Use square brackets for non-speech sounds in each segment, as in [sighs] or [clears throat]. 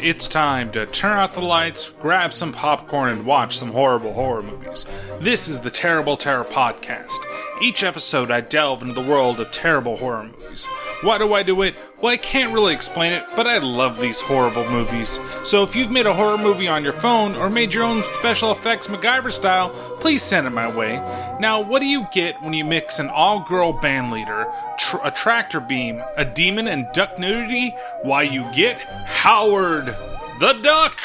It's time to turn out the lights, grab some popcorn, and watch some horrible horror movies. This is the Terrible Terror Podcast. Each episode, I delve into the world of terrible horror movies. Why do I do it? Well, I can't really explain it, but I love these horrible movies. So if you've made a horror movie on your phone or made your own special effects MacGyver style, please send it my way. Now, what do you get when you mix an all girl band leader, tr- a tractor beam, a demon, and duck nudity? Why, you get Howard the Duck!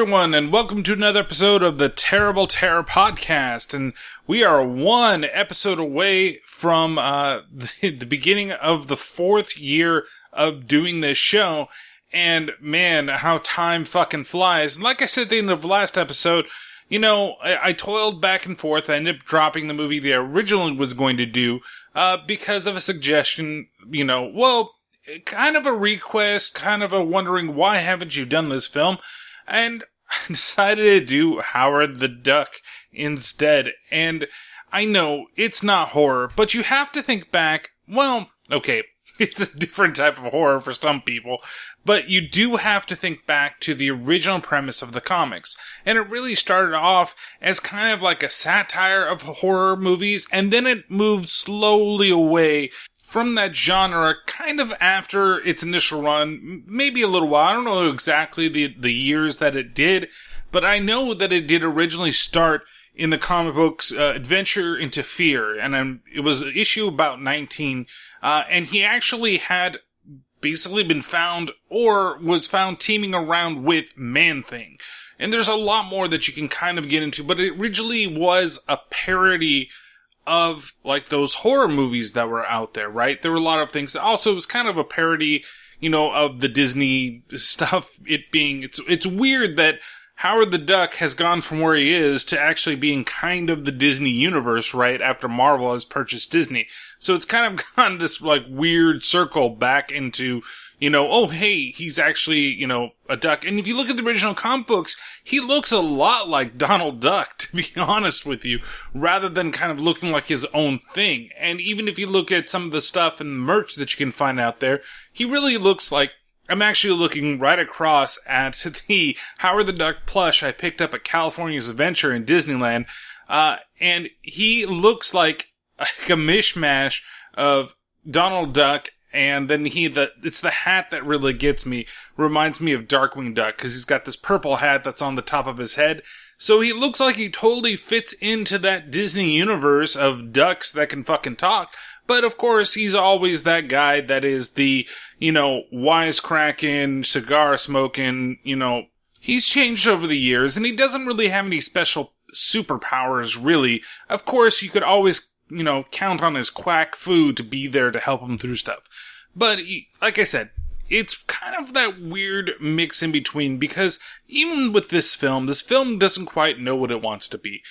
Everyone, and welcome to another episode of the Terrible Terror Podcast. And we are one episode away from uh, the, [laughs] the beginning of the fourth year of doing this show. And man, how time fucking flies. And like I said at the end of the last episode, you know, I, I toiled back and forth. I ended up dropping the movie I originally was going to do uh, because of a suggestion. You know, well, kind of a request, kind of a wondering why haven't you done this film? And [laughs] decided to do Howard the Duck instead. And I know it's not horror, but you have to think back. Well, okay, [laughs] it's a different type of horror for some people, but you do have to think back to the original premise of the comics. And it really started off as kind of like a satire of horror movies, and then it moved slowly away from that genre kind of after its initial run, maybe a little while. I don't know exactly the, the years that it did, but I know that it did originally start in the comic books uh, Adventure into Fear, and it was an issue about 19, uh, and he actually had basically been found or was found teaming around with Man Thing. And there's a lot more that you can kind of get into, but it originally was a parody of like those horror movies that were out there, right? There were a lot of things. that Also, was kind of a parody, you know, of the Disney stuff. It being, it's, it's weird that Howard the Duck has gone from where he is to actually being kind of the Disney universe, right? After Marvel has purchased Disney. So it's kind of [laughs] gone this like weird circle back into, you know, oh, hey, he's actually, you know, a duck. And if you look at the original comic books, he looks a lot like Donald Duck, [laughs] to be honest with you, rather than kind of looking like his own thing. And even if you look at some of the stuff and merch that you can find out there, he really looks like I'm actually looking right across at [laughs] the Howard the Duck plush I picked up at California's Adventure in Disneyland. Uh, and he looks like, [laughs] like a mishmash of Donald Duck and then he the it's the hat that really gets me reminds me of darkwing duck because he's got this purple hat that's on the top of his head. So he looks like he totally fits into that disney universe of ducks that can fucking talk. But of course he's always that guy that is the you know wisecracking cigar smoking you know. He's changed over the years and he doesn't really have any special superpowers really. Of course you could always you know, count on his quack fu to be there to help him through stuff. But, like I said, it's kind of that weird mix in between because even with this film, this film doesn't quite know what it wants to be.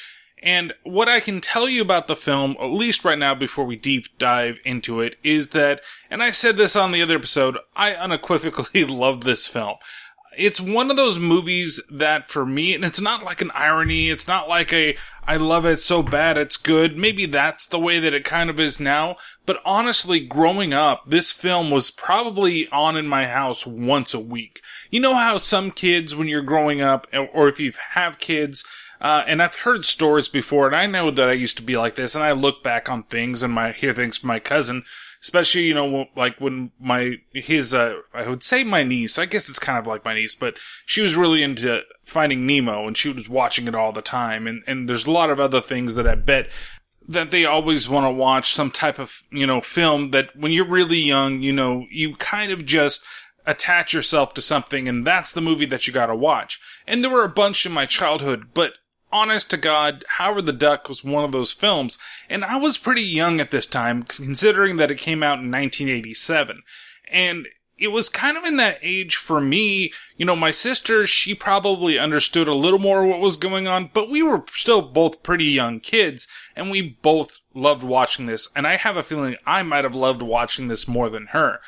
And what I can tell you about the film, at least right now before we deep dive into it, is that, and I said this on the other episode, I unequivocally [laughs] love this film it's one of those movies that for me, and it's not like an irony. It's not like a, I love it so bad it's good. Maybe that's the way that it kind of is now. But honestly, growing up, this film was probably on in my house once a week. You know how some kids, when you're growing up, or if you have kids, uh, and I've heard stories before, and I know that I used to be like this, and I look back on things and my hear things from my cousin especially you know like when my his uh I would say my niece I guess it's kind of like my niece but she was really into Finding Nemo and she was watching it all the time. And and there's a lot of other things that I bet that they always want to watch some type of you know film that when you're really young you know you kind of just attach yourself to something and that's the movie that you got to watch. And there were a bunch in my childhood but honest to God, Howard the Duck was one of those films, and I was pretty young at this time, considering that it came out in 1987. And it was kind of in that age for me. You know, my sister, she probably understood a little more what was going on, but we were still both pretty young kids and we both loved watching this. And I have a feeling I might have loved watching this more than her.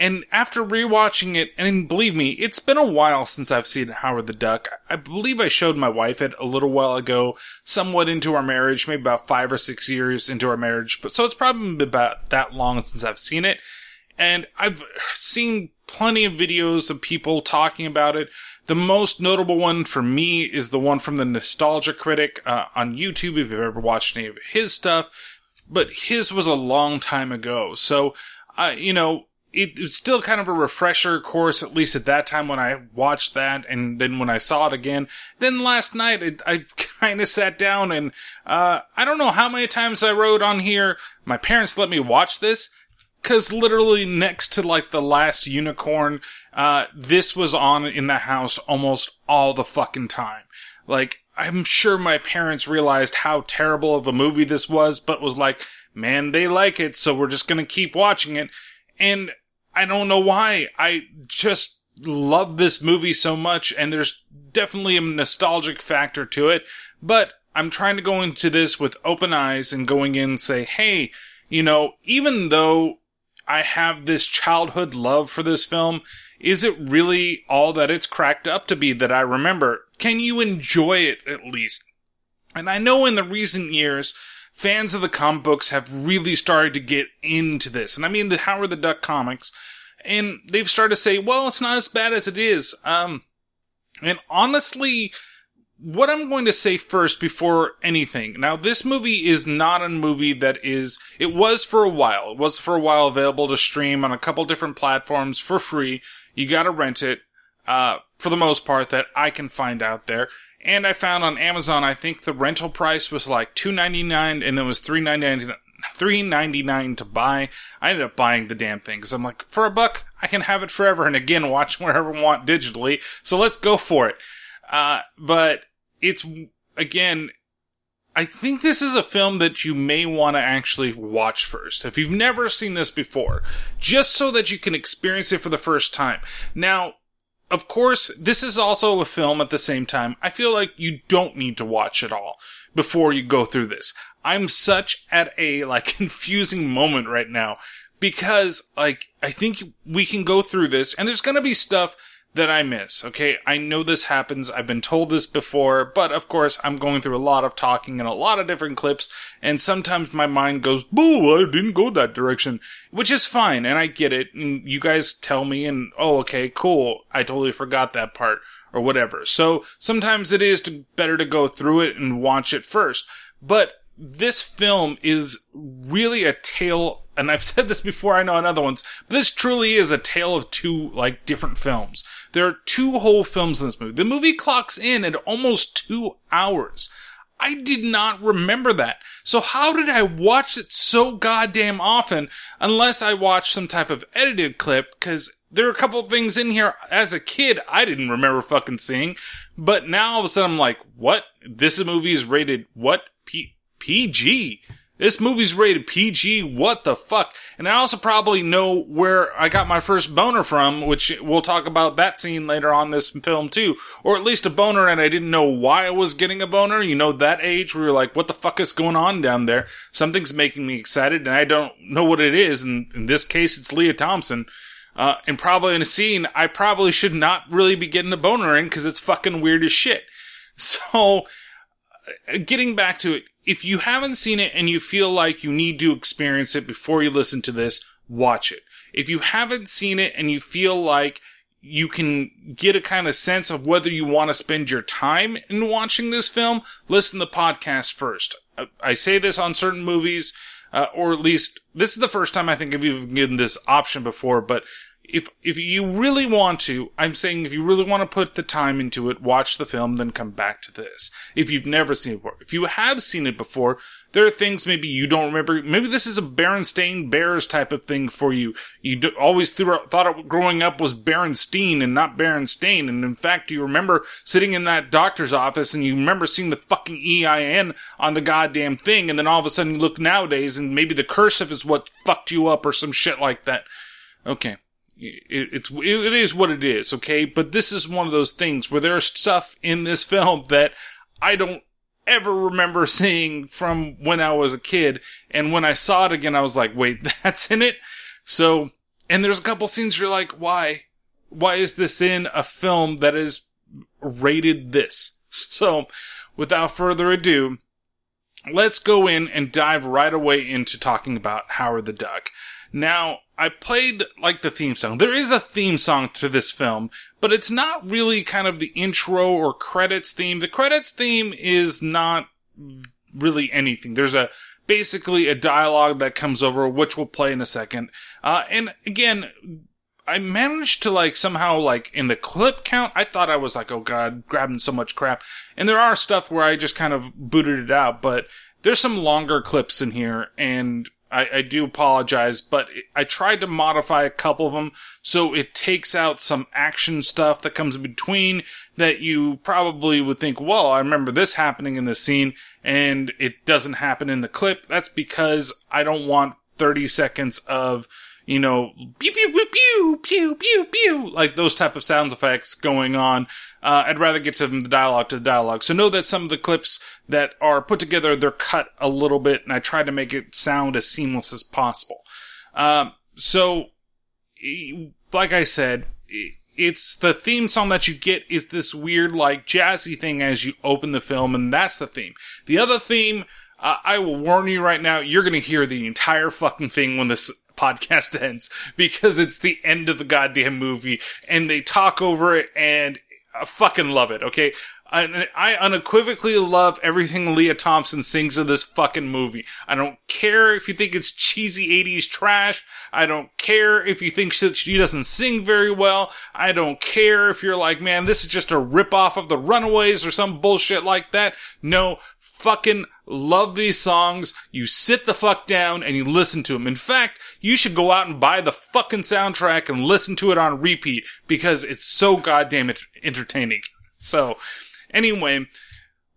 And after rewatching it, and believe me, it's been a while since I've seen Howard the Duck. I believe I showed my wife it a little while ago, somewhat into our marriage, maybe about five or six years into our marriage. But so it's probably been about that long since I've seen it. And I've seen plenty of videos of people talking about it. The most notable one for me is the one from the Nostalgia Critic uh, on YouTube, if you've ever watched any of his stuff. But his was a long time ago. So, uh, you know, it, it's still kind of a refresher course, at least at that time when I watched that, and then when I saw it again. Then last night, it, I [laughs] kind of sat down and, uh, I don't know how many times I wrote on here, my parents let me watch this, cause literally next to like the last unicorn, uh, this was on in the house almost all the fucking time. Like, I'm sure my parents realized how terrible of a movie this was, but was like, man, they like it, so we're just gonna keep watching it. And I don't know why. I just love this movie so much, and there's definitely a nostalgic factor to it, but I'm trying to go into this with open eyes and going in and say, hey, you know, even though I have this childhood love for this film, is it really all that it's cracked up to be that I remember? Can you enjoy it at least? And I know in the recent years, fans of the comic books have really started to get into this. And I mean the Howard the Duck comics. And they've started to say, well, it's not as bad as it is. Um, and honestly, what I'm going to say first before anything. Now, this movie is not a movie that is, it was for a while. It was for a while available to stream on a couple different platforms for free. You gotta rent it, uh, for the most part that I can find out there. And I found on Amazon, I think the rental price was like two ninety nine, and then was three ninety nine. Three ninety nine to buy. I ended up buying the damn thing because I'm like, for a buck, I can have it forever, and again, [laughs] watch wherever I want digitally. So let's go for it. Uh, but it's again, I think this is a film that you may want to actually watch first. If you've never seen this before, just so that you can experience it for the first time. Now, of course, this is also a film at the same time. I feel like you don't need to watch it all before you go through this. I'm such at a like [laughs] confusing moment right now because like I think we can go through this and there's going to be stuff that I miss. Okay. I know this happens. I've been told this before, but of course I'm going through a lot of talking and a lot of different clips. And sometimes my mind goes, boo, I didn't go that direction, which is fine. And I get it. And you guys tell me and, oh, okay, cool. I totally forgot that part or whatever. So sometimes it is to, better to go through it and watch it first. But this film is really a tale, and I've said this before, I know in other ones, but this truly is a tale of two, like, different films. There are two whole films in this movie. The movie clocks in at almost two hours. I did not remember that. So how did I watch it so goddamn often unless I watched some type of edited clip? Cause there are a couple things in here as a kid I didn't remember fucking seeing. But now all of a sudden I'm like, what? This movie is rated what? P- PG? This movie's rated PG. What the fuck? And I also probably know where I got my first boner from, which we'll talk about that scene later on this film too. Or at least a boner and I didn't know why I was getting a boner. You know, that age where you're like, what the fuck is going on down there? Something's making me excited and I don't know what it is. And in this case, it's Lea Thompson. Uh, and probably in a scene I probably should not really be getting a boner in because it's fucking weird as shit. [laughs] So, uh, getting back to it, if you haven't seen it and you feel like you need to experience it before you listen to this, watch it. If you haven't seen it and you feel like you can get a kind of sense of whether you want to spend your time in watching this film, listen to the podcast first. I say this on certain movies, uh, or at least this is the first time I think I've even given this option before, but if if you really want to, I'm saying if you really want to put the time into it, watch the film, then come back to this. If you've never seen it before, if you have seen it before, there are things maybe you don't remember. Maybe this is a Berenstain Bears type of thing for you. You do, always thought it growing up was Berenstein and not Berenstain, and in fact, you remember sitting in that doctor's office and you remember seeing the fucking EIN on the goddamn thing, and then all of a sudden you look nowadays and maybe the cursive is what fucked you up or some shit like that. Okay it, it's it is what it is, okay. But this is one of those things where there's stuff in this film that I don't ever remember [laughs] seeing from when I was a kid, and when I saw it again, I was like, wait, [laughs] that's in it. So, and there's a couple scenes where you're like, why, why is this in a film that is rated this? [laughs] So, without further ado, let's go in and dive right away into talking about Howard the Duck. Now, I played like the theme song. There is a theme song to this film, but it's not really kind of the intro or credits theme. The credits theme is not really anything. There's a basically a dialogue that comes over, which we'll play in a second. Uh, and again, I managed to like somehow like in the clip count, I thought I was like, oh god, grabbing so much crap. And there are stuff where I just kind of booted it out, but there's some longer clips in here and I, I do apologize, but I tried to modify a couple of them so it takes out some action stuff that comes in between that you probably would think, well, I remember this happening in this scene and it doesn't happen in the clip. That's because I don't want 30 seconds of you know, pew pew pew pew pew pew pew, like those type of sound effects going on. Uh, I'd rather get to the dialogue to the dialogue. So know that some of the clips that are put together, they're cut a little bit, and I try to make it sound as seamless as possible. Um, so, like I said, it's the theme song that you get is this weird, like, jazzy thing as you open the film, and that's the theme. The other theme, uh, I will warn you right now, you're gonna hear the entire fucking thing when this podcast [laughs] ends because it's the end of the goddamn movie and they talk over it and I fucking love it. Okay. I, I unequivocally love everything Lea Thompson sings in this fucking movie. I don't care if you think it's cheesy 80s trash. I don't care if you think she doesn't sing very well. I don't care if you're like, man, this is just a ripoff of the Runaways or some bullshit like that. No, fucking love these songs. You sit the fuck down and you listen to them. In fact, you should go out and buy the fucking soundtrack and listen to it on repeat because it's so goddamn entertaining. So, anyway,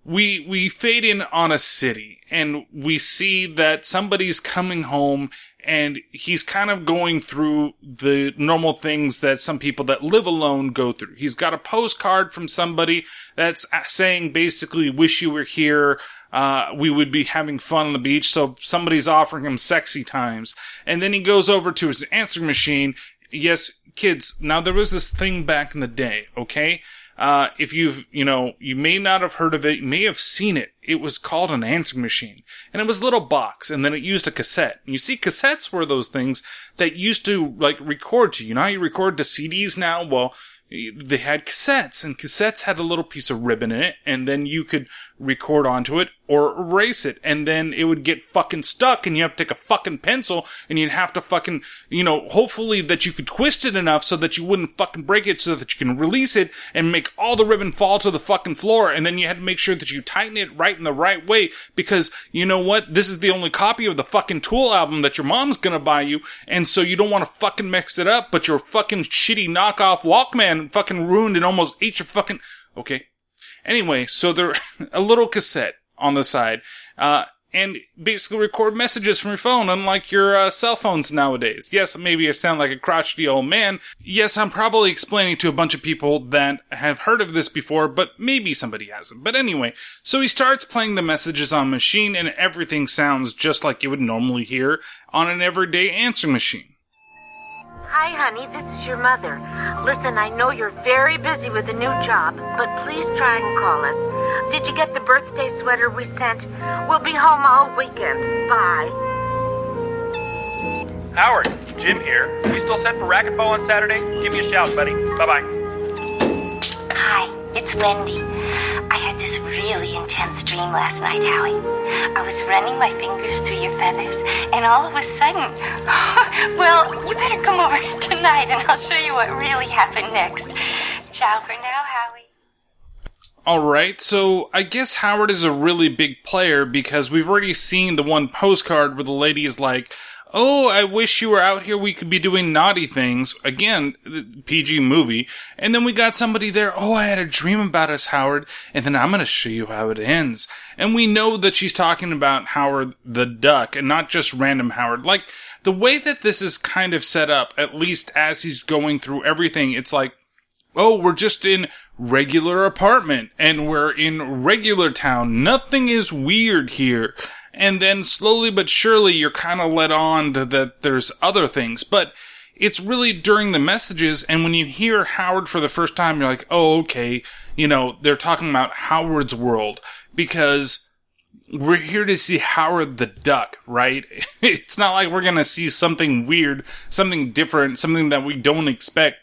we, we fade in on a city and we see that somebody's coming home and he's kind of going through the normal things that some people that live alone go through. He's got a postcard from somebody that's saying basically, wish you were here. Uh, we would be having fun on the beach. So somebody's offering him sexy times. And then he goes over to his answering machine. Yes, kids. Now there was this thing back in the day, okay? Uh, if you've, you know, you may not have heard of it, you may have seen it. It was called an answering machine. And it was a little box, and then it used a cassette. You see, cassettes were those things that used to, like, record to. You know how you record to CDs now? Well, they had cassettes, and cassettes had a little piece of ribbon in it, and then you could record onto it or erase it, and then it would get fucking stuck, and you have to take a fucking pencil, and you'd have to fucking, you know, hopefully that you could twist it enough so that you wouldn't fucking break it so that you can release it and make all the ribbon fall to the fucking floor, and then you had to make sure that you tighten it right in the right way, because you know what? This is the only copy of the fucking Tool album that your mom's gonna buy you, and so you don't want to fucking mix it up, but your fucking shitty knockoff Walkman fucking ruined and almost ate your fucking, okay. Anyway, so they're [laughs] a little cassette on the side, uh, and basically record messages from your phone, unlike your uh, cell phones nowadays. Yes, maybe I sound like a crotchety old man. Yes, I'm probably explaining to a bunch of people that have heard of this before, but maybe somebody hasn't. But anyway, so he starts playing the messages on machine, and everything sounds just like you would normally hear on an everyday answering machine. Hi, honey, this is your mother. Listen, I know you're very busy with a new job, but please try and call us. Did you get the birthday sweater we sent? We'll be home all weekend. Bye. Howard, Jim here. We still set for racquetball on Saturday? Give me a shout, buddy. Bye bye. Hi, it's Wendy. I had this really intense dream last night, Howie. I was running my fingers through your feathers, and all of a sudden, [laughs] well, you better come over [laughs] tonight and I'll show you what really happened next. Ciao for now, Howie. All right, so I guess Howard is a really big player because we've already seen the one postcard where the lady is like, Oh, I wish you were out here. We could be doing naughty things. Again, PG movie. And then we got somebody there. Oh, I had a dream about us, Howard. And then I'm going to show you how it ends. And we know that she's talking about Howard the Duck and not just random Howard. Like the way that this is kind of set up, at least as he's going through everything, it's like, Oh, we're just in regular apartment and we're in regular town. Nothing is weird here and then slowly but surely you're kind of led on to that there's other things. But it's really during the messages, and when you hear Howard for the first time, you're like, oh, okay, you know, they're talking about Howard's world because we're here to see Howard the Duck, right? [laughs] it's not like we're gonna see something weird, something different, something that we don't expect.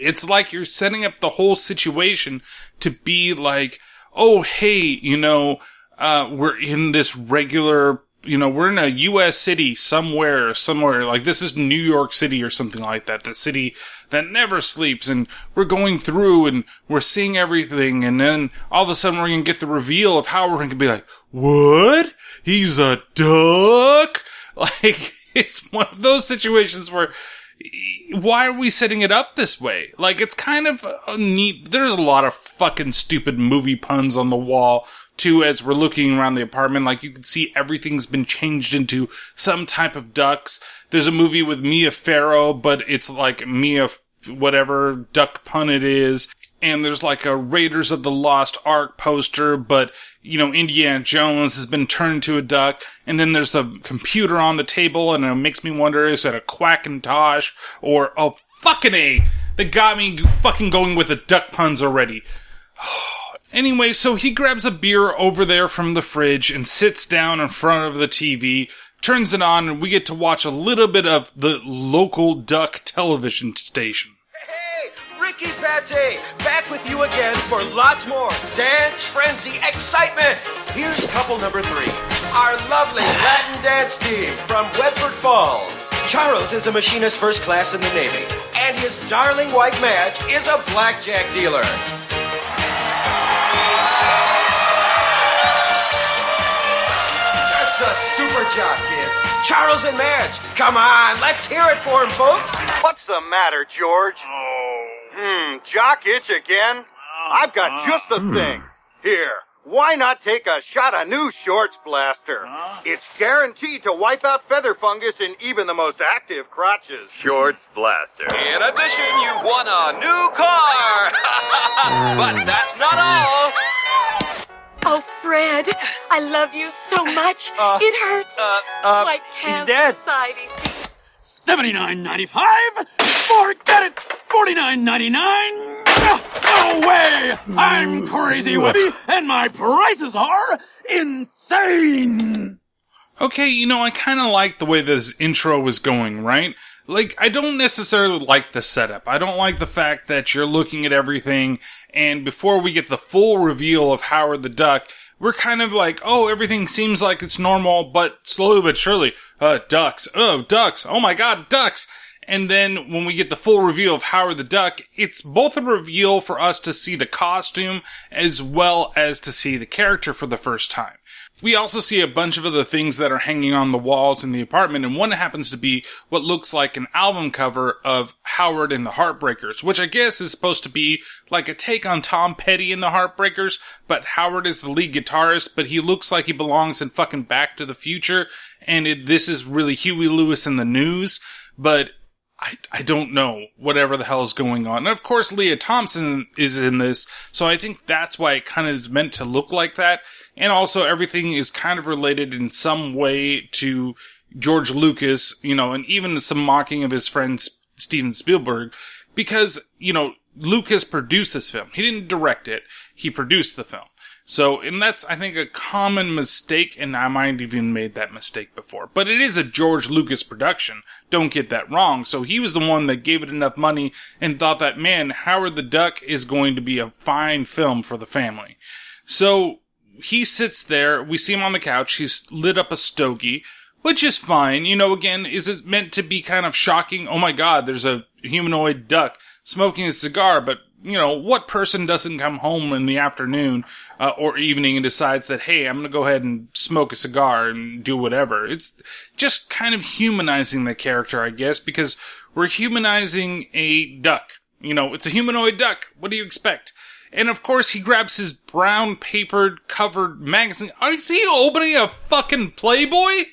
It's like you're setting up the whole situation to be like, oh, hey, you know, uh, we're in this regular, you know, we're in a U.S. city somewhere, somewhere, like this is New York City or something like that, the city that never sleeps, and we're going through and we're seeing everything, and then all of a sudden we're gonna get the reveal of how we're gonna be like, what? He's a duck? [laughs] Like, it's one of those situations where, why are we setting it up this way? Like, it's kind of neat, there's a lot of fucking stupid movie puns on the wall too as we're looking around the apartment. Like you can see everything's been changed into some type of ducks. There's a movie with Mia Farrow, but it's like Mia whatever duck pun it is. And there's like a Raiders of the Lost Ark poster, but you know, Indiana Jones has been turned into a duck. And then there's a computer on the table and it makes me wonder, is it a Quackintosh or a fucking A that got me fucking going with the duck puns already? [sighs] Anyway, so he grabs a beer over there from the fridge and sits down in front of the TV, turns it on, and we get to watch a little bit of the local duck television station. Hey, Ricky Pate, back with you again for lots more dance frenzy excitement. Here's couple number three, our lovely Latin dance team from Bedford Falls. Charles is a machinist first class in the Navy, and his darling wife Madge is a blackjack dealer. Just a super job, kids. Charles and Madge, come on, let's hear it for him, folks. What's the matter, George? Oh, Hmm, jock itch again? I've got uh, just the hmm. thing. Here, why not take a shot of new shorts blaster? It's guaranteed to wipe out feather fungus in even the most active crotches. Shorts blaster. In addition, you won a new car! [laughs] but that's not all! Oh, Fred, I love you so much. Uh, it hurts. Uh, uh, can't he's dead. society $79.95? Forget it! $49.99? No way! I'm Crazy Webby, and my prices are insane! Okay, you know, I kind of like the way this intro was going, right? Like, I don't necessarily like the setup. I don't like the fact that you're looking at everything, and before we get the full reveal of Howard the Duck, we're kind of like, oh, everything seems like it's normal, but slowly but surely, uh, ducks, oh, ducks, oh my god, ducks! And then when we get the full reveal of Howard the Duck, it's both a reveal for us to see the costume as well as to see the character for the first time. We also see a bunch of other things that are hanging on the walls in the apartment, and one happens to be what looks like an album cover of Howard and the Heartbreakers, which I guess is supposed to be like a take on Tom Petty and the Heartbreakers, but Howard is the lead guitarist, but he looks like he belongs in fucking Back to the Future, and it, this is really Huey Lewis and the News, but I, I don't know whatever the hell is going on. And of course, Lea Thompson is in this, so I think that's why it kind of is meant to look like that. And also, everything is kind of related in some way to George Lucas, you know, and even some mocking of his friend Steven Spielberg, because, you know, Lucas produced this film. He didn't direct it, he produced the film. So, and that's, I think, a common mistake, and I might have even made that mistake before. But it is a George Lucas production. Don't get that wrong. So he was the one that gave it enough money and thought that, man, Howard the Duck is going to be a fine film for the family. So he sits there. We see him on the couch. He's lit up a stogie, which is fine. You know, again, is it meant to be kind of shocking? Oh my God, there's a humanoid duck smoking a cigar, but you know, what person doesn't come home in the afternoon uh, or evening and decides that, hey, I'm going to go ahead and smoke a cigar and do whatever? It's just kind of humanizing the character, I guess, because we're humanizing a duck. You know, it's a humanoid duck. What do you expect? And of course, he grabs his brown papered covered magazine. Is he opening a fucking Playboy?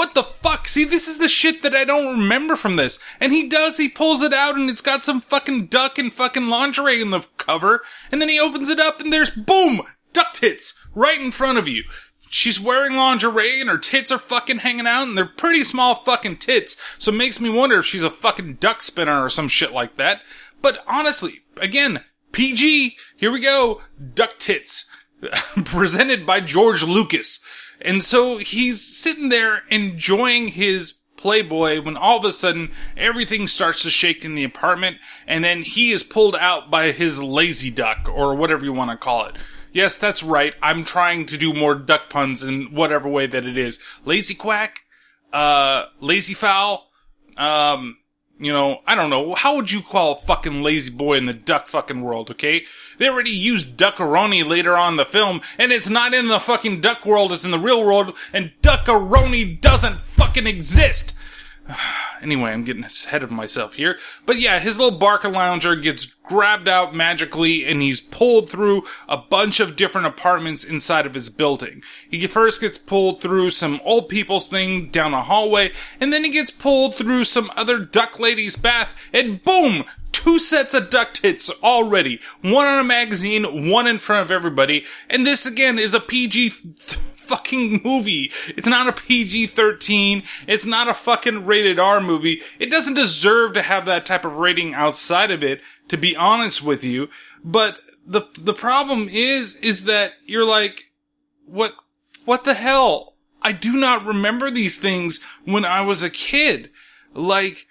What the fuck? See, this is the shit that I don't remember from this. And he does, he pulls it out and it's got some fucking duck and fucking lingerie in the cover. And then he opens it up and there's boom! Duck tits! Right in front of you. She's wearing lingerie and her tits are fucking hanging out and they're pretty small fucking tits. So it makes me wonder if she's a fucking duck spinner or some shit like that. But honestly, again, PG, here we go. Duck tits. [laughs] Presented by George Lucas. And so he's sitting there enjoying his Playboy when all of a sudden everything starts to shake in the apartment and then he is pulled out by his lazy duck or whatever you want to call it. Yes, that's right. I'm trying to do more duck puns in whatever way that it is. Lazy quack, uh, lazy fowl, um, you know, I don't know. How would you call a fucking lazy boy in the duck fucking world, okay? They already used duckaroni later on the film, and it's not in the fucking duck world, it's in the real world, and duckaroni doesn't fucking exist! [sighs] anyway, I'm getting ahead of myself here. But yeah, his little Barcalounger gets grabbed out magically and he's pulled through a bunch of different apartments inside of his building. He first gets pulled through some old people's thing down a hallway and then he gets pulled through some other duck lady's bath and boom! Two sets of duck tits already. One on a magazine, one in front of everybody. And this again is a PG fucking movie. It's not a PG-13. It's not a fucking rated R movie. It doesn't deserve to have that type of rating outside of it, to be honest with you. But the, the problem is, is that you're like, what, what the hell? I do not remember these things when I was a kid. Like,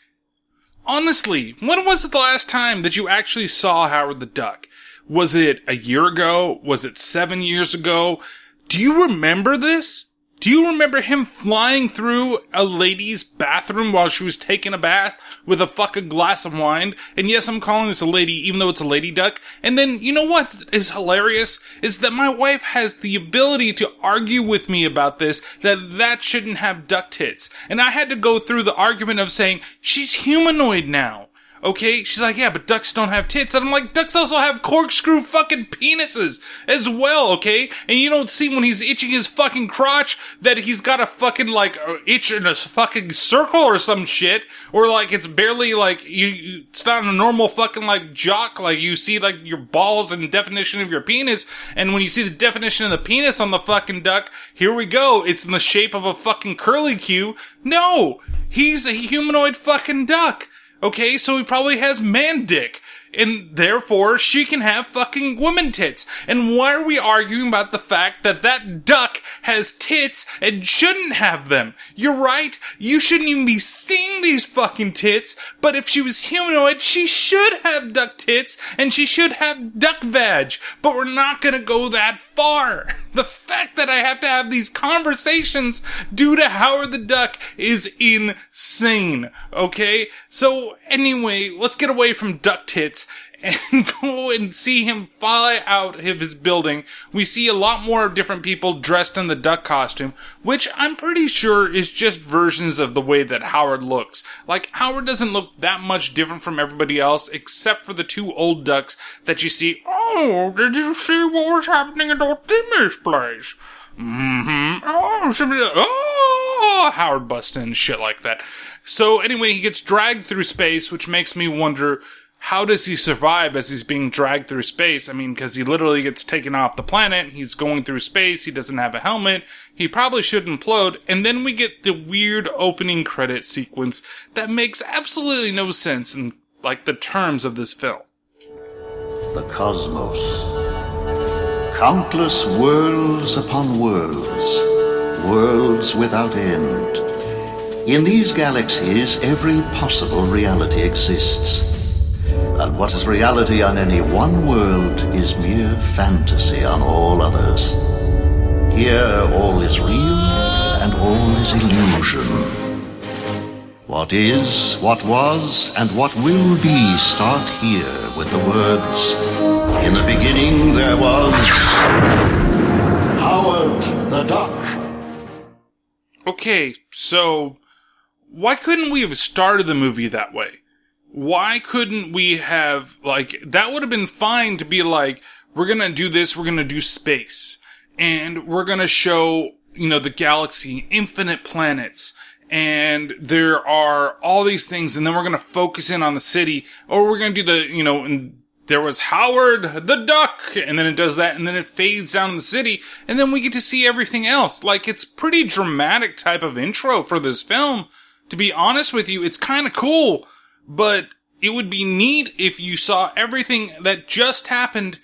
honestly, when was it the last time that you actually saw Howard the Duck? Was it a year ago? Was it seven years ago? Do you remember this? Do you remember him flying through a lady's bathroom while she was taking a bath with a fucking glass of wine? And yes, I'm calling this a lady, even though it's a lady duck. And then, you know what is hilarious? Is that my wife has the ability to argue with me about this, that that shouldn't have duck tits. And I had to go through the argument of saying, she's humanoid now. Okay, she's like, yeah, but ducks don't have tits. And I'm like, ducks also have corkscrew fucking penises as well, okay? And you don't see when he's itching his fucking crotch that he's got a fucking like itch in a fucking circle or some shit, or like it's barely like you, it's not a normal fucking like jock. Like you see like your balls and definition of your penis, and when you see the definition of the penis on the fucking duck, here we go. It's in the shape of a fucking curly Q. No, he's a humanoid fucking duck. Okay, so he probably has man dick and therefore she can have fucking woman tits. And why are we arguing about the fact that that duck has tits and shouldn't have them? You're right. You shouldn't even be seeing these fucking tits. But if she was humanoid, she should have duck tits and she should have duck vag. But we're not gonna go that far. [laughs] The fact that I have to have these conversations due to Howard the Duck is insane. Okay? So anyway, let's get away from duck tits and [laughs] go and see him fly out of his building. We see a lot more different people dressed in the duck costume, which I'm pretty sure is just versions of the way that Howard looks. Like, Howard doesn't look that much different from everybody else, except for the two old ducks that you see. Oh, did you see what was happening at old Timmy's place? Mm-hmm. Oh, somebody, oh, Howard busts in shit like that. So anyway, he gets dragged through space, which makes me wonder, how does he survive as he's being dragged through space? I mean, because he literally gets taken off the planet. He's going through space. He doesn't have a helmet. He probably should implode. And then we get the weird opening credit sequence that makes absolutely no sense in, like, the terms of this film. The cosmos. Countless worlds upon worlds. Worlds without end. In these galaxies, every possible reality exists and what is reality on any one world is mere fantasy on all others. Here, all is real and all is illusion. What is, what was, and what will be start here with the words In the beginning there was. Howard the Duck. Okay, so why couldn't we have started the movie that way? Why couldn't we have, like, that would have been fine to be like, we're gonna do this, we're gonna do space, and we're gonna show, you know, the galaxy, infinite planets, and there are all these things, and then we're gonna focus in on the city, or we're gonna do the, you know, and there was Howard the Duck, and then it does that, and then it fades down the city, and then we get to see everything else. Like, it's pretty dramatic type of intro for this film. To be honest with you, it's kind of cool, but it would be neat if you saw everything that just happened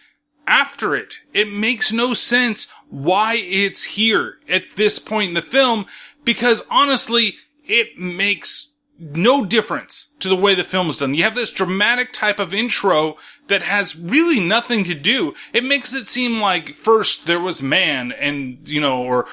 after it. It makes no sense why it's here at this point in the film, because honestly, it makes no difference to the way the film is done. You have this dramatic type of intro that has really nothing to do. It makes it seem like first there was man and, you know, or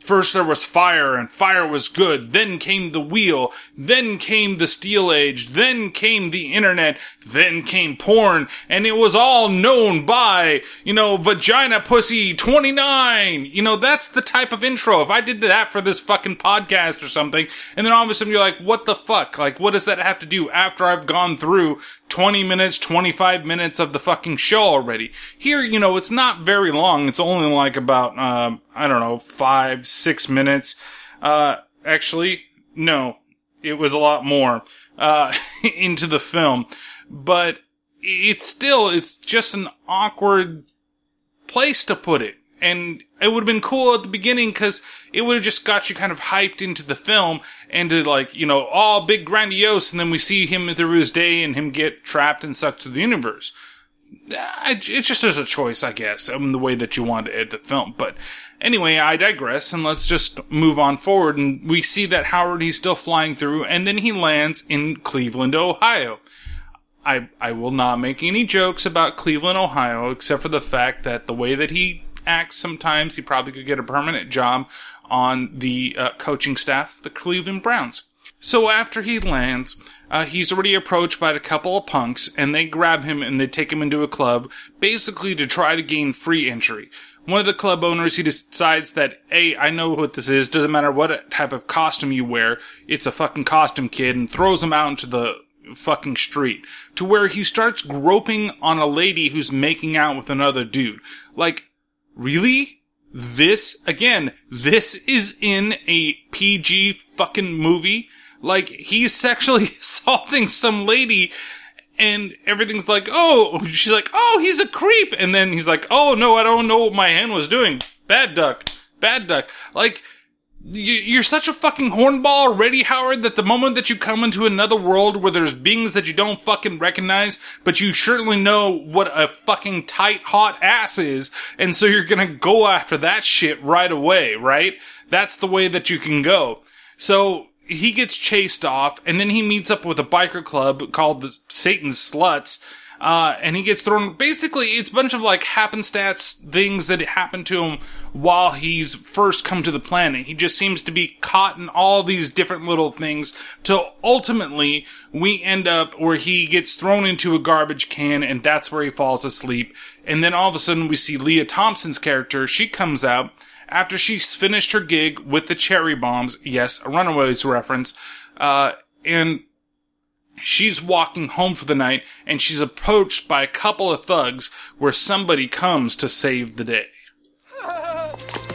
first there was fire and fire was good. Then came the wheel. Then came the steel age. Then came the internet. Then came porn. And it was all known by, you know, vagina pussy 29. You know, that's the type of intro. If I did that for this fucking podcast or something, and then all of a sudden you're like, what the fuck? Like, what does that have to do after I've gone through 20 minutes, 25 minutes of the fucking show already. Here, you know, it's not very long. It's only like about, uh, I don't know, five, six minutes. Uh, actually, no, it was a lot more, uh, [laughs] into the film. But it's still, it's just an awkward place to put it. And it would have been cool at the beginning because it would have just got you kind of hyped into the film and to like, you know, all big grandiose. And then we see him through his day and him get trapped and sucked to the universe. It's just as a choice, I guess, in the way that you want to edit the film. But anyway, I digress and let's just move on forward. And we see that Howard, he's still flying through and then he lands in Cleveland, Ohio. I, I will not make any jokes about Cleveland, Ohio, except for the fact that the way that he acts sometimes, he probably could get a permanent job on the uh, coaching staff, the Cleveland Browns. So after he lands, uh, he's already approached by a couple of punks, and they grab him and they take him into a club, basically to try to gain free entry. One of the club owners, he decides that, hey, I know what this is, doesn't matter what type of costume you wear, it's a fucking costume kid, and throws him out into the fucking street. To where he starts groping on a lady who's making out with another dude. Like, really? This, again, this is in a PG fucking movie? Like, he's sexually [laughs] assaulting some lady and everything's like, oh, she's like, oh, he's a creep. And then he's like, oh, no, I don't know what my hand was doing. Bad duck. Bad duck. Like, you're such a fucking hornball already, Howard, that the moment that you come into another world where there's beings that you don't fucking recognize, but you certainly know what a fucking tight, hot ass is, and so you're gonna go after that shit right away, right? That's the way that you can go. So, he gets chased off, and then he meets up with a biker club called the Satan's Sluts, uh, and he gets thrown. Basically, it's a bunch of like happenstance things that happen to him while he's first come to the planet. He just seems to be caught in all these different little things till ultimately we end up where he gets thrown into a garbage can and that's where he falls asleep. And then all of a sudden we see Lea Thompson's character. She comes out after she's finished her gig with the cherry bombs. Yes, a Runaways reference. Uh, and she's walking home for the night and she's approached by a couple of thugs where somebody comes to save the day. [laughs]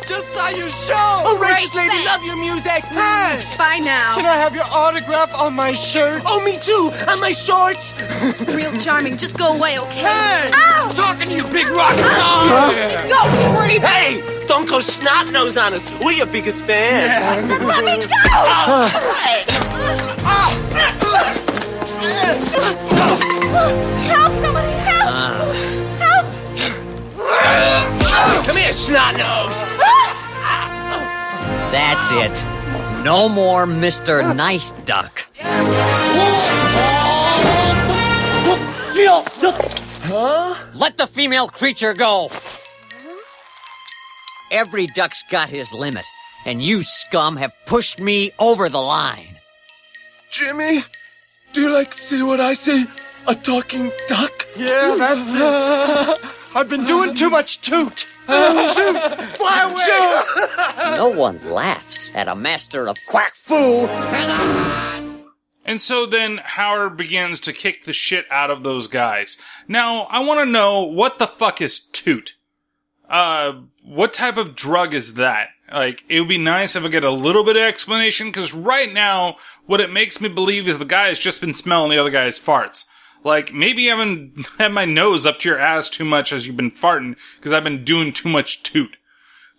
Just saw your show! Oh, righteous lady, thanks. love your music! Mm, hey! Bye now. Can I have your autograph on my shirt? Oh, me too! On my shorts! [laughs] Real charming. Just go away, okay? Hey! Ow! Talking to you, big rock star! Go, creep! Hey! Don't go snot nose on us. We're your biggest fans. Then let me go! Ah. Help! Somebody help! Help! Come here, snot nose! That's it. No more Mr. Nice Duck. Huh? Let the female creature go. Every duck's got his limit, and you scum have pushed me over the line. Jimmy, do you like see what I see? A talking duck? Yeah, that's it. [laughs] I've been doing too much toot. Shoot! Fly away! [laughs] no one laughs at a master of quack fu. And so then Howard begins to kick the shit out of those guys. Now, I want to know what the fuck is toot? Uh, what type of drug is that? Like, it would be nice if I get a little bit of explanation, because right now, what it makes me believe is the guy has just been smelling the other guy's farts. Like, maybe you haven't [laughs] had my nose up to your ass too much as you've been farting, because I've been doing too much toot.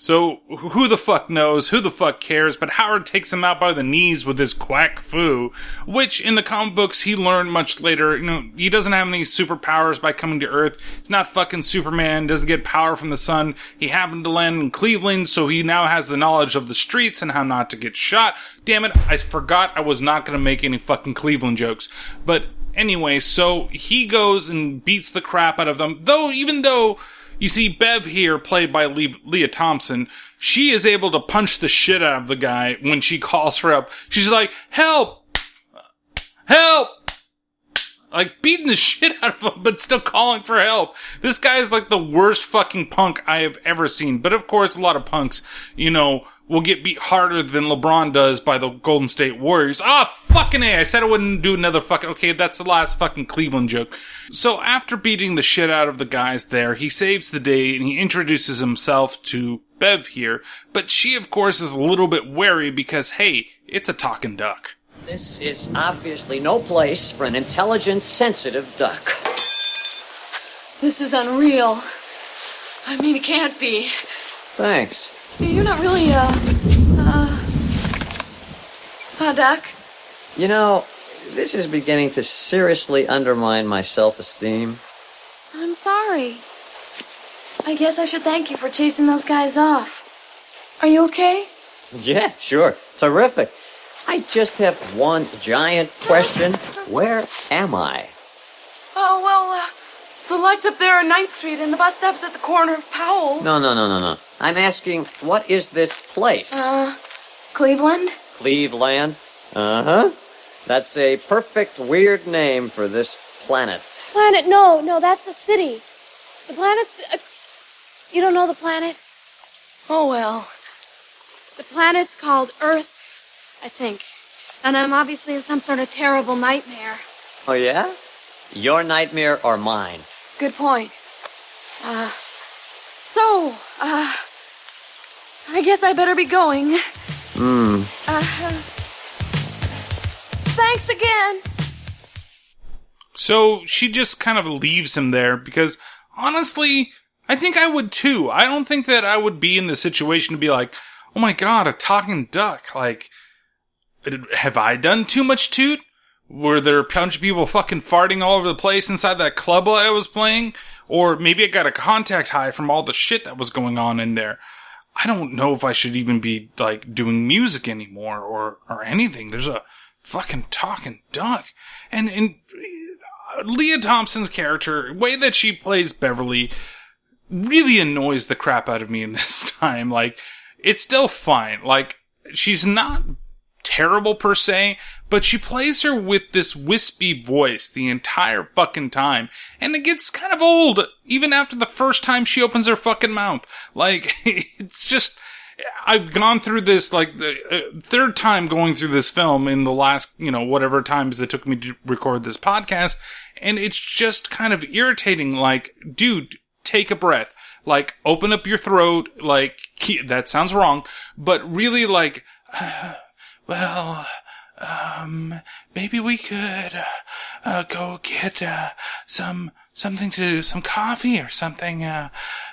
So, who the fuck knows? Who the fuck cares? But Howard takes him out by the knees with his quack fu, which in the comic books he learned much later. You know, he doesn't have any superpowers by coming to Earth. He's not fucking Superman, doesn't get power from the sun. He happened to land in Cleveland, so he now has the knowledge of the streets and how not to get shot. Damn it, I forgot I was not gonna make any fucking Cleveland jokes. But anyway, so he goes and beats the crap out of them, though, even though, you see, Bev here, played by Le- Lea Thompson, she is able to punch the shit out of the guy when she calls for help. She's like, help! Help! Like, beating the [laughs] shit out of him, but still calling for help. This guy is like the worst fucking punk I have ever seen. But of course, a lot of punks, you know, will get beat harder than LeBron does by the Golden State Warriors. Ah, fucking A. I said I wouldn't do another fucking, okay, that's the last fucking Cleveland joke. So after beating the shit out of the guys there, he saves the day and he introduces himself to Bev here. But she, of course, is a little bit wary because, hey, it's a talking duck. This is obviously no place for an intelligent, sensitive duck. This is unreal. I mean, it can't be. Thanks. You're not really, uh, uh, a duck? You know, this is beginning to seriously undermine my self esteem. I'm sorry. I guess I should thank you for chasing those guys off. Are you okay? Yeah, sure. Terrific. I just have one giant question. Where am I? Oh, well, uh, the lights up there on 9th Street and the bus stop's at the corner of Powell. No, no, no, no, no. I'm asking, what is this place? Uh, Cleveland? Cleveland? Uh huh. That's a perfect weird name for this planet. Planet? No, no, that's the city. The planet's. Uh, you don't know the planet? Oh, well. The planet's called Earth, I think. And I'm obviously in some sort of terrible nightmare. Oh, yeah? Your nightmare or mine? Good point. Uh. So, uh. I guess I better be going. Hmm. Uh. Thanks again. So she just kind of leaves him there because honestly, I think I would too. I don't think that I would be in the situation to be like, oh my god, a talking duck. Like, have I done too much toot? Were there a bunch of people fucking farting all over the place inside that club while I was playing? Or maybe I got a contact high from all the shit that was going on in there. I don't know if I should even be like doing music anymore or, or anything. There's a fucking talking duck. And, and uh, Lea Thompson's character, way that she plays Beverly, really annoys the crap out of me in [laughs] this time. Like, it's still fine. Like, she's not terrible per se, but she plays her with this wispy voice the entire fucking time. And it gets kind of old, even after the first time she opens her fucking mouth. Like, [laughs] it's just, I've gone through this like the uh, third time going through this film in the last, you know, whatever times it took me to record this podcast. And it's just kind of irritating. Like, dude, take a breath. Like, open up your throat. Like, that sounds wrong, but really like, [sighs] uh, well, um, maybe we could, uh, go get, uh, some, something to, do, some coffee or something, uh,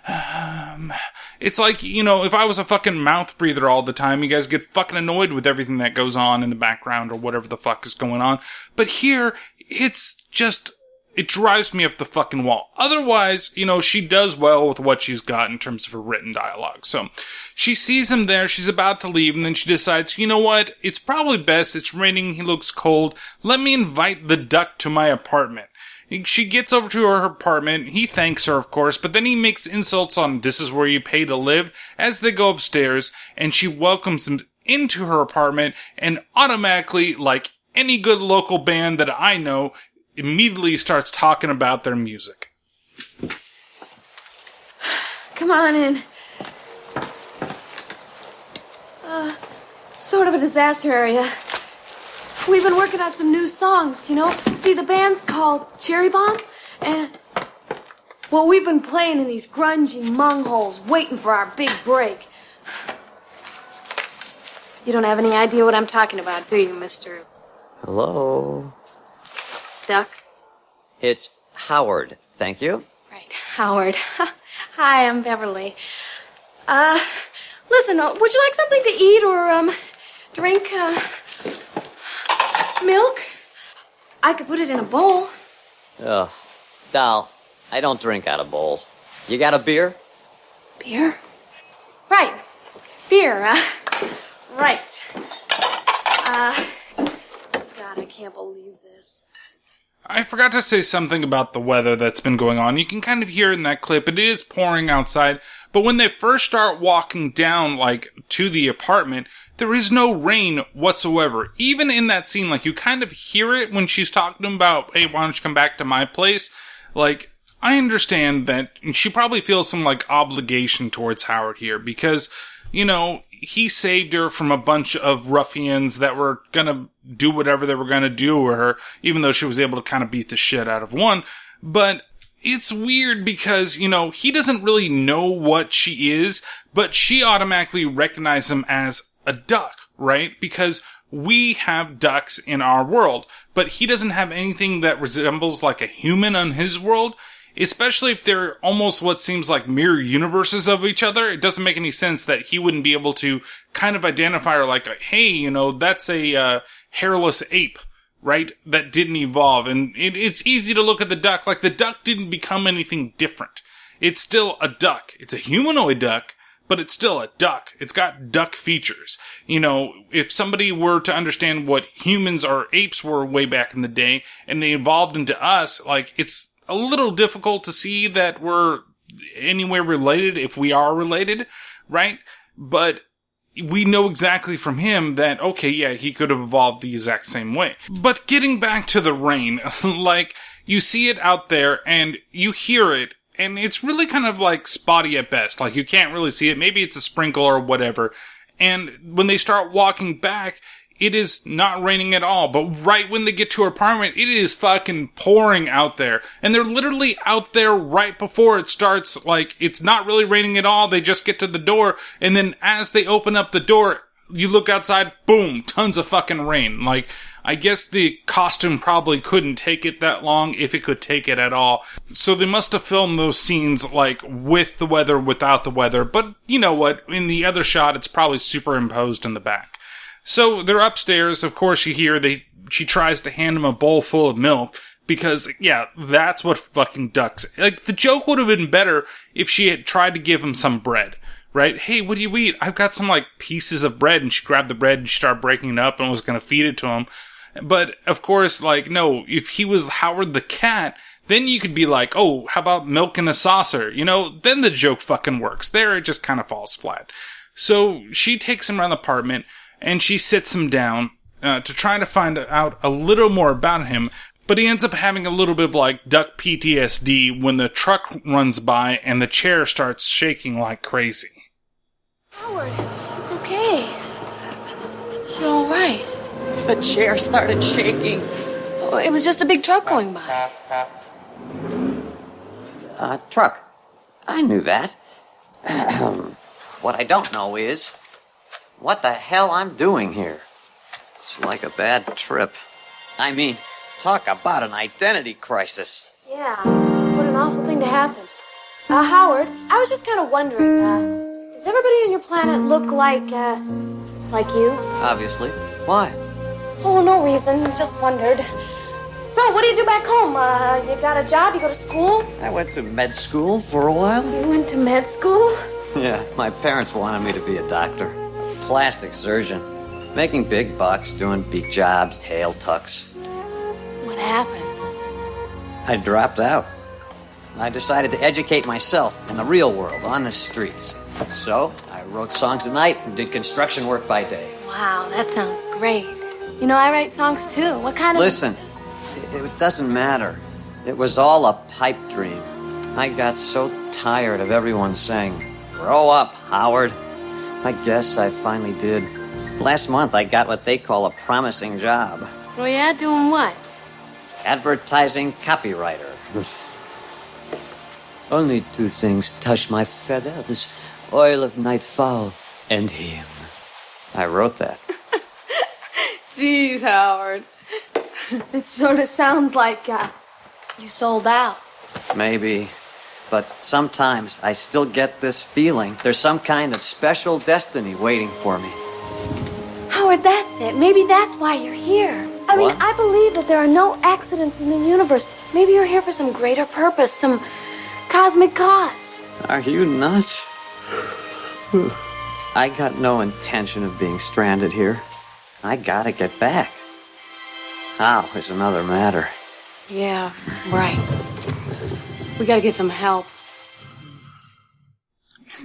um, it's like, you know, if I was a fucking mouth breather all the time, you guys get fucking annoyed with everything that goes on in the background or whatever the fuck is going on. But here, it's just, it drives me up the fucking wall. Otherwise, you know, she does well with what she's got in terms of her written dialogue. So she sees him there. She's about to leave and then she decides, you know what? It's probably best. It's raining. He looks cold. Let me invite the duck to my apartment. She gets over to her apartment. He thanks her, of course, but then he makes insults on this is where you pay to live as they go upstairs and she welcomes him into her apartment and automatically, like any good local band that I know immediately starts talking about their music. Come on in. Uh, sort of a disaster area. We've been working on some new songs, you know? See, the band's called Cherry Bomb, and. Well, we've been playing in these grungy mung holes, waiting for our big break. You don't have any idea what I'm talking about, do you, Mr. Hello. It's Howard, thank you. Right, Howard. [laughs] Hi, I'm Beverly. Uh, listen, uh, would you like something to eat or, um, drink, uh, milk? I could put it in a bowl. Ugh. Doll, I don't drink out of bowls. You got a beer? Beer? Right. Beer, uh, right. Uh, God, I can't believe this. I forgot to say something about the weather that's been going on. You can kind of hear in that clip, it is pouring outside, but when they first start walking down, like, to the apartment, there is no rain whatsoever. Even in that scene, like, you kind of hear it when she's talking about, hey, why don't you come back to my place? Like, I understand that she probably feels some, like, obligation towards Howard here because, you know, he saved her from a bunch of ruffians that were gonna do whatever they were gonna do with her, even though she was able to kind of beat the shit out of one. But it's weird because, you know, he doesn't really know what she is, but she automatically recognizes him as a duck, right? Because we have ducks in our world, but he doesn't have anything that resembles like a human on his world especially if they're almost what seems like mirror universes of each other. It doesn't make any sense that he wouldn't be able to kind of identify her like, hey, you know, that's a uh, hairless ape. Right? That didn't evolve. And it, it's easy to look at the duck like the duck didn't become anything different. It's still a duck. It's a humanoid duck, but it's still a duck. It's got duck features. You know, if somebody were to understand what humans or apes were way back in the day and they evolved into us, like it's a little difficult to see that we're anywhere related if we are related, right? But we know exactly from him that, okay, yeah, he could have evolved the exact same way. But getting back to the rain, [laughs] like, you see it out there and you hear it and it's really kind of like spotty at best. Like you can't really see it. Maybe it's a sprinkle or whatever. And when they start walking back, it is not raining at all. But right when they get to her apartment, it is fucking pouring out there. And they're literally out there right before it starts. Like, it's not really raining at all. They just get to the door. And then as they open up the door, you look outside, boom, tons of fucking rain. Like, I guess the costume probably couldn't take it that long if it could take it at all. So they must have filmed those scenes like with the weather, without the weather. But you know what? In the other shot, it's probably superimposed in the back. So they're upstairs. Of course, you hear they, she tries to hand him a bowl full of milk because, yeah, that's what fucking ducks. Like, the joke would have been better if she had tried to give him some bread. Right? Hey, what do you eat? I've got some like pieces of bread. And she grabbed the bread and she started breaking it up and was going to feed it to him. But of course, like, no, if he was Howard the cat, then you could be like, oh, how about milk in a saucer? You know, then the joke fucking works. There, it just kind of falls flat. So she takes him around the apartment and she sits him down uh, to try to find out a little more about him. But he ends up having a little bit of like duck PTSD when the truck runs by and the chair starts shaking like crazy. Howard, it's okay. You're all right. The chair started shaking. Oh, it was just a big truck going by. Uh, truck. I knew that. [clears throat] what I don't know is what the hell I'm doing here. It's like a bad trip. I mean, talk about an identity crisis. Yeah, what an awful thing to happen. Uh, Howard, I was just kind of wondering, uh, does everybody on your planet look like, uh, like you? Obviously. Why? Oh, no reason. Just wondered. So, what do you do back home? Uh, you got a job? You go to school? I went to med school for a while. You went to med school? [laughs] Yeah, my parents wanted me to be a doctor. Plastic surgeon. Making big bucks, doing beak jobs, tail tucks. What happened? I dropped out. I decided to educate myself in the real world, on the streets. So, I wrote songs at night and did construction work by day. Wow, that sounds great. You know, I write songs too. What kind of. Listen, it, it doesn't matter. It was all a pipe dream. I got so tired of everyone saying, Grow up, Howard. I guess I finally did. Last month, I got what they call a promising job Oh, yeah? Doing what? advertising copywriter. Only two things touch my feathers oil of nightfall and him. I wrote that. [laughs] Jeez, Howard. It sort of sounds like uh, you sold out. Maybe. But sometimes I still get this feeling there's some kind of special destiny waiting for me. Howard, that's it. Maybe that's why you're here. I mean, I believe that there are no accidents in the universe. Maybe you're here for some greater purpose, some cosmic cause. Are you nuts? I got no intention of being stranded here. I gotta get back. How is another matter. Yeah, right. We gotta get some help.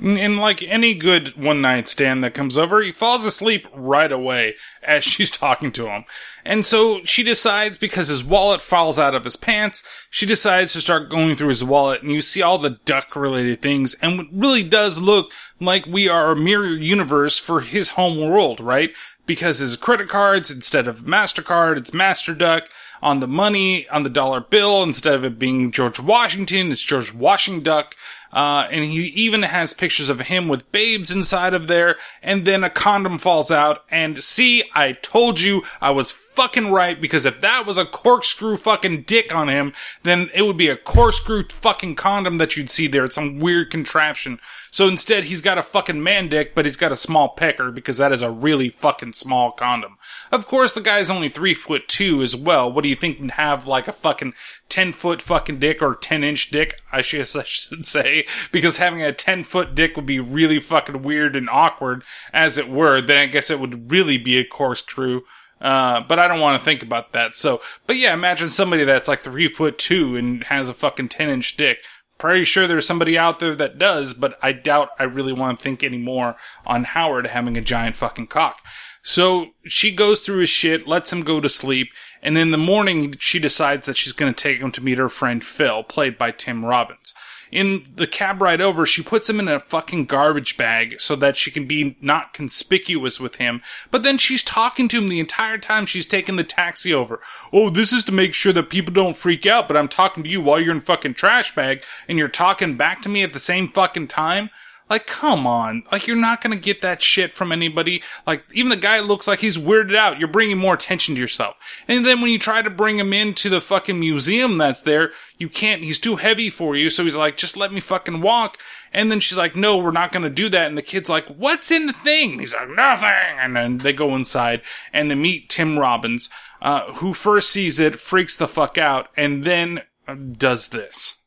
And like any good one night stand that comes over, he falls asleep right away as [laughs] she's talking to him. And so she decides, because his wallet falls out of his pants, she decides to start going through his wallet and you see all the duck related things and it really does look like we are a mirror universe for his home world, right? Because his credit cards, instead of MasterCard, it's Master Duck. On the money, on the dollar bill, instead of it being George Washington, it's George Washington Duck. Uh, and he even has pictures of him with babes inside of there. And then a condom falls out. And see, I told you I was fucking right because if that was a corkscrew fucking dick on him, then it would be a corkscrew fucking condom that you'd see there. It's some weird contraption. So instead, he's got a fucking man dick, but he's got a small pecker because that is a really fucking small condom. Of course, the guy's only three foot two as well. What do you think would have like a fucking 10 foot fucking dick or 10 inch dick? I should, I should say, because having a 10 foot dick would be really fucking weird and awkward as it were. Then I guess it would really be a corkscrew. Uh, but I don't want to think about that. So, but yeah, imagine somebody that's like three foot two and has a fucking 10 inch dick. Pretty sure there's somebody out there that does, but I doubt I really want to think anymore on Howard having a giant fucking cock. So she goes through his shit, lets him go to sleep, and in the morning she decides that she's going to take him to meet her friend Phil, played by Tim Robbins. In the cab ride over, she puts him in a fucking garbage bag so that she can be not conspicuous with him. But then she's talking to him the entire time she's taking the taxi over. Oh, this is to make sure that people don't freak out, but I'm talking to you while you're in fucking trash bag and you're talking back to me at the same fucking time. Like, come on. Like, you're not gonna get that shit from anybody. Like, even the guy looks like he's weirded out. You're bringing more attention to yourself. And then when you try to bring him into the fucking museum that's there, you can't, he's too heavy for you. So he's like, just let me fucking walk. And then she's like, no, we're not gonna do that. And the kid's like, what's in the thing? He's like, nothing. And then they go inside and they meet Tim Robbins, uh, who first sees it, freaks the fuck out, and then uh, does this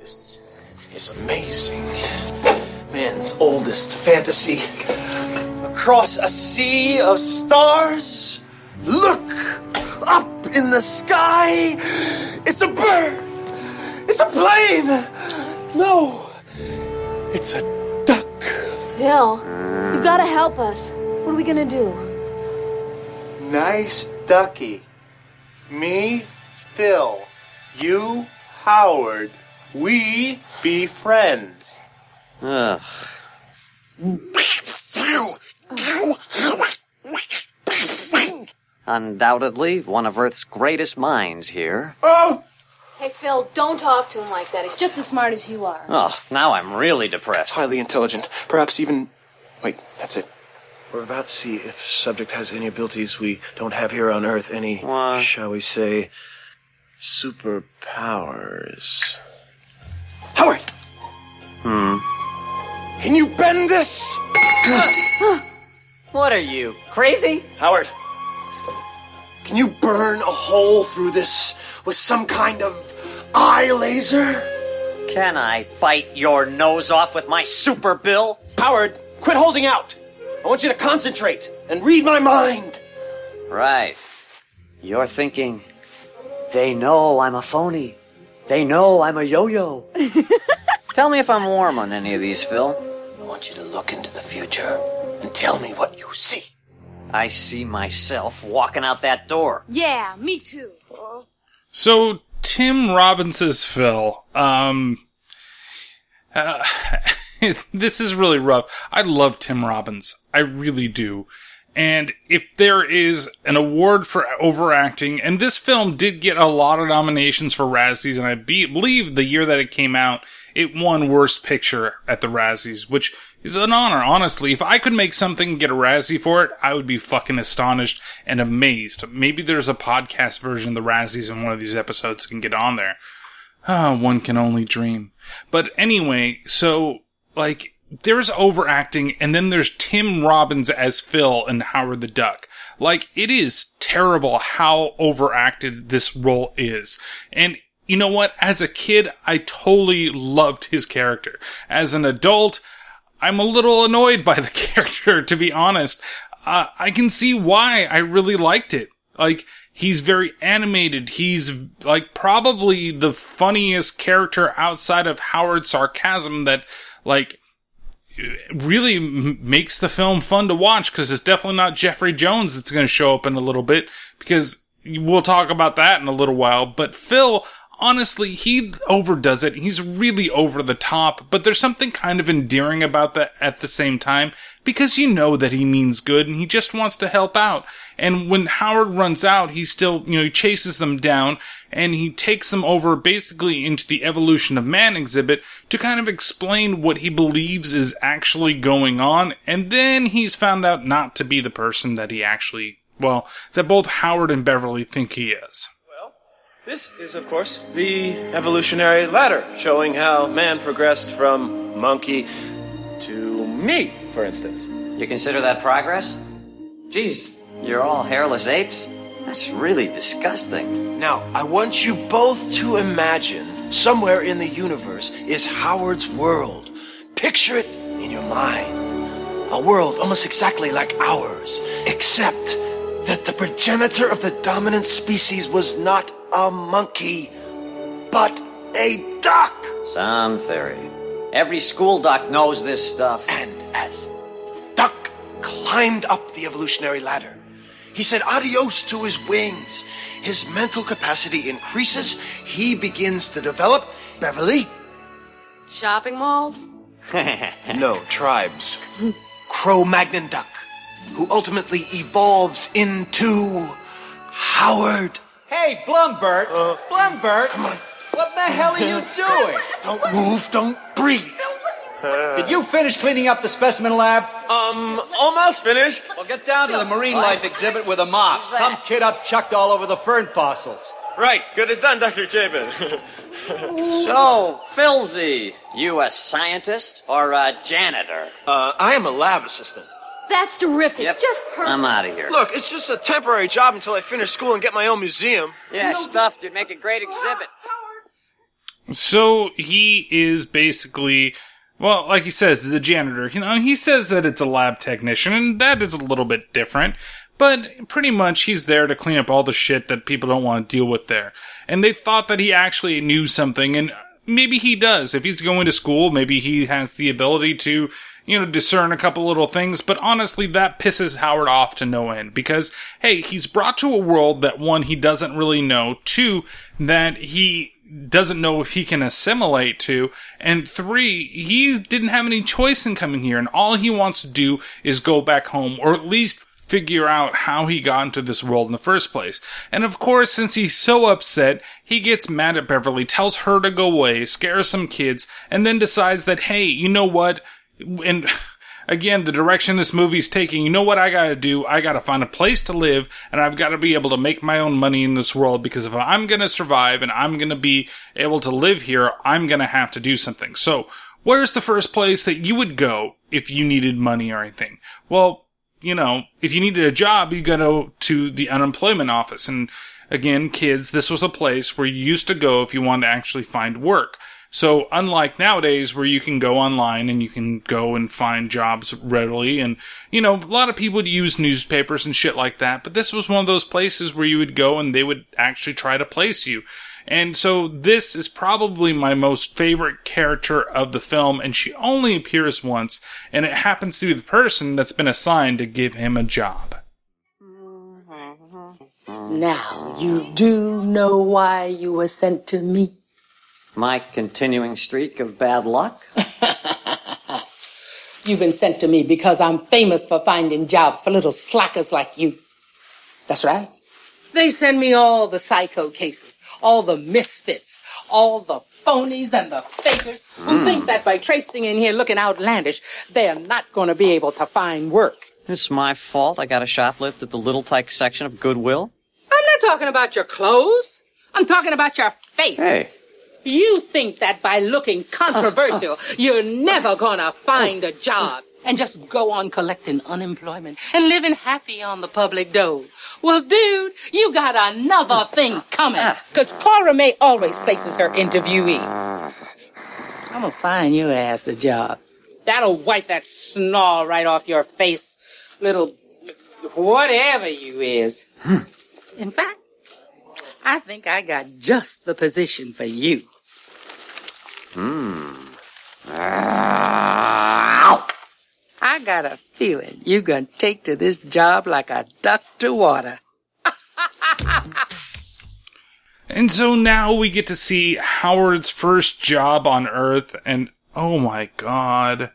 this. is amazing. Man's oldest fantasy. Across a sea of stars, look up in the sky. It's a bird. It's a plane. No, it's a duck. Phil, you've gotta help us. What are we gonna do? Nice ducky. Me, Phil. You, Howard. We be friends. Ugh. Undoubtedly, one of Earth's greatest minds here. Oh! Hey, Phil, don't talk to him like that. He's just as smart as you are. Oh, now I'm really depressed. Highly intelligent. Perhaps even. Wait, that's it. We're about to see if subject has any abilities we don't have here on Earth. Any, shall we say, superpowers. Howard! Hmm. Can you bend this? [gasps] What are you, crazy? Howard, can you burn a hole through this with some kind of eye laser? Can I bite your nose off with my super bill? Howard, quit holding out. I want you to concentrate and read my mind. Right. You're thinking, they know I'm a phony. They know I'm a yo yo. [laughs] Tell me if I'm warm on any of these, Phil. I want you to look into the future and tell me what you see. I see myself walking out that door. Yeah, me too. So Tim Robbins' Phil. Um, uh, [laughs] this is really rough. I love Tim Robbins. I really do. And if there is an award for overacting, and this film did get a lot of nominations for Razzies, and I be- believe the year that it came out, it won Worst Picture at the Razzies, which is an honor, honestly. If I could make something get a Razzie for it, I would be fucking astonished and amazed. Maybe there's a podcast version of the Razzies and one of these episodes can get on there. Ah, one can only dream. But anyway, so, like, there's overacting and then there's Tim Robbins as Phil and Howard the Duck. Like, it is terrible how overacted this role is. And you know what? As a kid, I totally loved his character. As an adult, I'm a little annoyed by [laughs] the character, to be honest. Uh, I can see why I really liked it. Like, he's very animated. He's like probably the funniest character outside of Howard sarcasm that like really m- makes the film fun to watch because it's definitely not Jeffrey Jones that's going to show up in a little bit because we'll talk about that in a little while. But Phil, honestly, he overdoes it. He's really over the top, but there's something kind of endearing about that at the same time because you know that he means good and he just wants to help out. And when Howard runs out, he still, you know, he chases them down and he takes them over basically into the evolution of man exhibit to kind of explain what he believes is actually going on. And then he's found out not to be the person that he actually, well, that both Howard and Beverly think he is. This is, of course, the evolutionary ladder, showing how man progressed from monkey to me, for instance. You consider that progress? Geez, you're all hairless apes? That's really disgusting. Now, I want you both to imagine somewhere in the universe is Howard's world. Picture it in your mind. A world almost exactly like ours, except that the progenitor of the dominant species was not a monkey, but a duck. Some theory. Every school duck knows this stuff. And as Duck climbed up the evolutionary ladder, he said adios to his wings. His mental capacity increases. He begins to develop. Beverly? Shopping malls? [laughs] no, tribes. Cro Magnon Duck, who ultimately evolves into Howard. Hey, Blumburtt! Blumburtt! Come on. What the hell are you [laughs] doing? Don't move, don't breathe. Did you finish cleaning up the specimen lab? Um, almost finished. Well, get down to the marine life exhibit with a mop. Some kid up chucked all over the fern fossils. Right, good as done, Dr. Chapin. [laughs] So, Philzy, you a scientist or a janitor? Uh, I am a lab assistant. That's terrific. Yep. Just perfect. I'm out of here. Look, it's just a temporary job until I finish school and get my own museum. Yeah, stuffed. You'd make a great exhibit. So he is basically, well, like he says, he's a janitor. You know, he says that it's a lab technician, and that is a little bit different. But pretty much he's there to clean up all the shit that people don't want to deal with there. And they thought that he actually knew something, and maybe he does. If he's going to school, maybe he has the ability to, you know, discern a couple little things. But honestly, that pisses Howard off to no end because, hey, he's brought to a world that one, he doesn't really know. Two, that he doesn't know if he can assimilate to. And three, he didn't have any choice in coming here. And all he wants to do is go back home or at least figure out how he got into this world in the first place. And of course, since he's so upset, he gets mad at Beverly, tells her to go away, scares some kids, and then decides that, hey, you know what? And again, the direction this movie's taking, you know what I gotta do? I gotta find a place to live, and I've gotta be able to make my own money in this world, because if I'm gonna survive and I'm gonna be able to live here, I'm gonna have to do something. So, where's the first place that you would go if you needed money or anything? Well, you know, if you needed a job, you go to the unemployment office. And again, kids, this was a place where you used to go if you wanted to actually find work. So unlike nowadays where you can go online and you can go and find jobs readily and, you know, a lot of people would use newspapers and shit like that, but this was one of those places where you would go and they would actually try to place you. And so this is probably my most favorite character of the film, and she only appears once, and it happens to be the person that's been assigned to give him a job. Now, you do know why you were sent to me? My continuing streak of bad luck? [laughs] You've been sent to me because I'm famous for finding jobs for little slackers like you. That's right. They send me all the psycho cases, all the misfits, all the phonies and the fakers who Mm. think that by traipsing in here looking outlandish, they're not going to be able to find work. It's my fault I got a shoplift at the Little Tyke section of Goodwill. I'm not talking about your clothes. I'm talking about your face. Hey. You think that by looking controversial, uh, uh. you're never gonna find a job and just go on collecting unemployment and living happy on the public dole. Well, dude, you got another thing coming. Ah, Cause Cora May always places her interviewee. I'm gonna find your ass a job. That'll wipe that snarl right off your face, little whatever you is. In fact, I think I got just the position for you. Hmm. I got a feeling you're gonna take to this job like a duck to water. [laughs] And so now we get to see Howard's first job on Earth, and oh my god.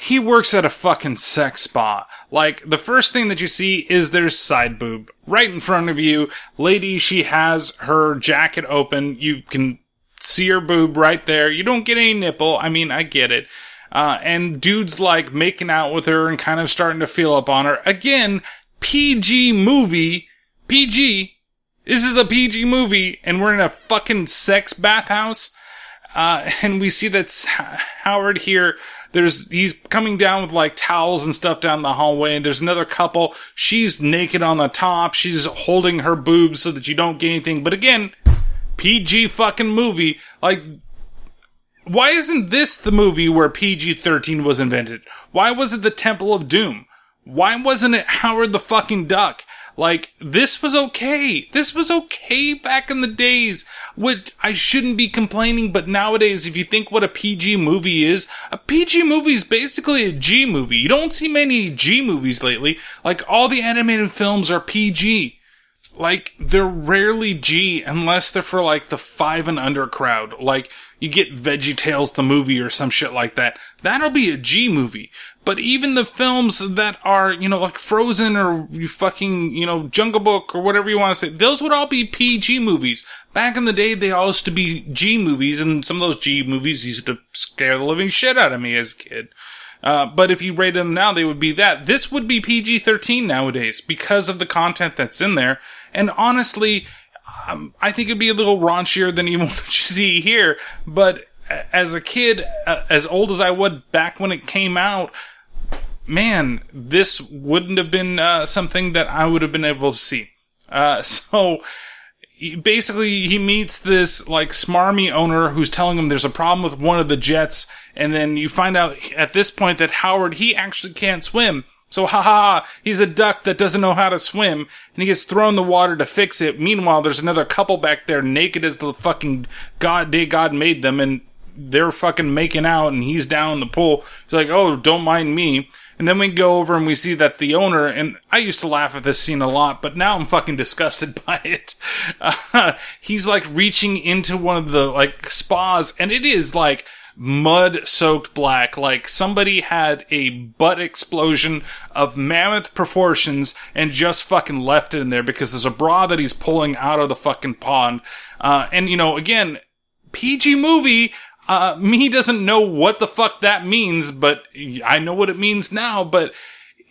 He works at a fucking sex spa. Like, the first thing that you see is there's side boob. Right in front of you. Lady, she has her jacket open. You can see her boob right there. You don't get any nipple. I mean, I get it. Uh, and dude's like making out with her and kind of starting to feel up on her. Again, PG movie. PG. This is a PG movie, and we're in a fucking sex bathhouse. Uh, and we see that Howard here, there's, he's coming down with like towels and stuff down the hallway, and there's another couple. She's naked on the top. She's holding her boobs so that you don't get anything. But again, PG fucking movie. Like, why isn't this the movie where PG 13 was invented? Why was it the Temple of Doom? Why wasn't it Howard the fucking Duck? Like, this was okay. This was okay back in the days. What, I shouldn't be complaining, but nowadays, if you think what a PG movie is, a PG movie is basically a G movie. You don't see many G movies lately. Like, all the animated films are PG. Like, they're rarely G unless they're for like the five and under crowd. Like, you get Veggie Tales the movie or some shit like that. That'll be a G movie. But even the films that are, you know, like Frozen or you fucking, you know, Jungle Book or whatever you want to say, those would all be PG movies. Back in the day, they all used to be G movies, and some of those G movies used to scare the living shit out of me as a kid. Uh, but if you rated them now, they would be that. This would be PG-13 nowadays because of the content that's in there. And honestly, um, I think it'd be a little raunchier than even [laughs] what you see here. But as a kid, uh, as old as I was back when it came out, man, this wouldn't have been uh, something that I would have been able to see. Uh, [laughs] so basically, he meets this like smarmy owner who's telling him there's a problem with one of the jets, and then you find out at this point that Howard he actually can't swim. So ha ha, he's a duck that doesn't know how to swim, and he gets thrown in the water to fix it. Meanwhile, there's another couple back there naked as the fucking god day God made them, and they're fucking making out, and he's down in the pool. He's like, "Oh, don't mind me." And then we go over and we see that the owner, and I used to laugh at this scene a lot, but now I'm fucking disgusted [laughs] by it. Uh, he's like reaching into one of the like spas, and it is like mud soaked black. Like somebody had a butt explosion of mammoth proportions and just fucking left it in there because there's a bra that he's pulling out of the fucking pond. Uh, and you know, again, PG movie, uh, [laughs] me doesn't know what the fuck that means, but I know what it means now, but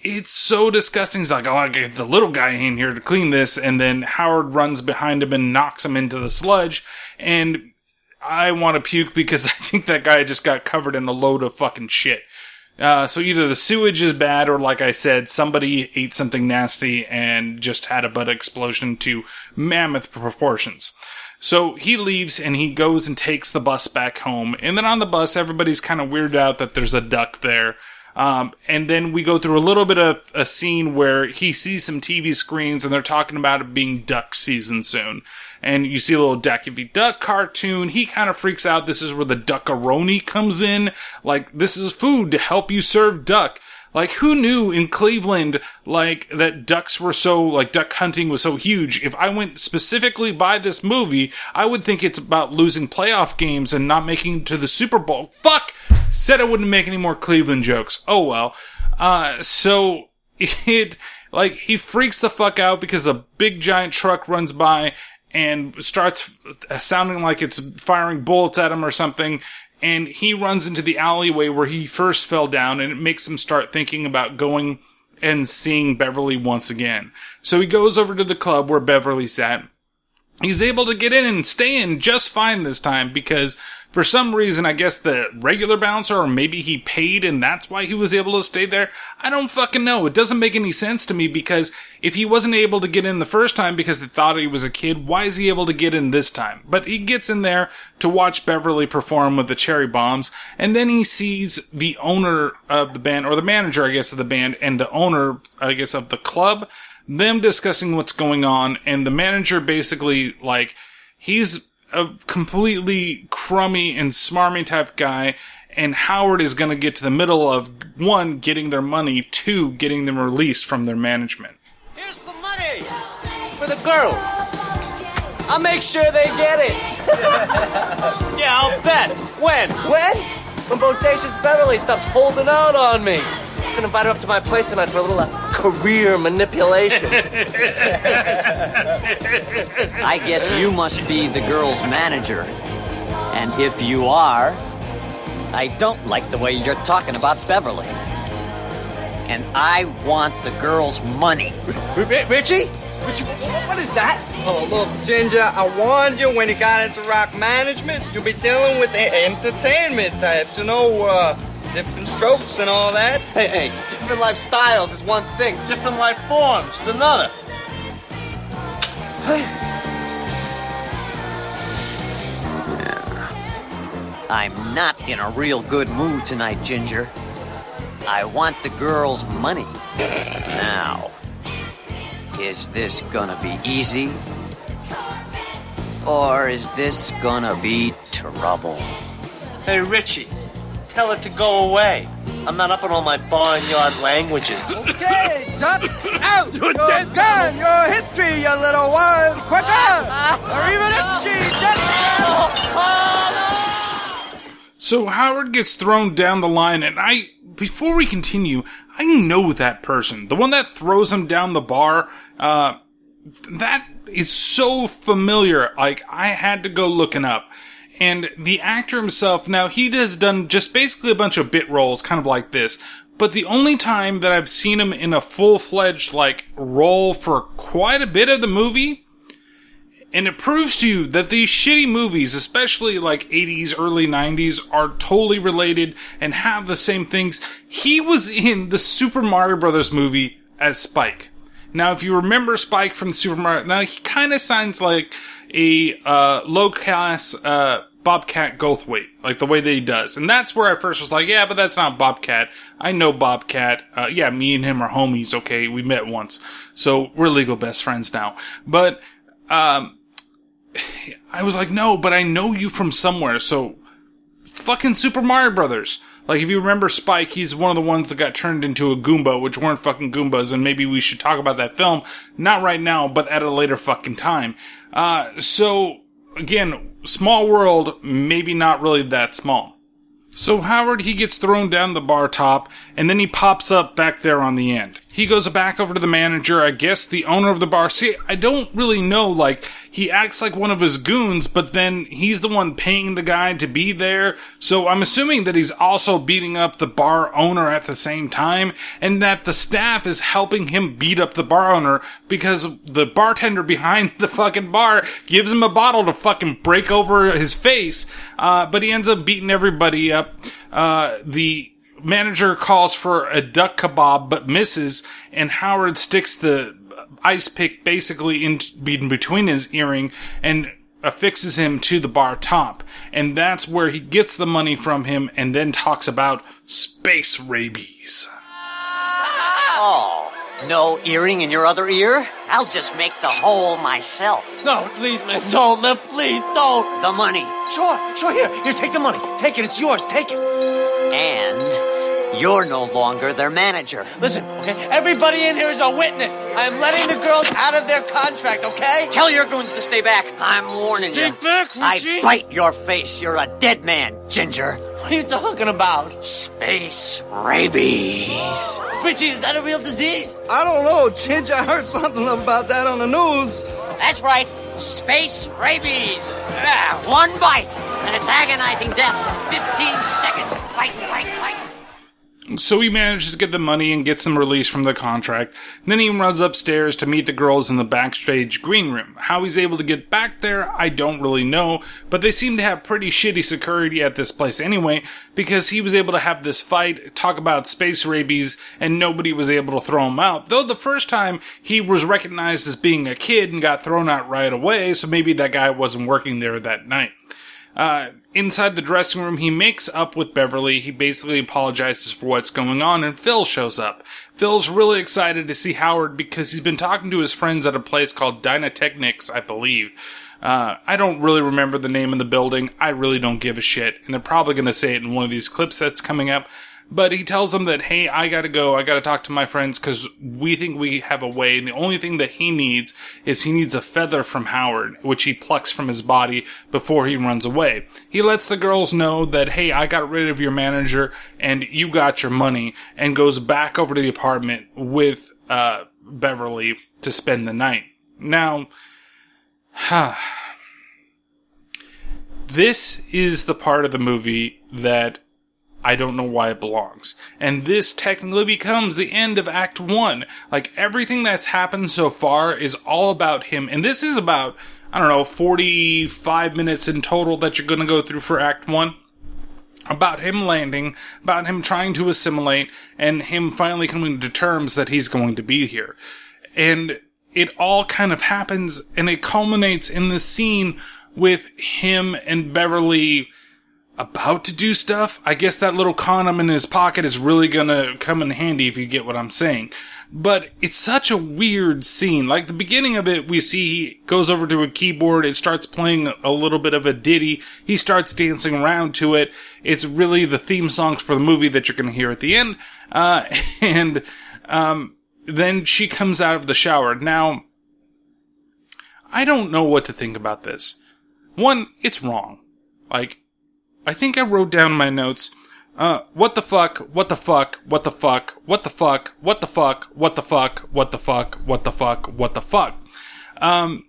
it's so disgusting. He's like, oh, I get the little guy in here to clean this. And then Howard runs behind him and knocks him into the sludge. And I want to puke because [laughs] I think that guy just got covered in a load of fucking shit. Uh, so either the sewage is bad or like I said, somebody ate something nasty and just had a butt explosion to mammoth proportions. So he leaves and he goes and takes the bus back home. And then on the bus, everybody's kind of weirded out that there's a duck there. Um, and then we go through a little bit of a scene where he sees some TV screens and they're talking about it being duck season soon. And you see a little Daffy Duck cartoon. He kind of freaks out. This is where the duckaroni comes in. Like, this is food to help you serve duck. Like, who knew in Cleveland, like, that ducks were so, like, duck hunting was so huge? If I went specifically by this movie, I would think it's about losing playoff games and not making to the Super Bowl. Fuck! Said I wouldn't make any more Cleveland jokes. Oh well. Uh, so, [laughs] it, like, he freaks the fuck out because a big giant truck runs by and starts sounding like it's firing bullets at him or something. And he runs into the alleyway where he first fell down and it makes him start thinking about going and seeing Beverly once again. So he goes over to the club where Beverly's at. He's able to get in and stay in just fine this time because for some reason, I guess the regular bouncer, or maybe he paid and that's why he was able to stay there. I don't fucking know. It doesn't make any sense to me because if he wasn't able to get in the first time because they thought he was a kid, why is he able to get in this time? But he gets in there to watch Beverly perform with the cherry bombs, and then he sees the owner of the band, or the manager, I guess, of the band, and the owner, I guess, of the club, them discussing what's going on, and the manager basically, like, he's a completely crummy and smarmy type guy, and Howard is going to get to the middle of one, getting their money, two, getting them released from their management. Here's the money for the girl. I'll make sure they get it. [laughs] yeah, I'll bet. When? When? When Bodacious Beverly stops holding out on me. I'm gonna invite her up to my place tonight for a little uh, career manipulation. [laughs] I guess you must be the girl's manager. And if you are, I don't like the way you're talking about Beverly. And I want the girl's money. Richie? Richie, what is that? Oh, look, Ginger, I warned you when you got into rock management. You'll be dealing with the entertainment types, you know, uh, different strokes and all that. Hey, hey, different lifestyles is one thing, different life forms is another. Yeah. I'm not in a real good mood tonight, Ginger. I want the girl's money. Now, is this gonna be easy? Or is this gonna be trouble? Hey, Richie, tell it to go away. I'm not up on all my barnyard languages. Okay, duck out! Your gun, your history, you little worms! Quicker! Arrivederci! So Howard gets thrown down the line, and I, before we continue, I know that person. The one that throws him down the bar, uh, that is so familiar. Like, I had to go looking up. And the actor himself, now he has done just basically a bunch of bit roles, kind of like this. But the only time that I've seen him in a full-fledged, like, role for quite a bit of the movie, and it proves to you that these shitty movies, especially like 80s, early 90s, are totally related and have the same things. He was in the Super Mario Brothers movie as Spike. Now, if you remember Spike from the Super Mario, now he kind of sounds like a uh, low class uh, Bobcat Goldthwait, like the way that he does, and that's where I first was like, yeah, but that's not Bobcat. I know Bobcat. Uh, yeah, me and him are homies. Okay, we met once, so we're legal best friends now. But um, I was like, no, but I know you from somewhere. So fucking Super Mario Brothers. Like, if you remember Spike, he's one of the ones that got turned into a Goomba, which weren't fucking Goombas, and maybe we should talk about that film. Not right now, but at a later fucking time. Uh, so, again, small world, maybe not really that small. So Howard, he gets thrown down the bar top, and then he pops up back there on the end. He goes back over to the manager, I guess the owner of the bar. See, I don't really know, like, he acts like one of his goons, but then he's the one paying the guy to be there. So I'm assuming that he's also beating up the bar owner at the same time, and that the staff is helping him beat up the bar owner because the bartender behind [laughs] the fucking bar gives him a bottle to fucking break over his face, uh, but he ends up beating everybody up. Uh, the manager calls for a duck kebab but misses, and Howard sticks the ice pick basically in, in between his earring and affixes him to the bar top. And that's where he gets the money from him and then talks about space rabies. Oh, no earring in your other ear? I'll just make the hole myself. No, please, man, don't, man, please, don't. The money. Sure, sure, here, here, take the money. Take it, it's yours, take it. And You're no longer their manager. Listen, okay? Everybody in here is a witness. I'm letting the girls out of their contract, okay? Tell your goons to stay back. I'm warning Stay you. back, Richie. I bite your face. You're a dead man, Ginger. What are you talking about? Space rabies. Richie, is that a real disease? I don't know, Ginger. I heard something about that on the news. That's right. Space rabies. Ah, one bite, and it's agonizing death in 15 seconds. Bite, bite, bite. So he manages to get the money and gets them released from the contract. Then he runs upstairs to meet the girls in the backstage green room. How he's able to get back there, I don't really know, but they seem to have pretty shitty security at this place anyway, because he was able to have this fight, talk about space rabies, and nobody was able to throw him out. Though the first time he was recognized as being a kid and got thrown out right away, so maybe that guy wasn't working there that night. Uh, inside the dressing room, he makes up with Beverly. He basically apologizes for what's going on, and Phil shows up. Phil's really excited to see Howard because he's been talking to his friends at a place called Dynatechnics, I believe. Uh, I don't really remember the name of the building. I really don't give a shit. And they're probably going to say it in one of these clips that's coming up. But he tells them that, hey, I gotta go. I gotta talk to my friends because we think we have a way. And the only thing that he needs is he needs a feather from Howard, which he plucks from his body before he runs away. He lets the girls know that, hey, I got rid of your manager and you got your money and goes back over to the apartment with, uh, Beverly to spend the night. Now, huh. This is the part of the movie that I don't know why it belongs. And this technically becomes the end of Act 1. Like, everything that's happened so far is all about him. And this is about, I don't know, 45 minutes in total that you're gonna go through for Act 1. About him landing, about him trying to assimilate, and him finally coming to terms that he's going to be here. And it all kind of happens, and it culminates in the scene with him and Beverly about to do stuff. I guess that little condom in his pocket is really gonna come in handy if you get what I'm saying. But it's such a weird scene. Like the beginning of it, we see he goes over to a keyboard, it starts playing a little bit of a ditty, he starts dancing around to it. It's really the theme songs for the movie that you're gonna hear at the end. Uh, [laughs] and, um, then she comes out of the shower. Now, I don't know what to think about this. One, it's wrong. Like, I think I wrote down my notes, uh, what the fuck, what the fuck, what the fuck, what the fuck, what the fuck, what the fuck, what the fuck, what the fuck, what the fuck. Um,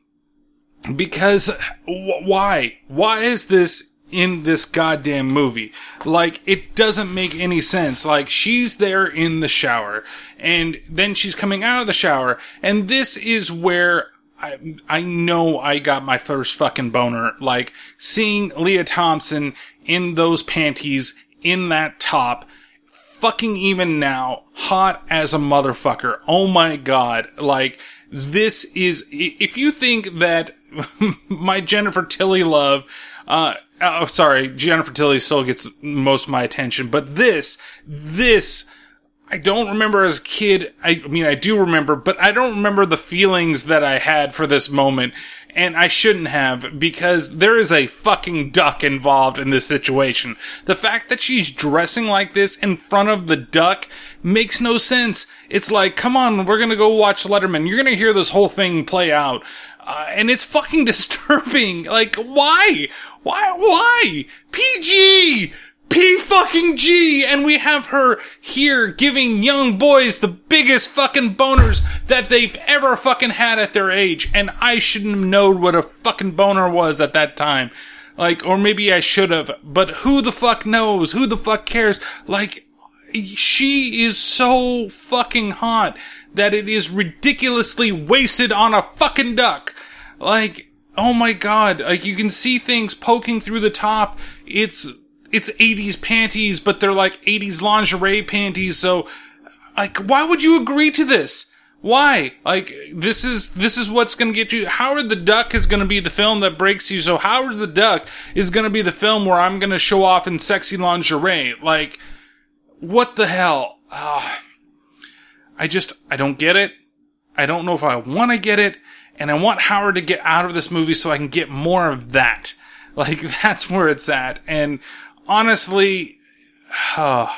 because wh- why? Why is this in this goddamn movie? Like, it doesn't make any sense. Like, she's there in the shower, and then she's coming out of the shower, and this is where I, I know I got my first fucking boner. Like, seeing Lea Thompson in those panties, in that top, fucking even now, hot as a motherfucker. Oh my god. Like, this is, if you think that [laughs] my Jennifer Tilly love, uh, oh, sorry, Jennifer Tilly still gets most of my attention, but this, this, I don't remember as a kid. I, mean, I do remember, but I don't remember the feelings that I had for this moment. And I shouldn't have because there is a fucking duck involved in this situation. The fact that she's dressing like this in front of the duck makes no sense. It's like, come on, we're gonna go watch Letterman. You're gonna hear this whole thing play out. Uh, and it's fucking [laughs] disturbing. Like, why? Why? Why? PG! P fucking G! And we have her here giving young boys the biggest fucking boners that they've ever fucking had at their age. And I shouldn't have known what a fucking boner was at that time. Like, or maybe I should have, but who the fuck knows? Who the fuck cares? Like, she is so fucking hot that it is ridiculously wasted on a fucking duck. Like, oh my god, like you can see things poking through the top. It's, it's 80s panties, but they're like 80s lingerie panties, so, like, why would you agree to this? Why? Like, this is, this is what's gonna get you, Howard the Duck is gonna be the film that breaks you, so Howard the Duck is gonna be the film where I'm gonna show off in sexy lingerie. Like, what the hell? Ah. I just, I don't get it. I don't know if I want to get it. And I want Howard to get out of this movie so I can get more of that. Like, [laughs] that's where it's at. And honestly, [sighs] uh,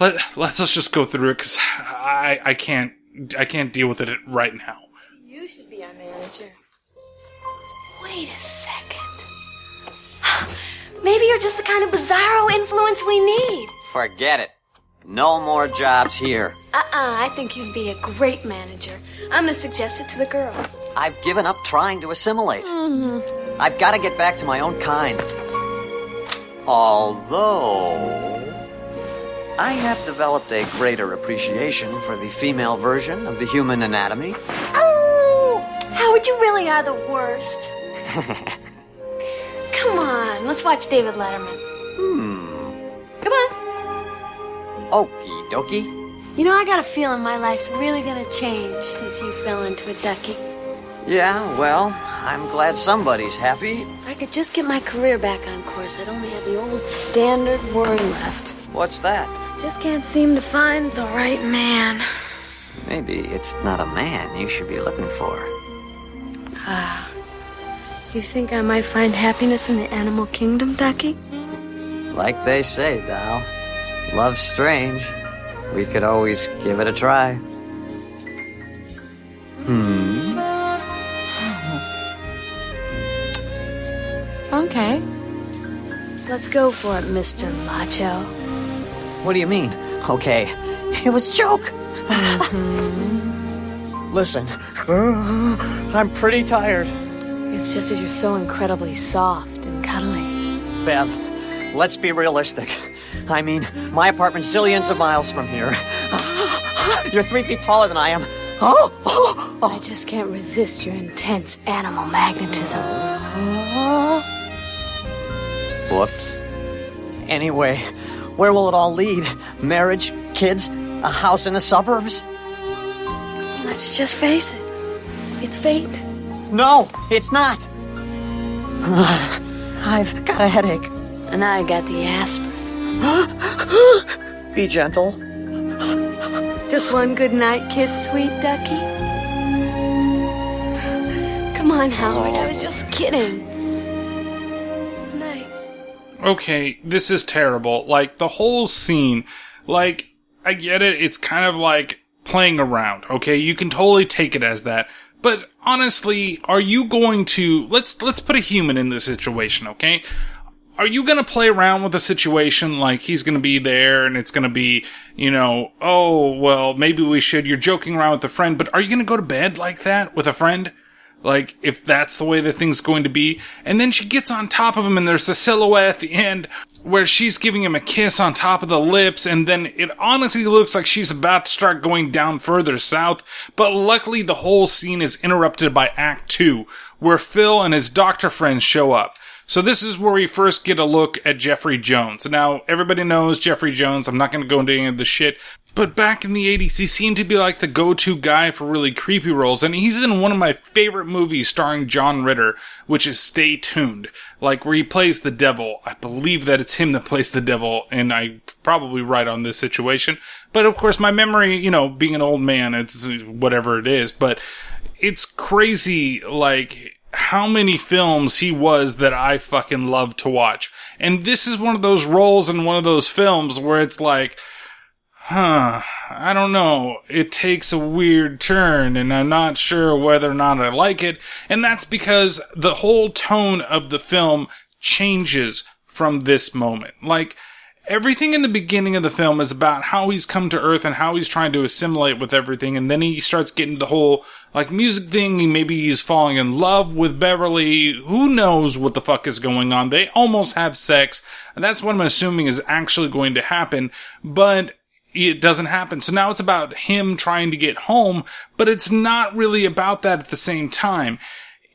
let let's let's just go through it because I I can't I can't deal with it right now. You should be our manager. Wait a second. [sighs] Maybe you're just the kind of bizarro influence we need. Forget it. No more jobs here. Uh-uh, I think you'd be a great manager. I'm gonna suggest it to the girls. I've given up trying to assimilate. Mm-hmm. I've got to get back to my own kind. Although. I have developed a greater appreciation for the female version of the human anatomy. Howard, you really are the worst. [laughs] Come on, let's watch David Letterman. Hmm. Come on. Okie dokie. You know, I got a feeling my life's really gonna change since you fell into a ducky. Yeah, well, I'm glad somebody's happy. If I could just get my career back on course, I'd only have the old standard worry left. What's that? Just can't seem to find the right man. Maybe it's not a man you should be looking for. Ah. You think I might find happiness in the animal kingdom, Ducky? Like they say, Thou. Love's strange. We could always give it a try. Hmm. Okay. Let's go for it, Mr. Macho. What do you mean? Okay. It was a joke. Mm-hmm. Listen, I'm pretty tired. It's just that you're so incredibly soft and cuddly. Bev, let's be realistic. I mean, my apartment's zillions of miles from here. You're three feet taller than I am. Oh, oh, oh. I just can't resist your intense animal magnetism. Uh-huh. Whoops. Anyway, where will it all lead? Marriage, kids, a house in the suburbs? Let's just face it. It's fate. No, it's not. [sighs] I've got a headache. And I got the aspirin. [gasps] Be gentle. Just one good night kiss, sweet ducky. [sighs] Come on, Howard. I was just kidding. Okay, this is terrible. Like, the whole scene, like, I get it, it's kind of like playing around, okay? You can totally take it as that. But honestly, are you going to, let's, let's put a human in this situation, okay? Are you gonna play around with a situation like he's gonna be there and it's gonna be, you know, oh, well, maybe we should, you're joking around with a friend, but are you gonna go to bed like that with a friend? Like, if that's the way the thing's going to be. And then she gets on top of him and there's a silhouette at the end where she's giving him a kiss on top of the lips and then it honestly looks like she's about to start going down further south. But luckily the whole scene is interrupted by Act 2 where Phil and his doctor friends show up. So this is where we first get a look at Jeffrey Jones. Now, everybody knows Jeffrey Jones. I'm not going to go into any of the shit. But back in the 80s, he seemed to be like the go-to guy for really creepy roles. And he's in one of my favorite movies starring John Ritter, which is Stay Tuned. Like where he plays the devil. I believe that it's him that plays the devil. And I probably right on this situation. But of course, my memory, you know, being an old man, it's whatever it is. But it's crazy, like, how many films he was that I fucking love to watch. And this is one of those roles in one of those films where it's like, huh, I don't know. It takes a weird turn and I'm not sure whether or not I like it. And that's because the whole tone of the film changes from this moment. Like, everything in the beginning of the film is about how he's come to Earth and how he's trying to assimilate with everything. And then he starts getting the whole, like, music thing. Maybe he's falling in love with Beverly. Who knows what the fuck is going on? They almost have sex. And that's what I'm assuming is actually going to happen. But it doesn't happen. So now it's about him trying to get home, but it's not really about that at the same time.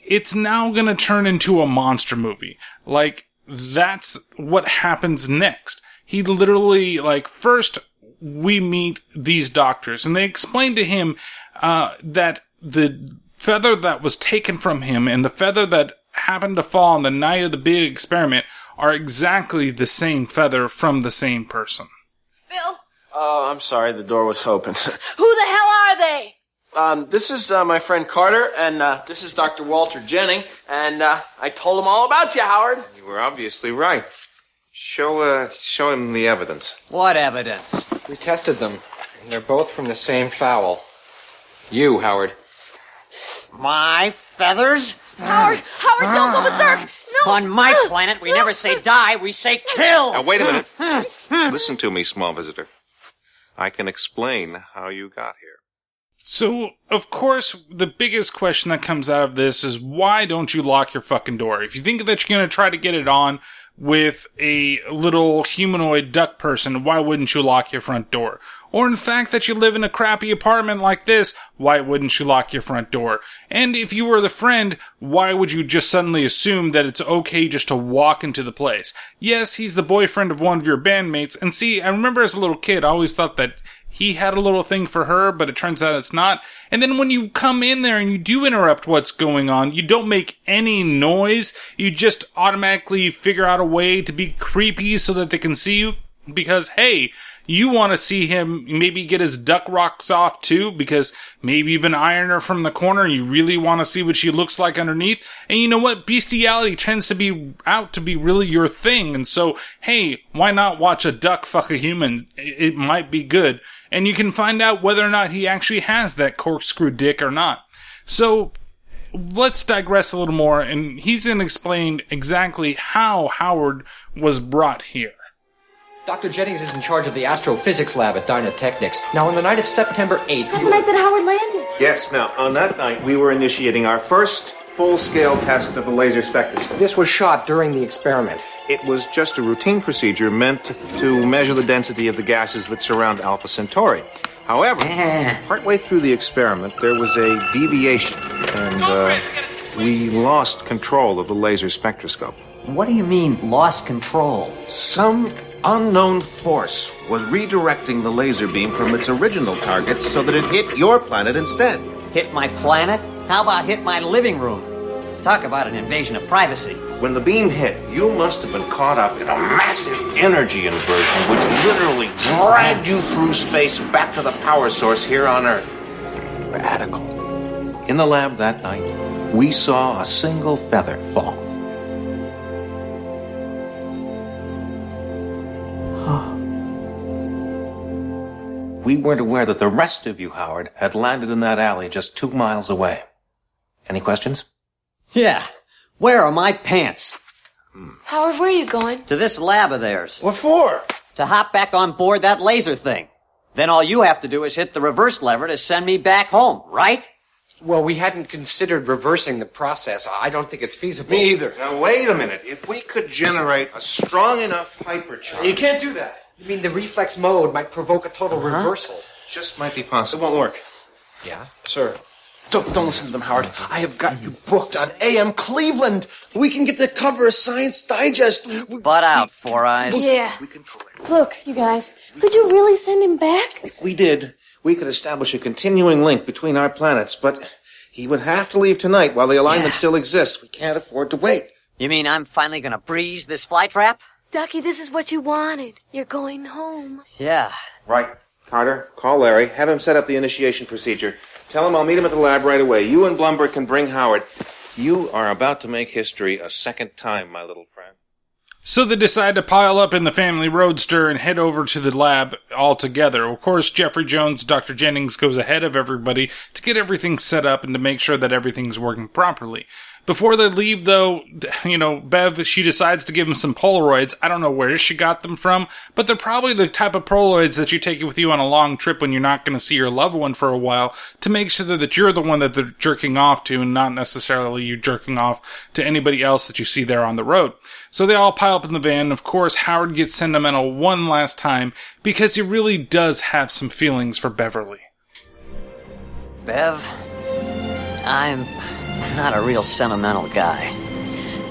It's now gonna turn into a monster movie. Like, that's what happens next. He literally, like, first we meet these doctors and they explain to him, uh, that the feather that was taken from him and the feather that happened to fall on the night of the big experiment are exactly the same feather from the same person. Bill, Oh, I'm sorry, the door was open. [laughs] who the hell are they? um, this is uh, my friend Carter, and uh, this is Dr. Walter Jennings, and uh, I told him all about you, Howard. You were obviously right. Show, uh, show him the evidence. What evidence? We tested them, and they're both from the same fowl. You, Howard. My feathers? Howard, Howard, don't go berserk! No! On my [gasps] planet, we never say die, we say kill! Now, wait a minute. [laughs] Listen to me, small visitor. I can explain how you got here. So, of course, the biggest question that comes out of this is why don't you lock your fucking door? If you think that you're going to try to get it on with a little humanoid duck person, why wouldn't you lock your front door? Or in fact that you live in a crappy apartment like this, why wouldn't you lock your front door? And if you were the friend, why would you just suddenly assume that it's okay just to walk into the place? Yes, he's the boyfriend of one of your bandmates, and see, I remember as a little kid, I always thought that he had a little thing for her, but it turns out it's not. And then when you come in there and you do interrupt what's going on, you don't make any noise. You just automatically figure out a way to be creepy so that they can see you. Because, hey, you want to see him maybe get his duck rocks off too, because maybe you've been ironing her from the corner. and You really want to see what she looks like underneath. And you know what? Bestiality tends to be out to be really your thing. And so, hey, why not watch a duck fuck a human? It might be good. And you can find out whether or not he actually has that corkscrew dick or not. So, let's digress a little more, and he's going to explain exactly how Howard was brought here. Dr. Jennings is in charge of the astrophysics lab at Dynatechnics. Now, on the night of September 8th. That's the night that Howard landed. Yes, now, on that night, we were initiating our first full scale test of the laser spectroscope. This was shot during the experiment. It was just a routine procedure meant to measure the density of the gases that surround Alpha Centauri. However, partway through the experiment, there was a deviation, and uh, we lost control of the laser spectroscope. What do you mean, lost control? Some unknown force was redirecting the laser beam from its original target so that it hit your planet instead. Hit my planet? How about hit my living room? Talk about an invasion of privacy. When the beam hit, you must have been caught up in a massive energy inversion which literally dragged you through space back to the power source here on Earth. Radical. In the lab that night, we saw a single feather fall. We weren't aware that the rest of you, Howard, had landed in that alley just two miles away. Any questions? Yeah. Where are my pants? Howard, where are you going? To this lab of theirs. What for? To hop back on board that laser thing. Then all you have to do is hit the reverse lever to send me back home, right? Well, we hadn't considered reversing the process. I don't think it's feasible. Me either. Now, wait a minute. If we could generate a strong enough hypercharge. You can't do that. You mean the reflex mode might provoke a total Uh-huh. reversal? Just might be possible. It won't work. Yeah? Sir, don't, don't listen to them, Howard. I have got you booked on AM Cleveland. We can get the cover of Science Digest. We- Butt out, Four Eyes. Yeah. Look, you guys, could you really send him back? If we did, we could establish a continuing link between our planets, but he would have to leave tonight while the alignment still exists. We can't afford to wait. You mean I'm finally gonna breeze this fly trap? Ducky, this is what you wanted. You're going home. Yeah. Right. Carter, call Larry. Have him set up the initiation procedure. Tell him I'll meet him at the lab right away. You and Blumburtt can bring Howard. You are about to make history a second time, my little friend. So they decide to pile up in the family roadster and head over to the lab all together. Of course, Jeffrey Jones, Dr. Jennings goes ahead of everybody to get everything set up and to make sure that everything's working properly. Before they leave, though, you know, Bev, she decides to give him some Polaroids. I don't know where she got them from, but they're probably the type of Polaroids that you take with you on a long trip when you're not going to see your loved one for a while to make sure that you're the one that they're jerking off to and not necessarily you jerking off to anybody else that you see there on the road. So they all pile up in the van. Of course, Howard gets sentimental one last time because he really does have some feelings for Beverly. Bev, I'm not a real sentimental guy.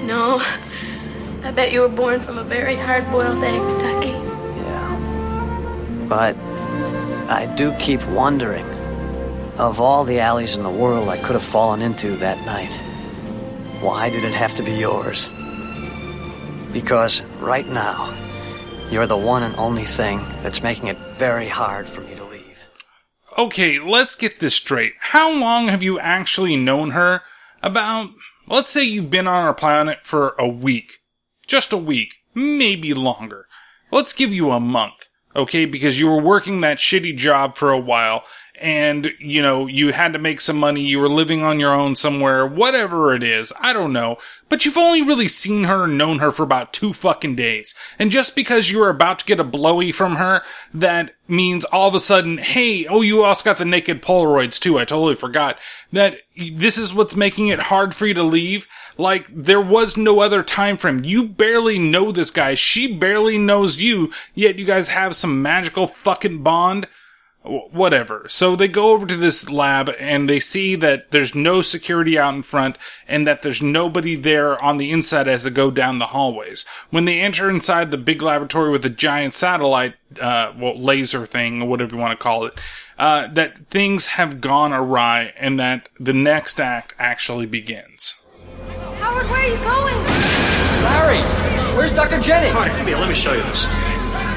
No. I bet you were born from a very hard boiled egg, Ducky. Yeah. But I do keep wondering of all the alleys in the world I could have fallen into that night, why did it have to be yours? Because right now, you're the one and only thing that's making it very hard for me to leave. Okay, let's get this straight. How long have you actually known her? About, let's say you've been on our planet for a week. Just a week. maybe longer. Let's give you a month, okay? Because you were working that shitty job for a while and, you know, you had to make some money, you were living on your own somewhere, whatever it is, I don't know. But you've only really seen her and known her for about two fucking days. And just because you were about to get a blowy from her, that means all of a sudden, hey, oh, you also got the naked Polaroids too, I totally forgot. That this is what's making it hard for you to leave. Like, there was no other time frame. You barely know this guy, she barely knows you, yet you guys have some magical fucking bond whatever. So they go over to this lab and they see that there's no security out in front and that there's nobody there on the inside as they go down the hallways. When they enter inside the big laboratory with the giant satellite, uh, well, laser thing or whatever you want to call it, uh, that things have gone awry and that the next act actually begins. Howard, where are you going? Larry, where's Dr. Jennings? Carter, come here, let me show you this.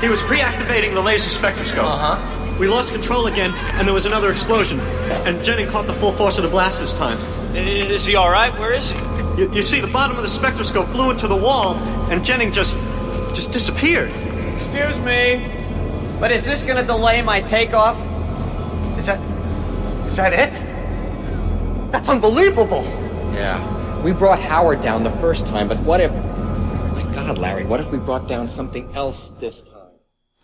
He was pre-activating the laser spectroscope. Uh-huh. We lost control again, and there was another explosion. And Jennings caught the full force of the blast this time. Is he all right? Where is he? You, you see, the bottom of the spectroscope blew into the wall, and Jennings just, just disappeared. Excuse me, but is this going to delay my takeoff? Is that, is that it? That's unbelievable. Yeah. We brought Howard down the first time, but what if. My God, Larry, what if we brought down something else this time?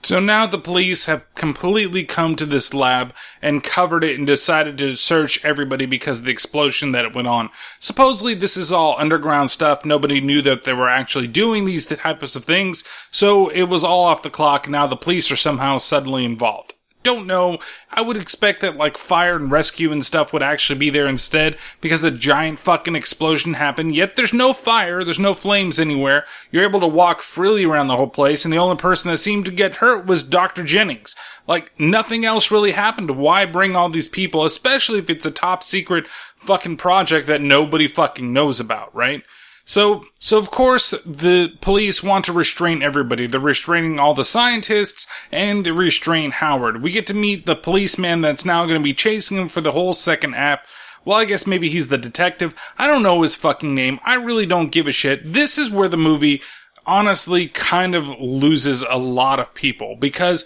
So now the police have completely come to this lab and covered it and decided to search everybody because of the explosion that it went on. Supposedly this is all underground stuff. Nobody knew that they were actually doing these types of things. So it was all off the clock. Now the police are somehow suddenly involved don't know. I would expect that like fire and rescue and stuff would actually be there instead because a giant fucking explosion happened. Yet there's no fire, there's no flames anywhere. You're able to walk freely around the whole place and the only person that seemed to get hurt was Dr. Jennings. Like nothing else really happened. Why bring all these people, especially if it's a top secret fucking project that nobody fucking knows about, right? So, so of course, the police want to restrain everybody. They're restraining all the scientists and they restrain Howard. We get to meet the policeman that's now going to be chasing him for the whole second app. Well, I guess maybe he's the detective. I don't know his fucking name. I really don't give a shit. This is where the movie honestly kind of loses a lot of people because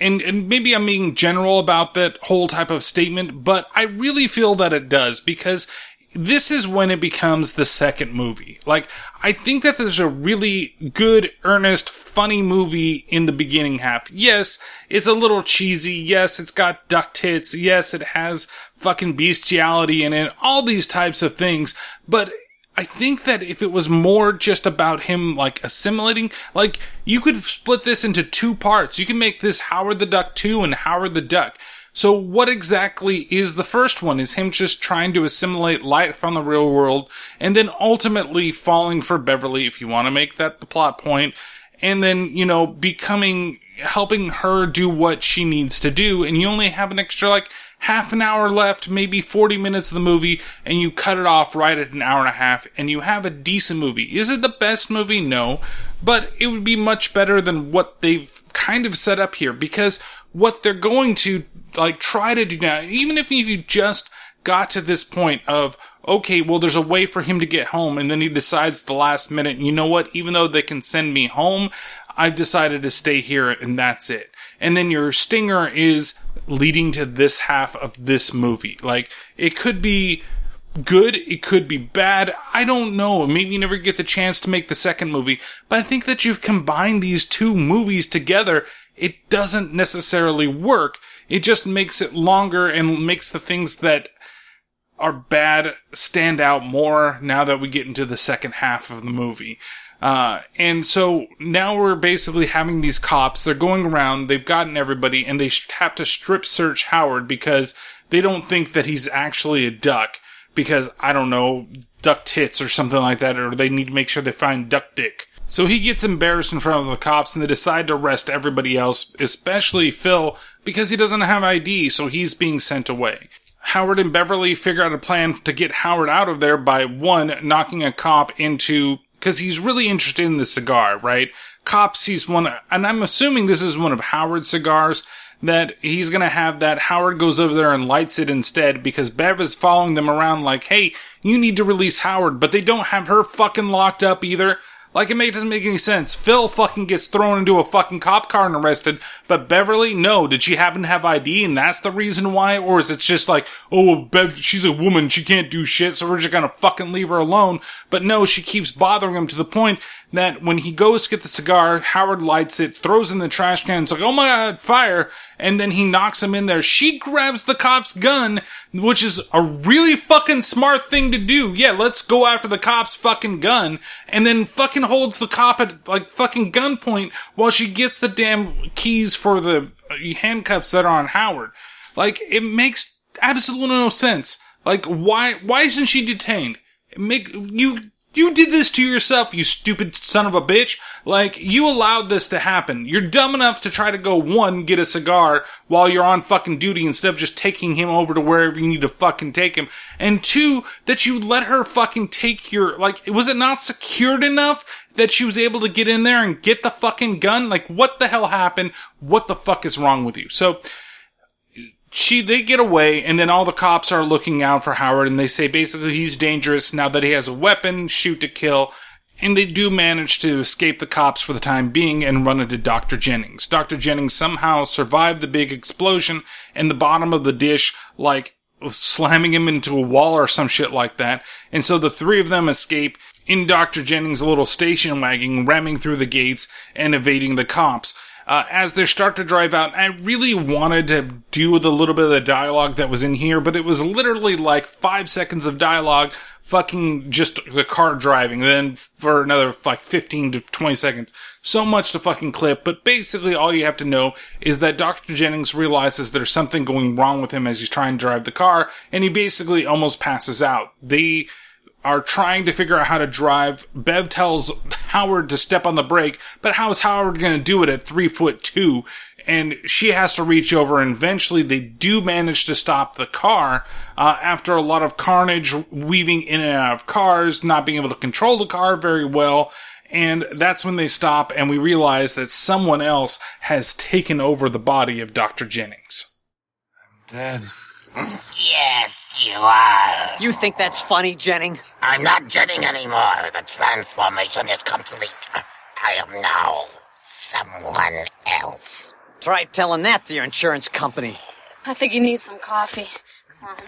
and, and maybe I'm being general about that whole type of statement, but I really feel that it does because this is when it becomes the second movie. Like, I think that there's a really good, earnest, funny movie in the beginning half. Yes, it's a little cheesy. Yes, it's got duck tits. Yes, it has fucking bestiality in it. All these types of things. But I think that if it was more just about him like assimilating, like you could split this into two parts. You can make this Howard the Duck 2 and Howard the Duck. So what exactly is the first one? Is him just trying to assimilate light from the real world and then ultimately falling for Beverly if you want to make that the plot point and then, you know, becoming, helping her do what she needs to do and you only have an extra like half an hour left, maybe 40 minutes of the movie, and you cut it off right at an hour and a half, and you have a decent movie. Is it the best movie? No. But it would be much better than what they've kind of set up here, because what they're going to like try to do now, even if you just got to this point of, okay, well, there's a way for him to get home. And then he decides the last minute, you know what? Even though they can send me home, I've decided to stay here and that's it. And then your stinger is leading to this half of this movie. Like, it could be good, it could be bad. I don't know. Maybe you never get the chance to make the second movie, but I think that you've combined these two movies together. It doesn't necessarily work it just makes it longer and makes the things that are bad stand out more now that we get into the second half of the movie. Uh, and so now we're basically having these cops, they're going around, they've gotten everybody, and they have to strip search Howard because they don't think that he's actually a duck. Because, I don't know, duck tits or something like that, or they need to make sure they find duck dick. So he gets embarrassed in front of the cops and they decide to arrest everybody else, especially Phil, because he doesn't have ID, so he's being sent away. Howard and Beverly figure out a plan to get Howard out of there by one, knocking a cop into, cause he's really interested in the cigar, right? Cop sees one, and I'm assuming this is one of Howard's cigars, that he's gonna have that Howard goes over there and lights it instead because Bev is following them around like, hey, you need to release Howard, but they don't have her fucking locked up either. Like it make, doesn't make any sense. Phil fucking gets thrown into a fucking cop car and arrested, but Beverly, no. Did she happen to have ID and that's the reason why? Or is it just like, oh, Bev, she's a woman, she can't do shit, so we're just gonna fucking leave her alone? But no, she keeps bothering him to the point that when he goes to get the cigar, Howard lights it, throws it in the trash can, it's like, oh my god, fire, and then he knocks him in there. She grabs the cop's gun, which is a really fucking smart thing to do. Yeah, let's go after the cop's fucking gun, and then fucking holds the cop at like fucking gunpoint while she gets the damn keys for the uh, handcuffs that are on Howard. Like, it makes absolutely no sense. Like, why, why isn't she detained? Make, you, you did this to yourself, you stupid son of a bitch. Like, you allowed this to happen. You're dumb enough to try to go, one, get a cigar while you're on fucking duty instead of just taking him over to wherever you need to fucking take him. And two, that you let her fucking take your, like, was it not secured enough that she was able to get in there and get the fucking gun? Like, what the hell happened? What the fuck is wrong with you? So, she they get away and then all the cops are looking out for Howard and they say basically he's dangerous now that he has a weapon, shoot to kill. And they do manage to escape the cops for the time being and run into Dr. Jennings. Dr. Jennings somehow survived the big explosion and the bottom of the dish, like slamming him into a wall or some shit like that. And so the three of them escape in Dr. Jennings' little station wagon, ramming through the gates and evading the cops uh, as they start to drive out. I really wanted to do with a little bit of the dialogue that was in here, but it was literally like five seconds of dialogue, fucking just the car driving, then for another like 15 to 20 seconds. So much to fucking clip, but basically all you have to know is that Dr. Jennings realizes there's something going wrong with him as he's trying to drive the car, and he basically almost passes out. They, are trying to figure out how to drive. Bev tells Howard to step on the brake, but how is Howard going to do it at three foot two? And she has to reach over and eventually they do manage to stop the car, uh, after a lot of carnage weaving in and out of cars, not being able to control the car very well. And that's when they stop and we realize that someone else has taken over the body of Dr. Jennings. I'm Dead. Yes, you are. You think that's funny, Jennings? I'm not Jennings anymore. The transformation is complete. I am now someone else. Try telling that to your insurance company. I think you need some coffee. Come on.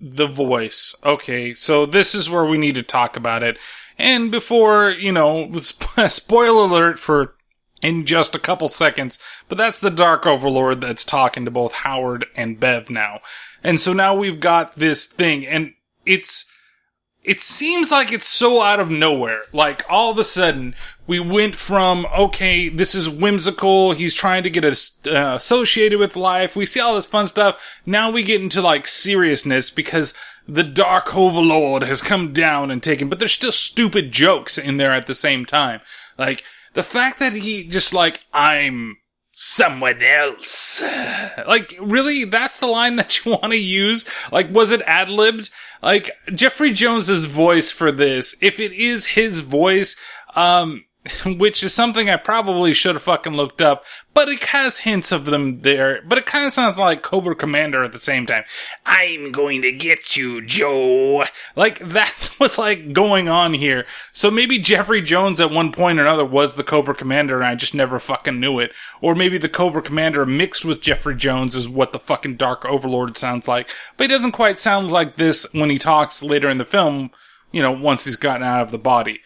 the voice. Okay, so this is where we need to talk about it. And before, you know, sp- [laughs] spoiler alert for in just a couple seconds, but that's the Dark Overlord that's talking to both Howard and Bev now. And so now we've got this thing, and it's, it seems like it's so out of nowhere. Like all of a sudden, we went from okay, this is whimsical. He's trying to get us uh, associated with life. We see all this fun stuff. Now we get into like seriousness because the Dark Overlord has come down and taken. But there's still stupid jokes in there at the same time. Like the fact that he just like I'm someone else. [sighs] Like, really? That's the line [laughs] that you want to use? Like, was it ad libbed? Like, Jeffrey Jones's voice for this, if it is his voice, um, [laughs] which is something I probably should have fucking looked up, but it has hints of them there, but it kind of sounds like Cobra Commander at the same time. I'm going to get you, Joe. Like, [laughs] that's what's like going on here. So maybe Jeffrey Jones at one point or another was the Cobra Commander and I just never fucking knew it. Or maybe the Cobra Commander mixed with Jeffrey Jones is what the fucking Dark Overlord sounds like. But he doesn't quite sound like this when he talks later in the film, you know, once he's gotten out of the body.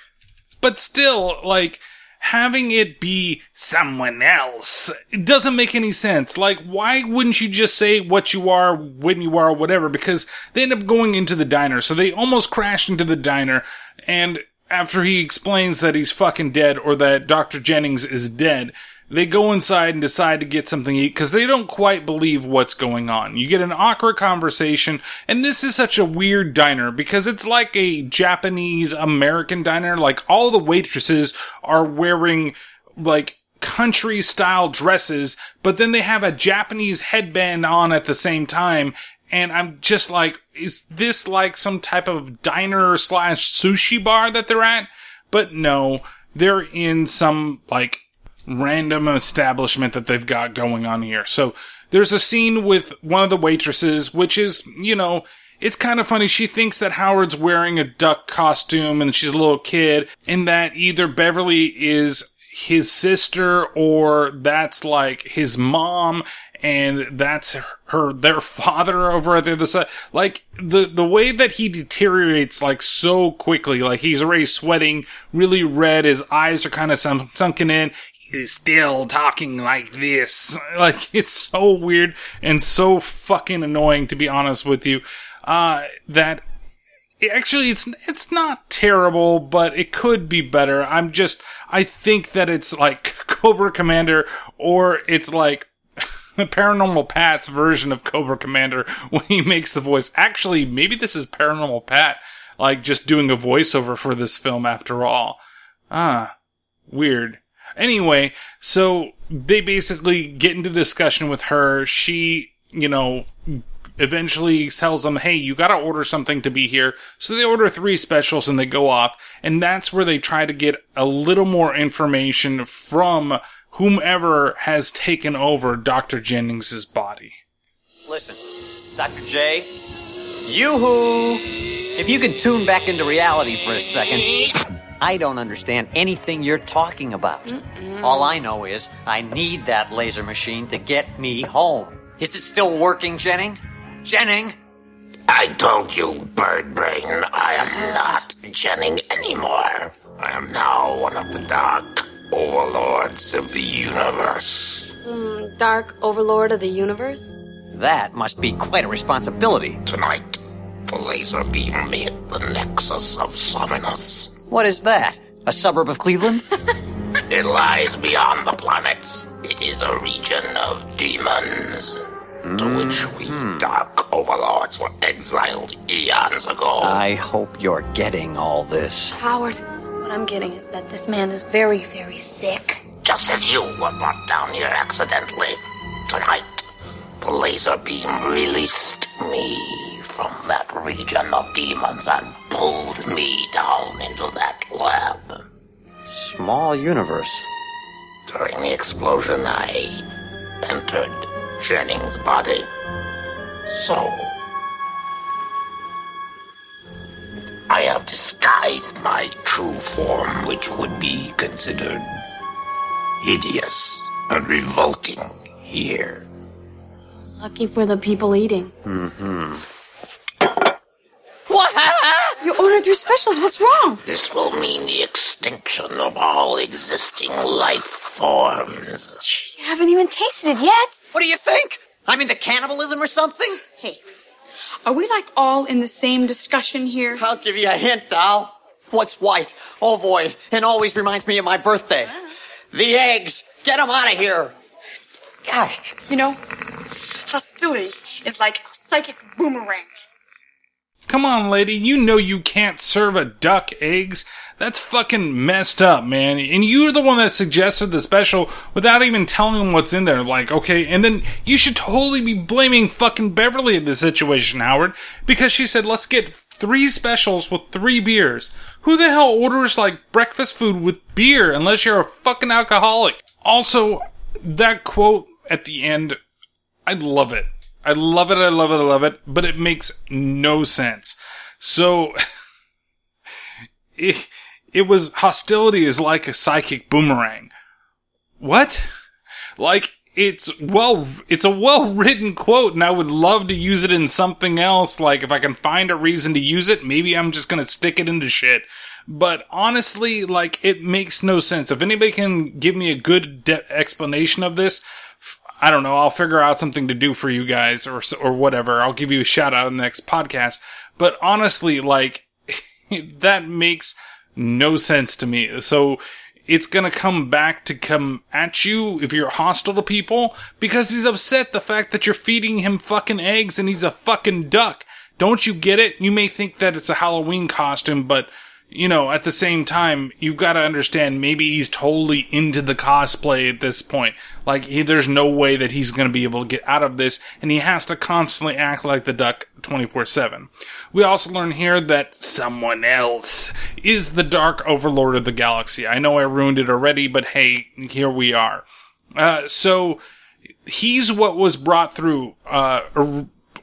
But still, like, having it be someone else it doesn't make any sense. Like, why wouldn't you just say what you are, when you are, whatever? Because they end up going into the diner. So they almost crash into the diner. And after he explains that he's fucking dead or that Dr. Jennings is dead, they go inside and decide to get something to eat because they don't quite believe what's going on. You get an awkward conversation, and this is such a weird diner because it's like a Japanese American diner. Like all the waitresses are wearing like country style dresses, but then they have a Japanese headband on at the same time. And I'm just like, is this like some type of diner slash sushi bar that they're at? But no, they're in some like random establishment that they've got going on here. So there's a scene with one of the waitresses, which is, you know, it's kind of funny. She thinks that Howard's wearing a duck costume and she's a little kid and that either Beverly is his sister or that's like his mom and that's her, their father over at the other side. Like the, the way that he deteriorates like so quickly, like he's already sweating really red. His eyes are kind of sunk, sunken in. He's still talking like this. [laughs] Like it's so weird and so fucking annoying to be honest with you. Uh, that actually it's it's not terrible, but it could be better. I'm just I think that it's like [laughs] Cobra Commander or it's like [laughs] Paranormal Pat's version of Cobra Commander when he makes the voice. Actually, maybe this is Paranormal Pat like just doing a voiceover for this film after all. Ah, weird. Anyway, so they basically get into discussion with her. She, you know, eventually tells them, hey, you gotta order something to be here. So they order three specials and they go off. And that's where they try to get a little more information from whomever has taken over Dr. Jennings' body. Listen, Dr. J, you-hoo! If you can tune back into reality for a second, I don't understand anything you're talking about. All I know is I need that laser machine to get me home. Is it still working, Jennings? Jennings? I told you, Birdbrain, I am not Jennings anymore. I am now one of the dark overlords of the universe. Mm, Dark Overlord of the Universe? That must be quite a responsibility. Tonight, the laser beam hit the nexus of Sominus. What is that? A suburb of Cleveland? [laughs] It lies beyond the planets. It is a region of demons to which we mm-hmm. dark overlords were exiled eons ago. I hope you're getting all this. Howard, what I'm getting is that this man is very, very sick. Just as you were brought down here accidentally. Tonight, the laser beam released me from that region of demons and pulled me down into that lab. Small universe. During the explosion, I entered Jennings' body. So, I have disguised my true form, which would be considered hideous and revolting here. Lucky for the people eating. Mm-hmm. What? You ordered three specials. What's wrong? This will mean the extinction of all existing life forms. You haven't even tasted it yet. What do you think? I'm into cannibalism or something? Hey, are we like all in the same discussion here? I'll give you a hint, doll. What's white, oh, ovoid, and always reminds me of my birthday? The eggs! Get them out of here! Gosh, you know, hostility is like a psychic boomerang. Come on, lady, you know you can't serve a duck eggs. That's fucking messed up, man. And you're the one that suggested the special without even telling them what's in there. Like, okay, and then you should totally be blaming fucking Beverly in this situation, Howard, because she said, let's get three specials with three beers. Who the hell orders like breakfast food with beer unless you're a fucking alcoholic? Also, that quote at the end, I love it. I love it, I love it, I love it, but it makes no sense. So, [laughs] it, it was hostility is like a psychic boomerang. What? Like, it's well, it's a well written quote and I would love to use it in something else. Like, if I can find a reason to use it, maybe I'm just gonna stick it into shit. But honestly, like, it makes no sense. If anybody can give me a good de- explanation of this, I don't know. I'll figure out something to do for you guys or, or whatever. I'll give you a shout out in the next podcast. But honestly, like, [laughs] that makes no sense to me. So it's gonna come back to come at you if you're hostile to people because he's upset the fact that you're feeding him fucking eggs and he's a fucking duck. Don't you get it? You may think that it's a Halloween costume, but you know, at the same time, you've got to understand maybe he's totally into the cosplay at this point. Like, he, there's no way that he's going to be able to get out of this, and he has to constantly act like the duck 24-7. We also learn here that someone else is the Dark Overlord of the Galaxy. I know I ruined it already, but hey, here we are. Uh, so, he's what was brought through, uh,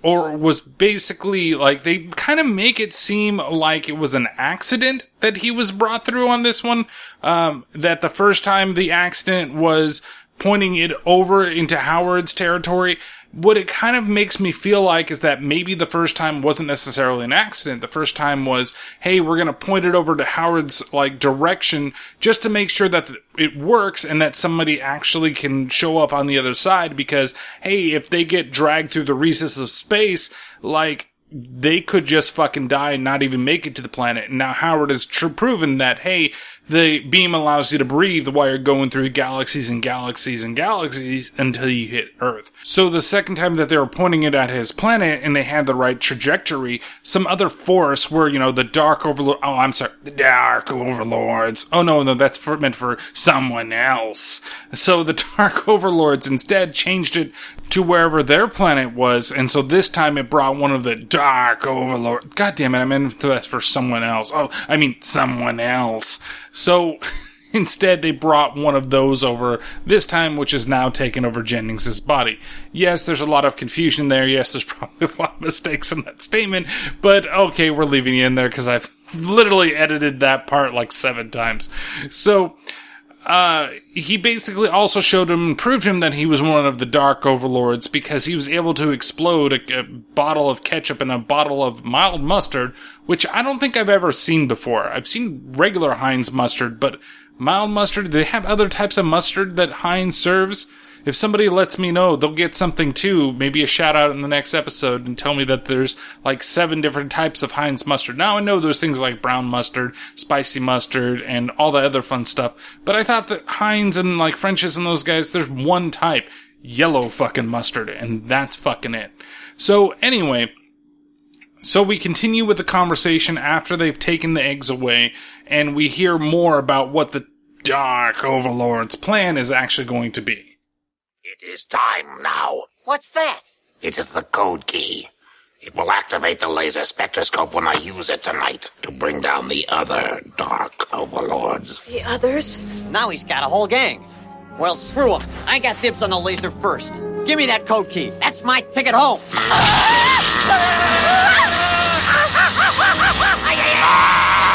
or- was basically like they kind of make it seem like it was an accident that he was brought through on this one. Um, that the first time the accident was pointing it over into Howard's territory. What it kind of makes me feel like is that maybe the first time wasn't necessarily an accident. The first time was, hey, we're going to point it over to Howard's like direction just to make sure that it works and that somebody actually can show up on the other side because, hey, if they get dragged through the recesses of space, like, they could just fucking die and not even make it to the planet. And now Howard has tr- proven that, hey, the beam allows you to breathe while you're going through galaxies and galaxies and galaxies until you hit Earth. So the second time that they were pointing it at his planet and they had the right trajectory, some other force where, you know, the Dark Overlord, oh, I'm sorry, the Dark Overlords. Oh no, no, that's for, meant for someone else. So the [laughs] Dark Overlords instead changed it to wherever their planet was, and so this time it brought one of the Dark Overlords. God damn it, I meant that's for someone else. Oh, I mean someone else. So [laughs] instead, they brought one of those over this time, which is now taken over Jennings's body. Yes, there's a lot of confusion there. Yes, there's [laughs] probably a lot of mistakes in that statement, but okay, we're leaving it in there because I've [laughs] literally edited that part like seven times. So, uh, he basically also showed him proved him that he was one of the Dark Overlords because he was able to explode a, a, bottle of ketchup and a bottle of mild mustard, which I don't think I've ever seen before. I've seen regular Heinz mustard, but mild mustard, they have other types of mustard that Heinz serves. If somebody lets me know, they'll get something too, maybe a shout out in the next episode and tell me that there's like seven different types of Heinz mustard. Now I know there's things like brown mustard, spicy mustard, and all the other fun stuff, but I thought that Heinz and like French's and those guys, there's one type, yellow fucking mustard, and that's fucking it. So anyway, so we continue with the conversation after they've taken the eggs away, and we hear more about what the Dark Overlord's plan is actually going to be. It is time now. What's that? It is the code key. It will activate the laser spectroscope when I use it tonight to bring down the other Dark Overlords. The others? Now he's got a whole gang. Well, screw him. I got dibs on the laser first. Give me that code key. That's my ticket home. [laughs] [laughs]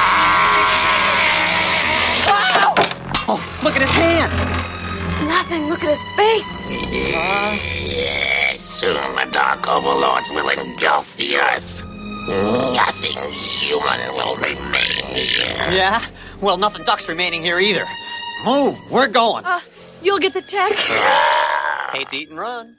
nothing. Look at his face. Yes, soon the Dark Overlords will engulf the Earth. Nothing human will remain here. Yeah? Well, nothing ducks remaining here either. Move. We're going. Uh, you'll get the tech? Hate to eat and run.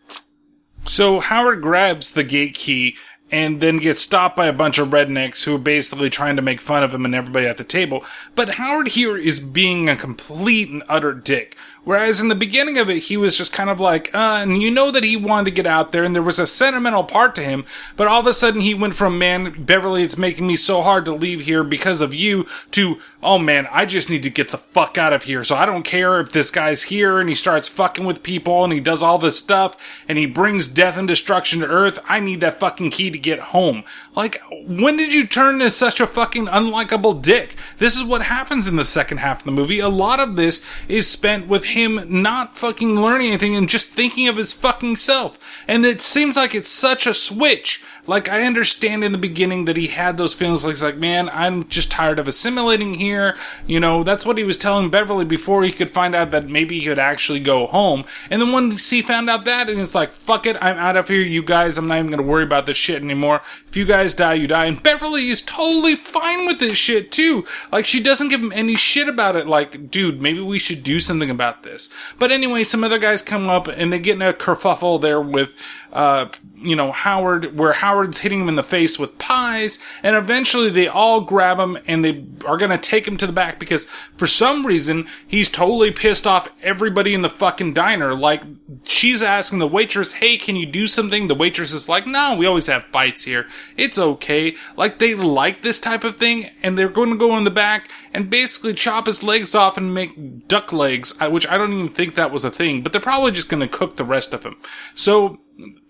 So Howard grabs the gate key and then gets stopped by a bunch of rednecks who are basically trying to make fun of him and everybody at the table. But Howard here is being a complete and utter dick. Whereas in the beginning of it, he was just kind of like, uh, and you know that he wanted to get out there and there was a sentimental part to him, but all of a sudden he went from, man, Beverly, it's making me so hard to leave here because of you to, oh man, I just need to get the fuck out of here. So I don't care if this guy's here and he starts fucking with people and he does all this stuff and he brings death and destruction to Earth. I need that fucking key to get home. Like, when did you turn into such a fucking unlikable dick? This is what happens in the second half of the movie. A lot of this is spent with him not fucking learning anything and just thinking of his fucking self. And it seems like it's such a switch. Like, I understand in the beginning that he had those feelings like, he's like, man, I'm just tired of assimilating here. You know, that's what he was telling Beverly before he could find out that maybe he could actually go home. And then once he found out that, and it's like, fuck it, I'm out of here, you guys, I'm not even gonna worry about this shit anymore. If you guys die, you die. And Beverly is totally fine with this shit too. Like, she doesn't give him any shit about it. Like, dude, maybe we should do something about this. But anyway, some other guys come up and they get in a kerfuffle there with, uh, you know, Howard, where Howard's hitting him in the face with pies, and eventually they all grab him and they are gonna take him to the back because for some reason he's totally pissed off everybody in the fucking diner. Like, she's asking the waitress, hey, can you do something? The waitress is like, no, we always have fights here. It's okay. Like, they like this type of thing, and they're to go in the back and basically chop his legs off and make duck legs, which I don't even think that was a thing, but they're probably just gonna cook the rest of him. So,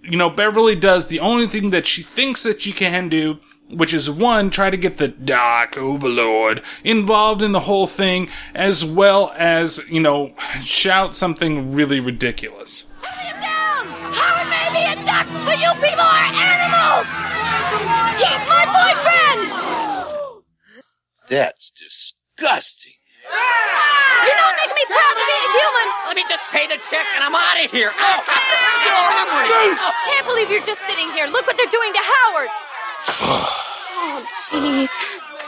you know, Beverly does the only thing that she thinks that she can do, which is one, try to get the Dark Overlord involved in the whole thing, as well as, you know, shout something really ridiculous. Howard may be a duck, but you people are animals! He's my boyfriend! That's disgusting. You're not making me proud to be human! Let me just pay the check and I'm out of here. Ow! You're oh, hungry. Can't believe you're just sitting here. Look what they're doing to Howard. [sighs] Oh, jeez.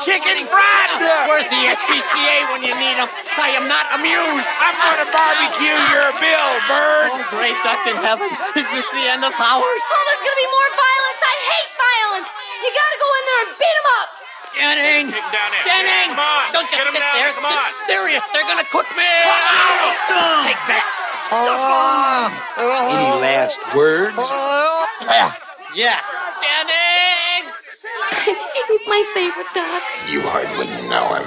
Chicken fried! Where's the SPCA when you need them? I am not amused. I'm gonna barbecue your bill, bird. Oh, great duck in heaven. Is this the end of Howard? Oh, there's gonna be more violence. I hate violence. You gotta go in there and beat him up. Jennings! Take him down there. Jennings! Come on. Don't just Get him sit down. there. Come this on. is serious. They're gonna cook me. Take that. Oh. Any last words? Yeah. Jennings! [laughs] He's my favorite duck. You hardly know him.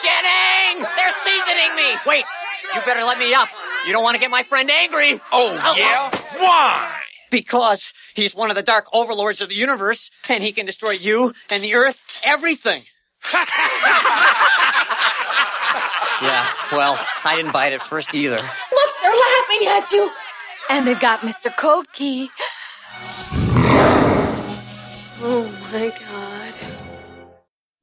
Jennings! They're seasoning me. Wait. You better let me up. You don't want to get my friend angry. Oh, yeah? Oh. Why? Because he's one of the dark overlords of the universe, and he can destroy you and the earth, everything. [laughs] yeah, well, I didn't buy it at first either. Look, they're laughing at you! And they've got Mr. Code Key. Oh my god.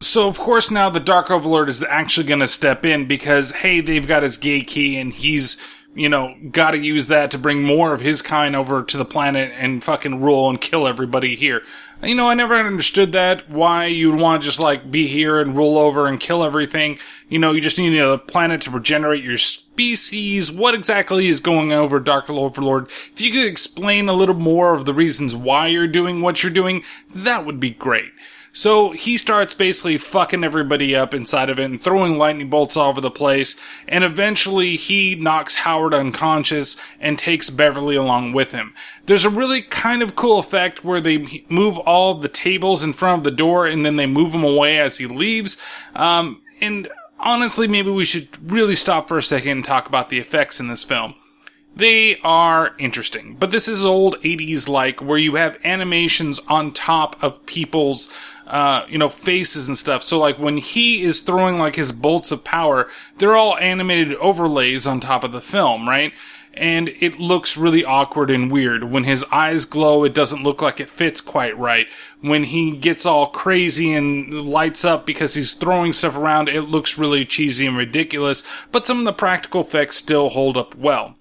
So of course now the Dark Overlord is actually going to step in because hey, they've got his gay key and he's you know got to use that to bring more of his kind over to the planet and fucking rule and kill everybody here. You know, I never understood that why you'd want to just like be here and rule over and kill everything. You know, you just need a planet to regenerate your species. What exactly is going over Dark Lord Overlord? If you could explain a little more of the reasons why you're doing what you're doing, that would be great. So he starts basically fucking everybody up inside of it and throwing lightning bolts all over the place. And eventually he knocks Howard unconscious and takes Beverly along with him. There's a really kind of cool effect where they move all the tables in front of the door and then they move him away as he leaves. Um, and honestly, maybe we should really stop for a second and talk about the effects in this film. They are interesting, but this is old 80s like where you have animations on top of people's, uh, you know, faces and stuff. So like when he is throwing like his bolts of power, they're all animated overlays on top of the film, right? And it looks really awkward and weird. When his eyes glow, it doesn't look like it fits quite right. When he gets all crazy and lights up because he's throwing stuff around, it looks really cheesy and ridiculous, but some of the practical effects still hold up well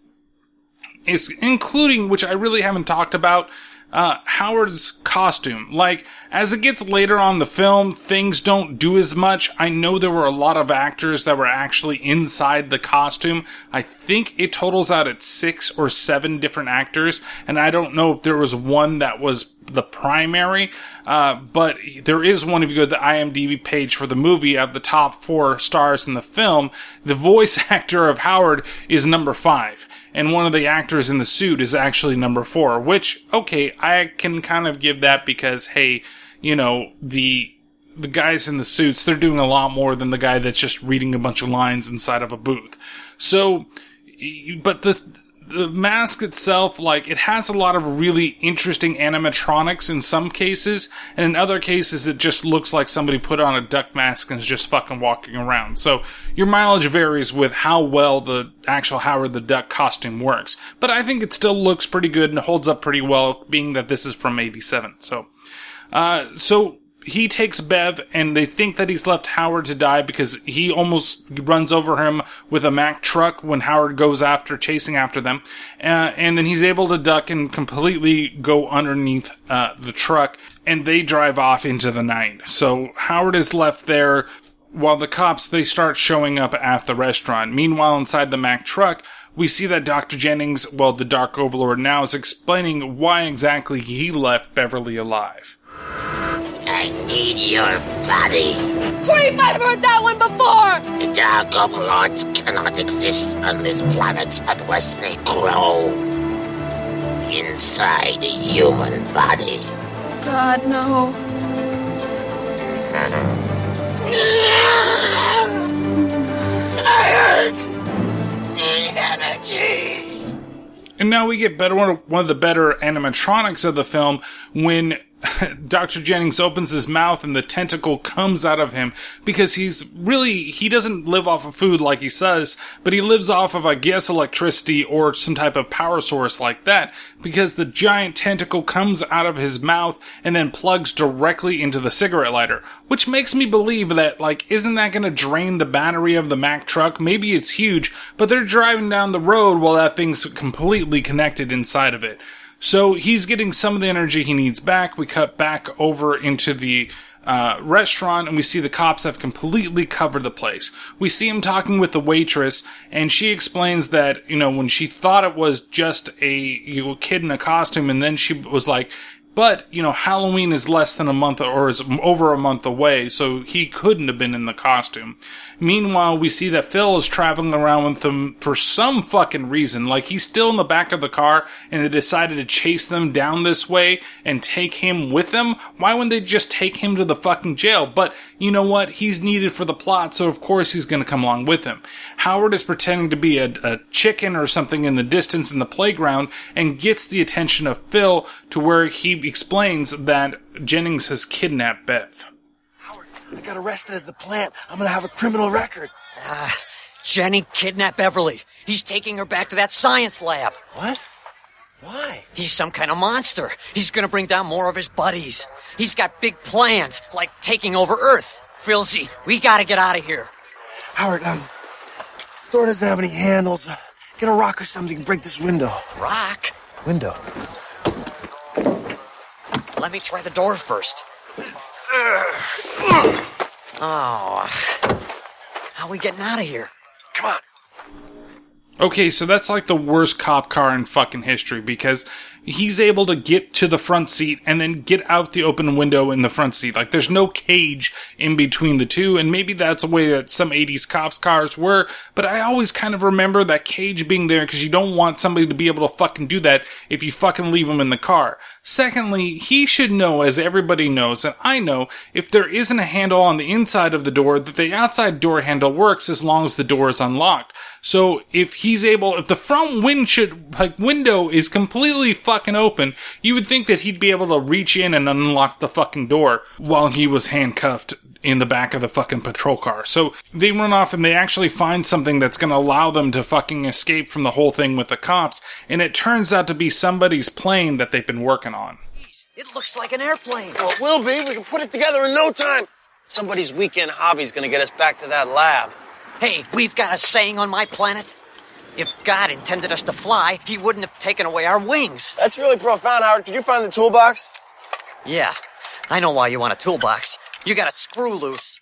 is including, which I really haven't talked about, uh, Howard's costume. Like, as it gets later on the film, things don't do as much. I know there were a lot of actors that were actually inside the costume. I think it totals out at six or seven different actors, and I don't know if there was one that was the primary, uh, but there is one if you go to the IMDb page for the movie of the top four stars in the film, the voice [laughs] actor of Howard is number five and one of the actors in the suit is actually number four, which, okay, I can kind of give that because, hey, you know, the, the guys in the suits, they're doing a lot more than the guy that's just reading a bunch of lines inside of a booth. So, but the, the mask itself, like, it has a lot of really interesting animatronics in some cases, and in other cases, it just looks like somebody put on a duck mask and is just fucking walking around. So, your mileage varies with how well the actual Howard the Duck costume works. But I think it still looks pretty good and holds up pretty well, being that this is from 87. So, uh, so, he takes Bev and they think that he's left Howard to die because he almost runs over him with a Mack truck when Howard goes after, chasing after them. Uh, and then he's able to duck and completely go underneath, uh, the truck and they drive off into the night. So Howard is left there while the cops, they start showing up at the restaurant. Meanwhile, inside the Mack truck, we see that Dr. Jennings, well, the Dark Overlord now is explaining why exactly he left Beverly alive. I need your body. Creep, I've heard that one before! The Dark Overlords cannot exist on this planet unless they grow inside a human body. God, no. Tired. Need energy. And now we get better one of, one of the better animatronics of the film when [laughs] Dr. Jennings opens his mouth and the tentacle comes out of him because he's really, he doesn't live off of food like he says, but he lives off of, I guess, electricity or some type of power source like that because the giant tentacle comes out of his mouth and then plugs directly into the cigarette lighter, which makes me believe that, like, isn't that going to drain the battery of the Mack truck? Maybe it's huge, but they're driving down the road while that thing's completely connected inside of it. So he's getting some of the energy he needs back. We cut back over into the uh, restaurant and we see the cops have completely covered the place. We see him talking with the waitress and she explains that, you know, when she thought it was just a you know, kid in a costume and then she was like, but, you know, Halloween is less than a month or is over a month away, so he couldn't have been in the costume. Meanwhile, we see that Phil is traveling around with them for some fucking reason. Like he's still in the back of the car and they decided to chase them down this way and take him with them. Why wouldn't they just take him to the fucking jail? But you know what? He's needed for the plot, so of course he's gonna come along with him. Howard is pretending to be a, a chicken or something in the distance in the playground and gets the attention of Phil to where he explains that Jennings has kidnapped Bev. Howard, I got arrested at the plant. I'm gonna have a criminal record. Ah, Jenny kidnapped Beverly. He's taking her back to that science lab. What? Why? He's some kind of monster. He's gonna bring down more of his buddies. He's got big plans, like taking over Earth. Filzy, we gotta get out of here. Howard, um, store doesn't have any handles. Get a rock or something and break this window. Rock? Window. Let me try the door first. Oh. How are we getting out of here? Come on. Okay, so that's like the worst cop car in fucking history because he's able to get to the front seat and then get out the open window in the front seat. Like there's no cage in between the two, and maybe that's a way that some 80s cops cars were, but I always kind of remember that cage being there because you don't want somebody to be able to fucking do that if you fucking leave them in the car. Secondly, he should know, as everybody knows, and I know, if there isn't a handle on the inside of the door, that the outside door handle works as long as the door is unlocked. So if he's able, if the front wind should, like window is completely fucking open, you would think that he'd be able to reach in and unlock the fucking door while he was handcuffed in the back of the fucking patrol car. So they run off and they actually find something that's going to allow them to fucking escape from the whole thing with the cops. And it turns out to be somebody's plane that they've been working on. It looks like an airplane. Well, it will be. We can put it together in no time. Somebody's weekend hobby's gonna get us back to that lab. Hey, we've got a saying on my planet. If God intended us to fly, he wouldn't have taken away our wings. That's really profound, Howard. Did you find the toolbox? Yeah, I know why you want a toolbox. You got a screw loose.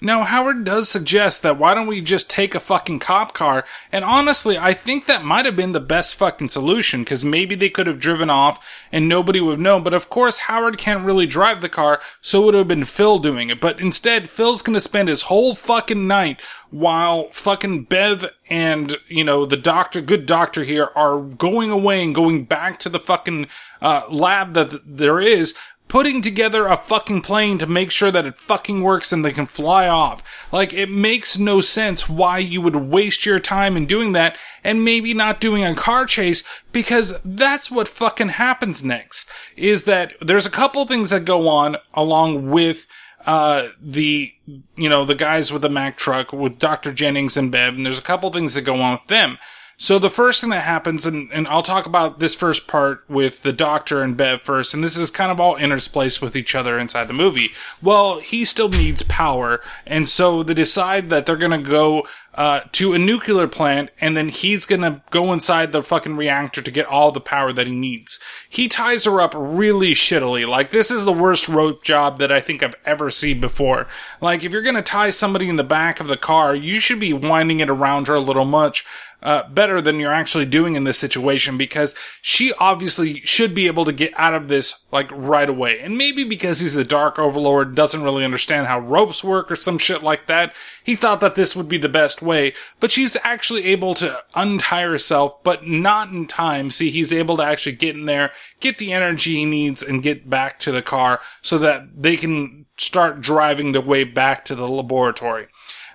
Now, Howard does suggest that why don't we just take a fucking cop car? And honestly, I think that might have been the best fucking solution, because maybe they could have driven off and nobody would have known. But of course, Howard can't really drive the car, so it would have been Phil doing it. But instead, Phil's gonna spend his whole fucking night while fucking Bev and, you know, the doctor, good doctor here, are going away and going back to the fucking, uh, lab that there is, putting together a fucking plane to make sure that it fucking works and they can fly off. Like, it makes no sense why you would waste your time in doing that and maybe not doing a car chase because that's what fucking happens next. Is that there's a couple things that go on along with uh, the, you know, the guys with the Mack truck with Dr. Jennings and Bev, and there's a couple things that go on with them. So the first thing that happens, and, and I'll talk about this first part with the doctor and Bev first, and this is kind of all interspliced with each other inside the movie. Well, he still needs power, and so they decide that they're gonna go uh, to a nuclear plant, and then he's gonna go inside the fucking reactor to get all the power that he needs. He ties her up really shittily. Like, this is the worst rope job that I think I've ever seen before. Like, if you're gonna tie somebody in the back of the car, you should be winding it around her a little much. Uh, better than you're actually doing in this situation because she obviously should be able to get out of this like right away. And maybe because he's a dark overlord, doesn't really understand how ropes work or some shit like that, he thought that this would be the best way. But she's actually able to untie herself, but not in time. See, he's able to actually get in there, get the energy he needs, and get back to the car so that they can start driving their way back to the laboratory.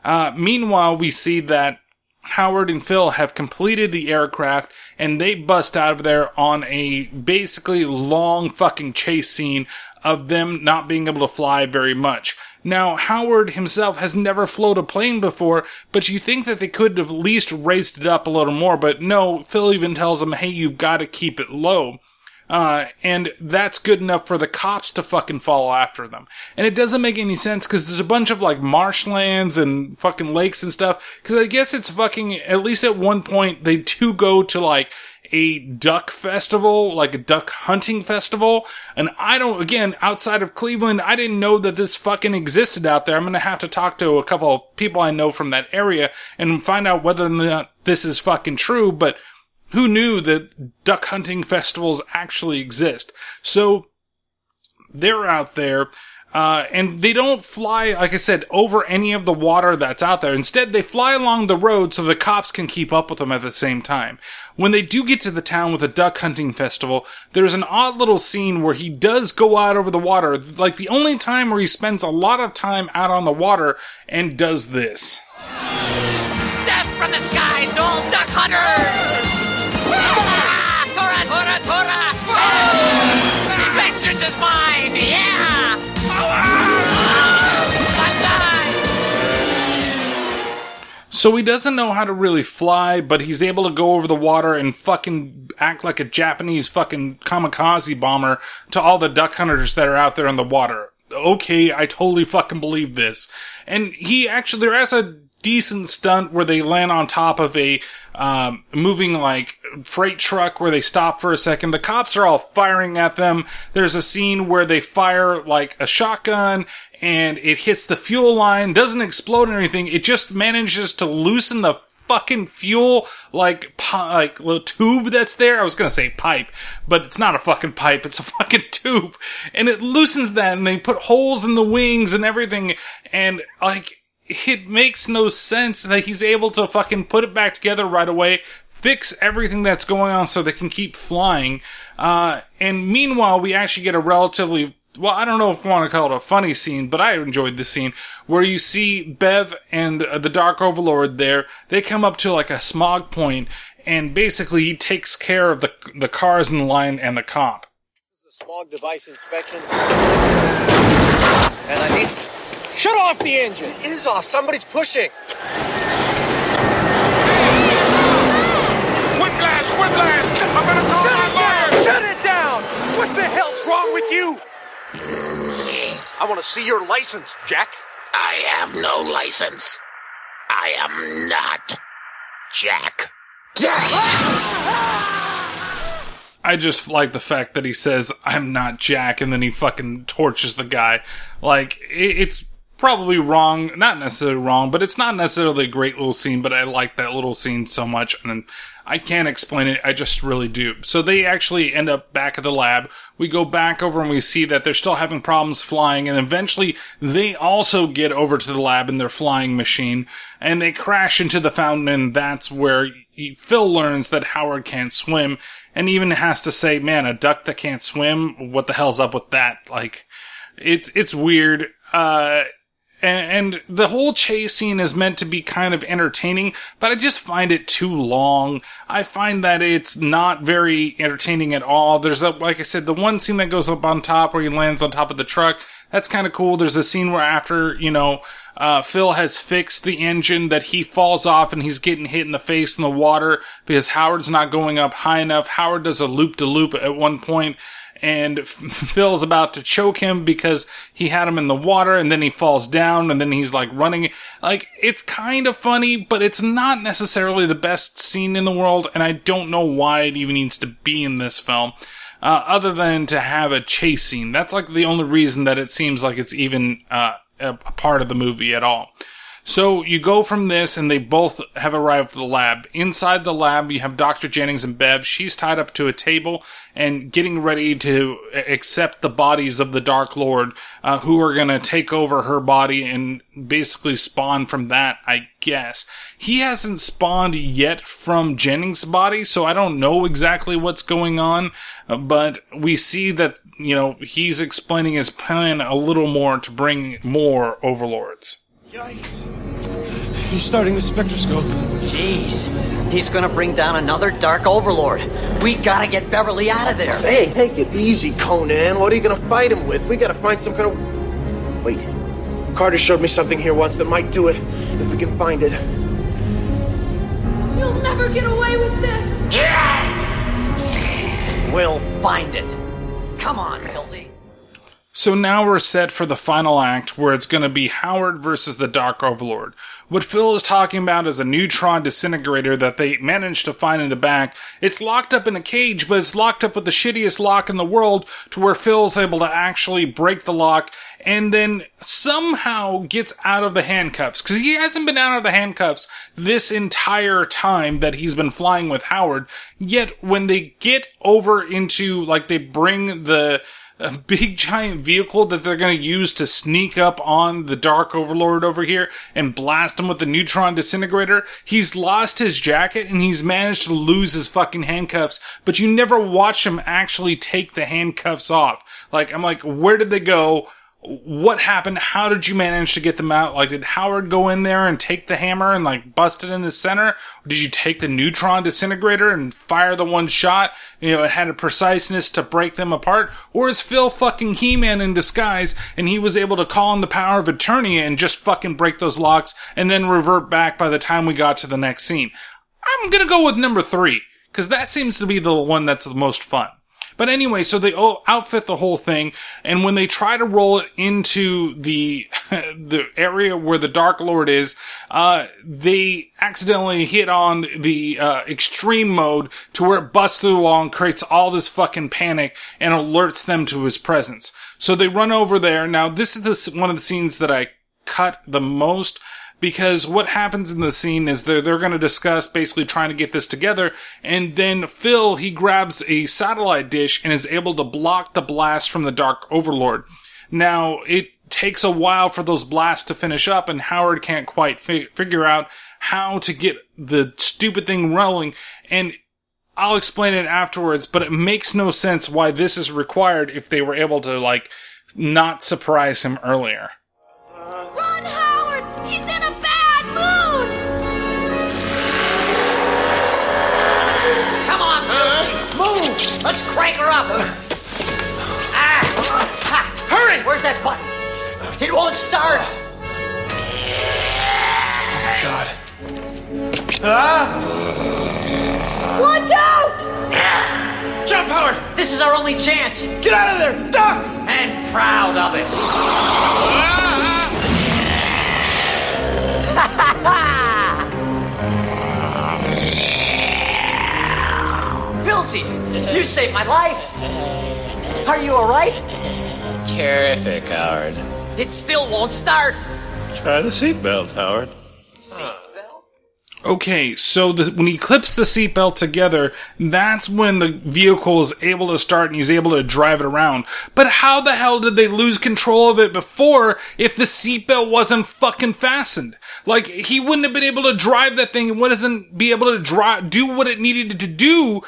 Uh, meanwhile, we see that Howard and Phil have completed the aircraft and they bust out of there on a basically long fucking chase scene of them not being able to fly very much. Now, Howard himself has never flown a plane before, but you think that they could have at least raised it up a little more, but no, Phil even tells him, hey, you've got to keep it low. Uh, and that's good enough for the cops to fucking follow after them. And it doesn't make any sense because there's a bunch of like marshlands and fucking lakes and stuff. Cause I guess it's fucking, at least at one point, they do go to like, a duck festival, like a duck hunting festival. And I don't, again, outside of Cleveland, I didn't know that this fucking existed out there. I'm going to have to talk to a couple of people I know from that area and find out whether or not this is fucking true. But who knew that duck hunting festivals actually exist? So they're out there. Uh, and they don't fly, like I said, over any of the water that's out there. Instead, they fly along the road so the cops can keep up with them at the same time. When they do get to the town with a duck hunting festival, there's an odd little scene where he does go out over the water, like the only time where he spends a lot of time out on the water and does this. Death from the skies to all duck hunters! Tora, Tora! Vengeance is mine! Yeah! So he doesn't know how to really fly, but he's able to go over the water and fucking act like a Japanese fucking kamikaze bomber to all the duck hunters that are out there in the water. Okay, I totally fucking believe this. And he actually, there is a decent stunt where they land on top of a um, moving like freight truck where they stop for a second. The cops are all firing at them. There's a scene where they fire like a shotgun and it hits the fuel line, doesn't explode or anything. It just manages to loosen the fucking fuel like pi- like little tube that's there. I was gonna say pipe, but it's not a fucking pipe. It's a [laughs] fucking tube, and it loosens that, and they put holes in the wings and everything, and like it makes no sense that he's able to fucking put it back together right away, fix everything that's going on so they can keep flying. Uh, and meanwhile, we actually get a relatively, well, I don't know if I want to call it a funny scene, but I enjoyed this scene where you see Bev and uh, the Dark Overlord there. They come up to like a smog point and basically he takes care of the, the cars in the line and the cop. Smog device inspection. And I need. Shut off the engine! It is off. Somebody's pushing. Whiplash! Whiplash! I'm gonna call Shut it down! Shut it down! What the hell's wrong with you? I want to see your license, Jack. I have no license. I am not Jack. [laughs] I just like the fact that he says, I'm not Jack, and then he fucking torches the guy. Like, it's probably wrong, not necessarily wrong, but it's not necessarily a great little scene, but I like that little scene so much, and I can't explain it, I just really do. So they actually end up back at the lab. We go back over and we see that they're still having problems flying, and eventually they also get over to the lab in their flying machine, and they crash into the fountain, and that's where Phil learns that Howard can't swim, and even has to say, man, a duck that can't swim, what the hell's up with that? Like, it's, it's weird. Uh, and, and the whole chase scene is meant to be kind of entertaining, but I just find it too long. I find that it's not very entertaining at all. There's like I said, the one scene that goes up on top where he lands on top of the truck. That's kind of cool. There's a scene where after, you know, uh, Phil has fixed the engine that he falls off and he's getting hit in the face in the water because Howard's not going up high enough. Howard does a loop to loop at one point and Phil's about to choke him because he had him in the water and then he falls down and then he's like running. Like, it's kind of funny, but it's not necessarily the best scene in the world and I don't know why it even needs to be in this film. Uh, other than to have a chase scene. That's like the only reason that it seems like it's even, uh, a part of the movie at all. So you go from this and they both have arrived at the lab. Inside the lab, you have Dr. Jennings and Bev. She's tied up to a table and getting ready to accept the bodies of the Dark Lord, uh, who are going to take over her body and basically spawn from that, I guess. He hasn't spawned yet from Jennings' body, so I don't know exactly what's going on, but we see that, you know, he's explaining his plan a little more to bring more overlords. Yikes. He's starting the spectroscope. Jeez. He's gonna bring down another Dark Overlord. We gotta get Beverly out of there. Hey, take it easy, Conan. What are you gonna fight him with? We gotta find some kind of. Wait. Carter showed me something here once that might do it, if we can find it. You'll never get away with this! Yeah! We'll find it. Come on, Filzy. So now we're set for the final act where it's going to be Howard versus the Dark Overlord. What Phil is talking about is a neutron disintegrator that they managed to find in the back. It's locked up in a cage, but it's locked up with the shittiest lock in the world to where Phil's able to actually break the lock and then somehow gets out of the handcuffs because he hasn't been out of the handcuffs this entire time that he's been flying with Howard. Yet when they get over into like they bring the a big giant vehicle that they're going to use to sneak up on the Dark Overlord over here and blast him with the neutron disintegrator. He's lost his jacket and he's managed to lose his fucking handcuffs, but you never watch him actually take the handcuffs off. Like, I'm like, where did they go? What happened? How did you manage to get them out? Like, did Howard go in there and take the hammer and like bust it in the center? Or did you take the neutron disintegrator and fire the one shot? You know, it had a preciseness to break them apart? Or is Phil fucking He-Man in disguise and he was able to call in the power of Eternia and just fucking break those locks and then revert back by the time we got to the next scene? I'm gonna go with number three, cause that seems to be the one that's the most fun. But anyway, so they outfit the whole thing, and when they try to roll it into the [laughs] the area where the Dark Lord is, uh, they accidentally hit on the uh, extreme mode to where it busts through the wall and creates all this fucking panic and alerts them to his presence. So they run over there. Now, this is the, one of the scenes that I cut the most because what happens in the scene is they're, they're going to discuss basically trying to get this together. And then Phil, he grabs a satellite dish and is able to block the blast from the Dark Overlord. Now, it takes a while for those blasts to finish up and Howard can't quite fi- figure out how to get the stupid thing rolling. And I'll explain it afterwards, but it makes no sense why this is required if they were able to, like, not surprise him earlier. Run, Let's crank her up! Ah! Ha! Hurry! Where's that button? It won't start! God. Ah! Watch out! Jump, Howard! This is our only chance! Get out of there! Duck! And proud of it! [laughs] Filzy, you saved my life! Are you alright? Terrific, Howard. It still won't start! Try the seatbelt, Howard. Okay, so the, when he clips the seatbelt together, that's when the vehicle is able to start and he's able to drive it around. But how the hell did they lose control of it before if the seatbelt wasn't fucking fastened? Like, he wouldn't have been able to drive that thing and wouldn't be able to drive, do what it needed to do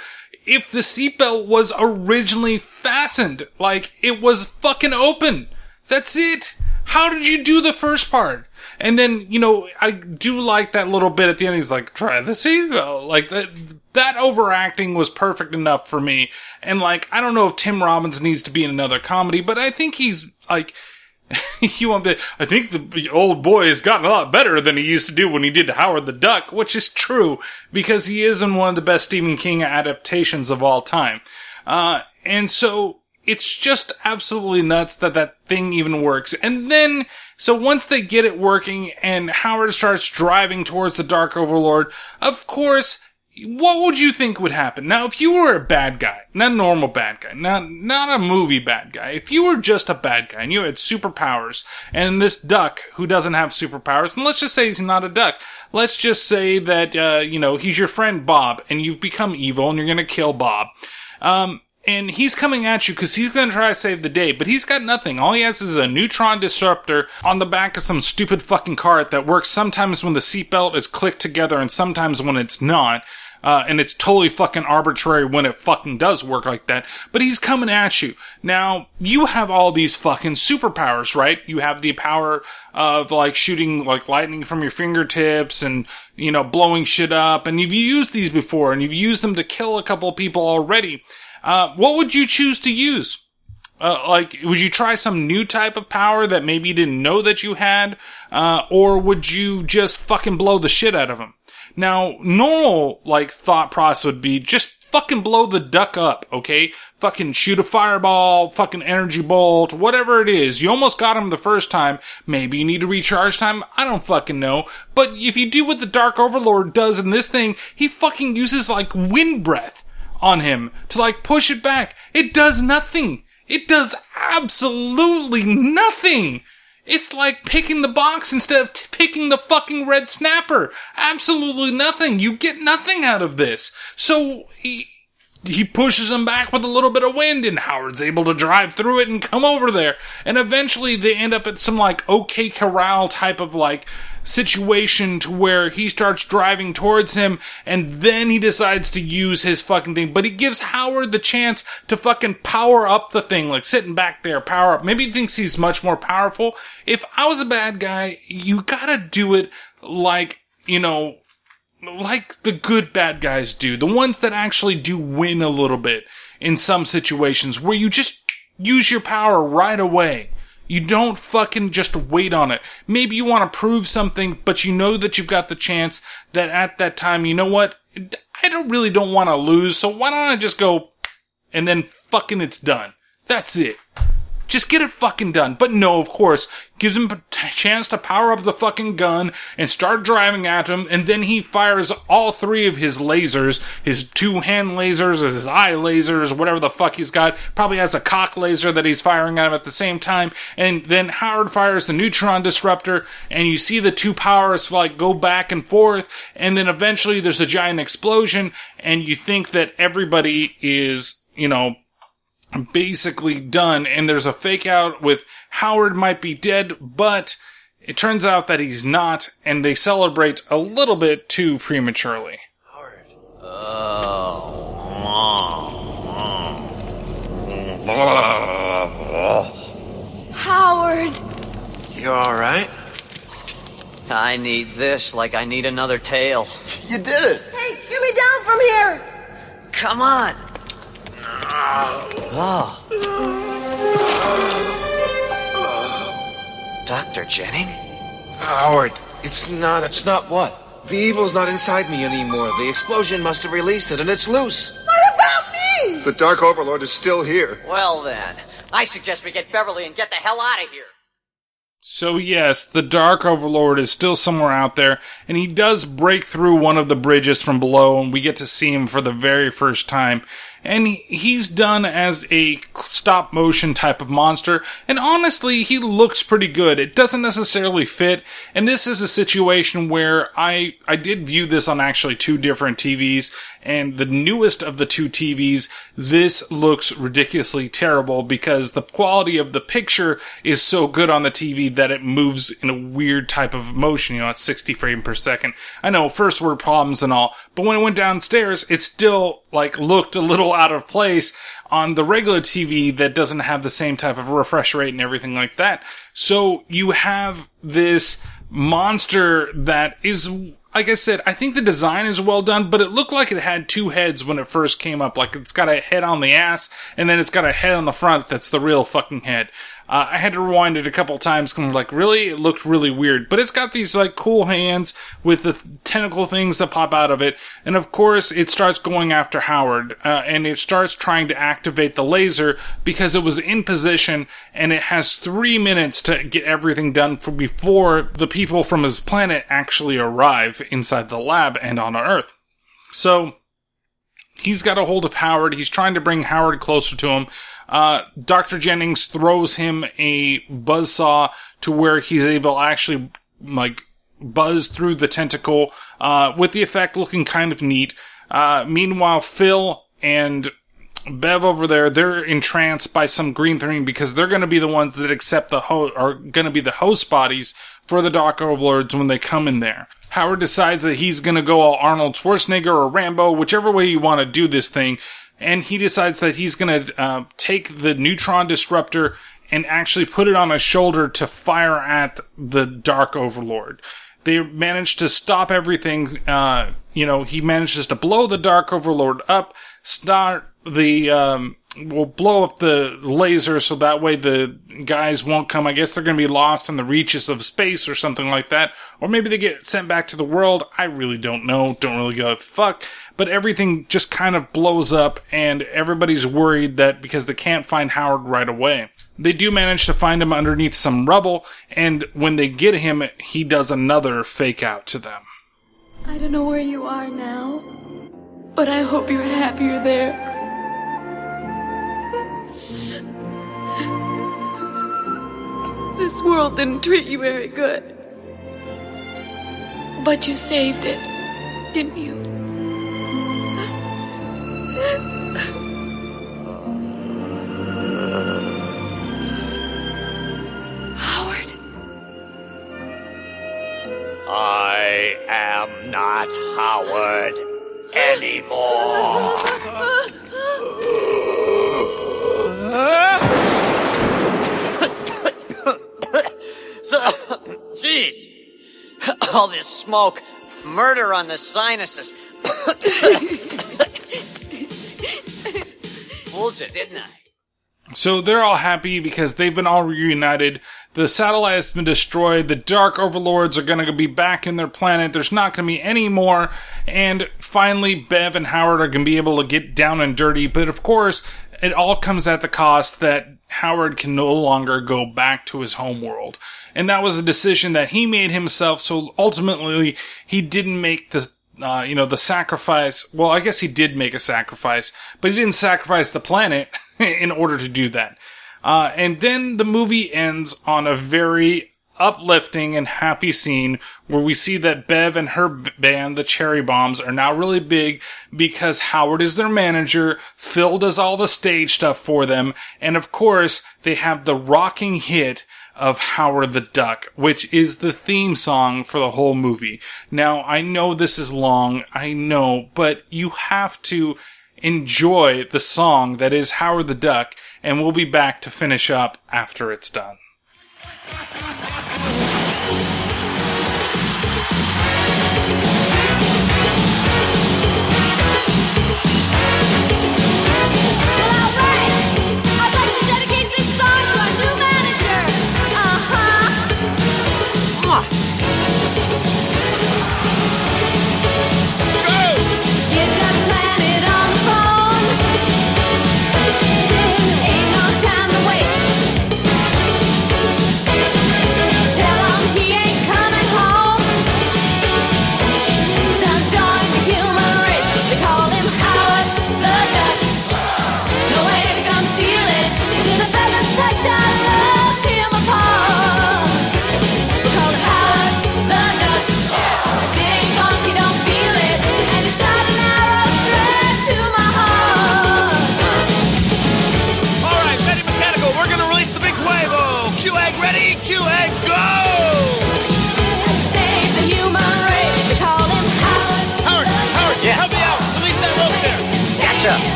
if the seatbelt was originally fastened. Like, it was fucking open. That's it. How did you do the first part? And then, you know, I do like that little bit at the end. He's like, try the seatbelt. Like that, that overacting was perfect enough for me. And like, I don't know if Tim Robbins needs to be in another comedy, but I think he's like, [laughs] you want to, I think the old boy has gotten a lot better than he used to do when he did Howard the Duck, which is true because he is in one of the best Stephen King adaptations of all time. Uh, and so it's just absolutely nuts that that thing even works. And then, so once they get it working and Howard starts driving towards the Dark Overlord, of course, what would you think would happen? Now, if you were a bad guy, not a normal bad guy, not, not a movie bad guy, if you were just a bad guy and you had superpowers and this duck who doesn't have superpowers, and let's just say he's not a duck, let's just say that, uh, you know, he's your friend Bob and you've become evil and you're gonna kill Bob. Um, and he's coming at you because he's going to try to save the day, but he's got nothing. All he has is a neutron disruptor on the back of some stupid fucking cart that works sometimes when the seatbelt is clicked together and sometimes when it's not. Uh, and it's totally fucking arbitrary when it fucking does work like that. But he's coming at you. Now, you have all these fucking superpowers, right? You have the power of like shooting like lightning from your fingertips and, you know, blowing shit up. And you've used these before and you've used them to kill a couple people already. Uh, what would you choose to use? Uh, like, would you try some new type of power that maybe you didn't know that you had? Uh, or would you just fucking blow the shit out of him? Now, normal, like, thought process would be just fucking blow the duck up, okay? Fucking shoot a fireball, fucking energy bolt, whatever it is. You almost got him the first time. Maybe you need to recharge time. I don't fucking know. But if you do what the Dark Overlord does in this thing, he fucking uses like wind breath on him to like push it back. It does nothing. It does absolutely nothing. It's like picking the box instead of t- picking the fucking red snapper. Absolutely nothing. You get nothing out of this. So he, he pushes him back with a little bit of wind and Howard's able to drive through it and come over there. And eventually they end up at some like OK Corral type of like situation to where he starts driving towards him and then he decides to use his fucking thing. But he gives Howard the chance to fucking power up the thing, like sitting back there, power up. Maybe he thinks he's much more powerful. If I was a bad guy, you gotta do it like, you know, like the good bad guys do. The ones that actually do win a little bit in some situations where you just use your power right away. You don't fucking just wait on it. Maybe you want to prove something, but you know that you've got the chance that at that time, you know what? I don't really don't want to lose, so why don't I just go and then fucking it's done. That's it. Just get it fucking done. But no, of course, gives him a chance to power up the fucking gun and start driving at him, and then he fires all three of his lasers, his two hand lasers, his eye lasers, whatever the fuck he's got. Probably has a cock laser that he's firing at him at the same time, and then Howard fires the neutron disruptor, and you see the two powers like go back and forth, and then eventually there's a giant explosion, and you think that everybody is, you know, basically done and there's a fake out with Howard might be dead, but it turns out that he's not and they celebrate a little bit too prematurely. Howard! You alright? I need this like I need another tail. You did it! Hey, get me down from here! Come on. Oh. Dr. Jennings? Howard, it's not, it's not what? The evil's not inside me anymore. The explosion must have released it, and it's loose. What about me? The Dark Overlord is still here. Well then, I suggest we get Beverly and get the hell out of here. So yes, the Dark Overlord is still somewhere out there, and he does break through one of the bridges from below, and we get to see him for the very first time. And he's done as a stop motion type of monster, and honestly, he looks pretty good. It doesn't necessarily fit, and this is a situation where I, I did view this on actually two different TVs, and the newest of the two TVs, this looks ridiculously terrible because the quality of the picture is so good on the TV that it moves in a weird type of motion, you know, at 60 frames per second. I know, first word problems and all, but when it went downstairs, it still, like, looked a little out of place on the regular TV that doesn't have the same type of refresh rate and everything like that. So you have this monster that is like I said, I think the design is well done, but it looked like it had two heads when it first came up. Like it's got a head on the ass, and then it's got a head on the front that's the real fucking head. Uh, I had to rewind it a couple times because I'm like, really? It looked really weird. But it's got these like cool hands with the th- tentacle things that pop out of it. And of course, it starts going after Howard, uh, and it starts trying to activate the laser because it was in position and it has three minutes to get everything done for before the people from his planet actually arrive inside the lab and on Earth. So, he's got a hold of Howard. He's trying to bring Howard closer to him. Uh, Dr. Jennings throws him a buzzsaw to where he's able to actually, like, buzz through the tentacle, uh, with the effect looking kind of neat. Uh, meanwhile, Phil and Bev over there, they're entranced by some green thing because they're going to be the ones that accept the ho- are going to be the host bodies for the Dark Overlords when they come in there. Howard decides that he's going to go all Arnold Schwarzenegger or Rambo, whichever way you want to do this thing. And he decides that he's going to uh, take the neutron disruptor and actually put it on his shoulder to fire at the Dark Overlord. They manage to stop everything. Uh, you know, he manages to blow the Dark Overlord up, start the, um, will blow up the laser so that way the guys won't come. I guess they're going to be lost in the reaches of space or something like that. Or maybe they get sent back to the world. I really don't know. Don't really give a fuck. But everything just kind of blows up and everybody's worried that because they can't find Howard right away. They do manage to find him underneath some rubble, and when they get him, he does another fake out to them. I don't know where you are now, but I hope you're happier there. This world didn't treat you very good. But you saved it, didn't you? Howard. I am not Howard anymore. [laughs] So, [coughs] jeez. [coughs] All this smoke, murder on the sinuses. [coughs] Fooled you, didn't I? So they're all happy because they've been all reunited. The satellite has been destroyed. The Dark Overlords are going to be back in their planet. There's not going to be any more. And finally, Bev and Howard are going to be able to get down and dirty. But of course, it all comes at the cost that Howard can no longer go back to his home world. And that was a decision that he made himself. So ultimately, he didn't make the uh, you know, the sacrifice. Well, I guess he did make a sacrifice, but he didn't sacrifice the planet [laughs] in order to do that. Uh, and then the movie ends on a very uplifting and happy scene where we see that Bev and her band, the Cherry Bombs, are now really big because Howard is their manager. Phil does all the stage stuff for them. And of course, they have the rocking hit of Howard the Duck, which is the theme song for the whole movie. Now, I know this is long, I know, but you have to enjoy the song that is Howard the Duck, and we'll be back to finish up after it's done.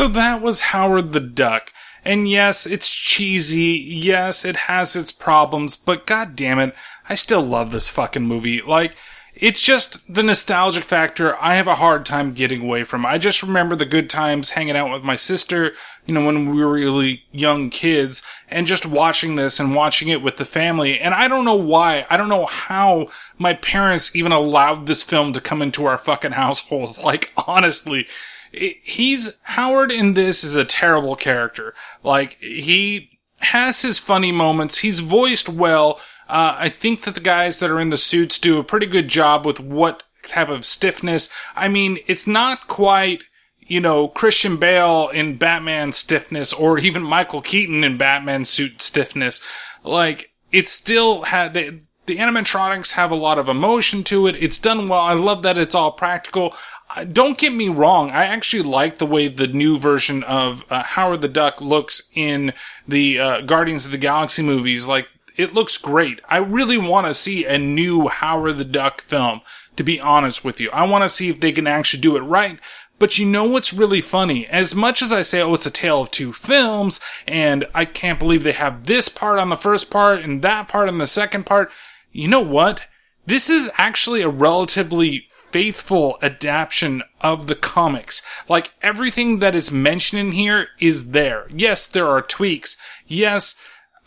So that was Howard the Duck. And yes, it's cheesy. Yes, it has its problems, but god damn it, I still love this fucking movie. Like, it's just the nostalgic factor I have a hard time getting away from. I just remember the good times hanging out with my sister, you know, when we were really young kids and just watching this and watching it with the family. And I don't know why. I don't know how my parents even allowed this film to come into our fucking household. [laughs] Like, honestly, it, he's, Howard in this is a terrible character. Like, he has his funny moments. He's voiced well. Uh, I think that the guys that are in the suits do a pretty good job with what type of stiffness. I mean, it's not quite, you know, Christian Bale in Batman stiffness or even Michael Keaton in Batman suit stiffness. Like, it still had, the, animatronics have a lot of emotion to it. It's done well. I love that it's all practical. Uh, Don't get me wrong. I actually like the way the new version of uh, Howard the Duck looks in the uh, Guardians of the Galaxy movies. Like, it looks great. I really want to see a new Howard the Duck film, to be honest with you. I want to see if they can actually do it right. But you know what's really funny? As much as I say, oh, it's a tale of two films, and I can't believe they have this part on the first part and that part on the second part, you know what? This is actually a relatively faithful adaptation of the comics. Like everything that is mentioned in here is there. Yes, there are tweaks. Yes,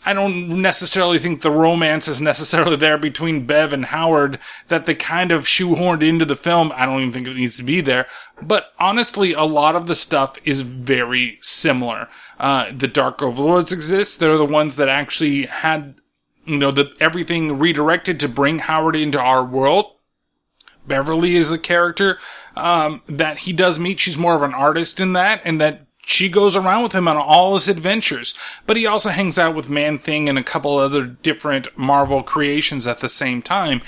I don't necessarily think the romance is necessarily there between Bev and Howard that they kind of shoehorned into the film. I don't even think it needs to be there. But honestly, a lot of the stuff is very similar. Uh, the Dark Overlords exist. They're the ones that actually had, you know, the, everything redirected to bring Howard into our world. Beverly is a character, um, that he does meet. She's more of an artist in that and that she goes around with him on all his adventures, but he also hangs out with Man Thing and a couple other different Marvel creations at the same time.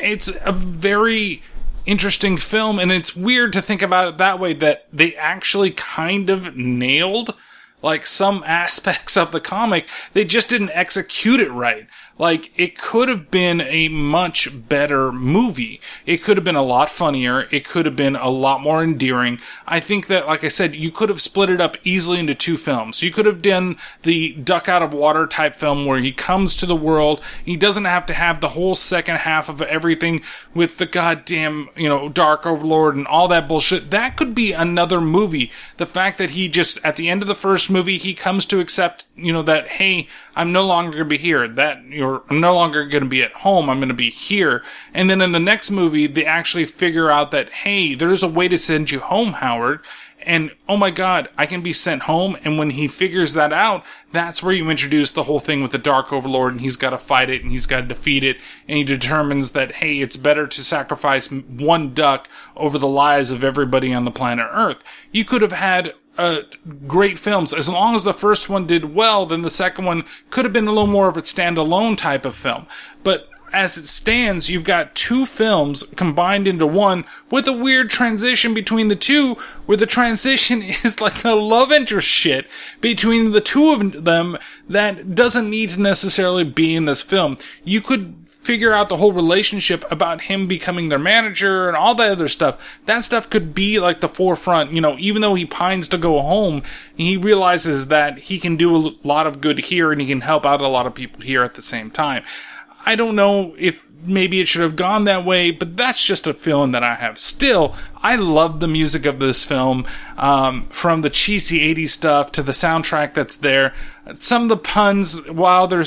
It's a very interesting film, and it's weird to think about it that way that they actually kind of nailed like some aspects of the comic. They just didn't execute it right. Like, it could have been a much better movie. It could have been a lot funnier. It could have been a lot more endearing. I think that, like I said, you could have split it up easily into two films. You could have done the duck out of water type film where he comes to the world. He doesn't have to have the whole second half of everything with the goddamn, you know, Dark Overlord and all that bullshit. That could be another movie. The fact that he just, at the end of the first movie, he comes to accept, you know, that, hey, I'm no longer going to be here. That, I'm no longer going to be at home. I'm going to be here. And then in the next movie, they actually figure out that, hey, there's a way to send you home, Howard. And oh my god, I can be sent home. And when he figures that out, that's where you introduce the whole thing with the Dark Overlord and he's got to fight it and he's got to defeat it. And he determines that, hey, it's better to sacrifice one duck over the lives of everybody on the planet Earth. You could have had uh, great films. As long as the first one did well, then the second one could have been a little more of a standalone type of film. But as it stands, you've got two films combined into one with a weird transition between the two, where the transition [laughs] is like a love interest shit between the two of them that doesn't need to necessarily be in this film. You could figure out the whole relationship about him becoming their manager and all that other stuff. That stuff could be like the forefront, you know, even though he pines to go home, he realizes that he can do a lot of good here and he can help out a lot of people here at the same time. I don't know if maybe it should have gone that way, but that's just a feeling that I have. Still, I love the music of this film, um, from the cheesy 80s stuff to the soundtrack that's there. Some of the puns, while they're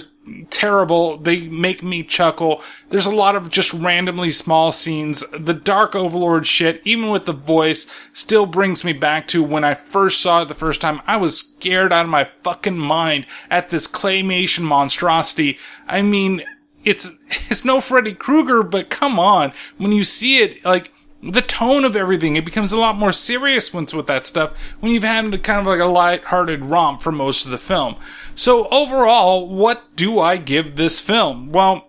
terrible, they make me chuckle. There's a lot of just randomly small scenes. The Dark Overlord shit, even with the voice, still brings me back to when I first saw it the first time. I was scared out of my fucking mind at this claymation monstrosity. I mean, it's [laughs] it's no Freddy Krueger, but come on, when you see it, like the tone of everything, it becomes a lot more serious once with that stuff when you've had kind of like a light-hearted romp for most of the film. So overall, what do I give this film? Well,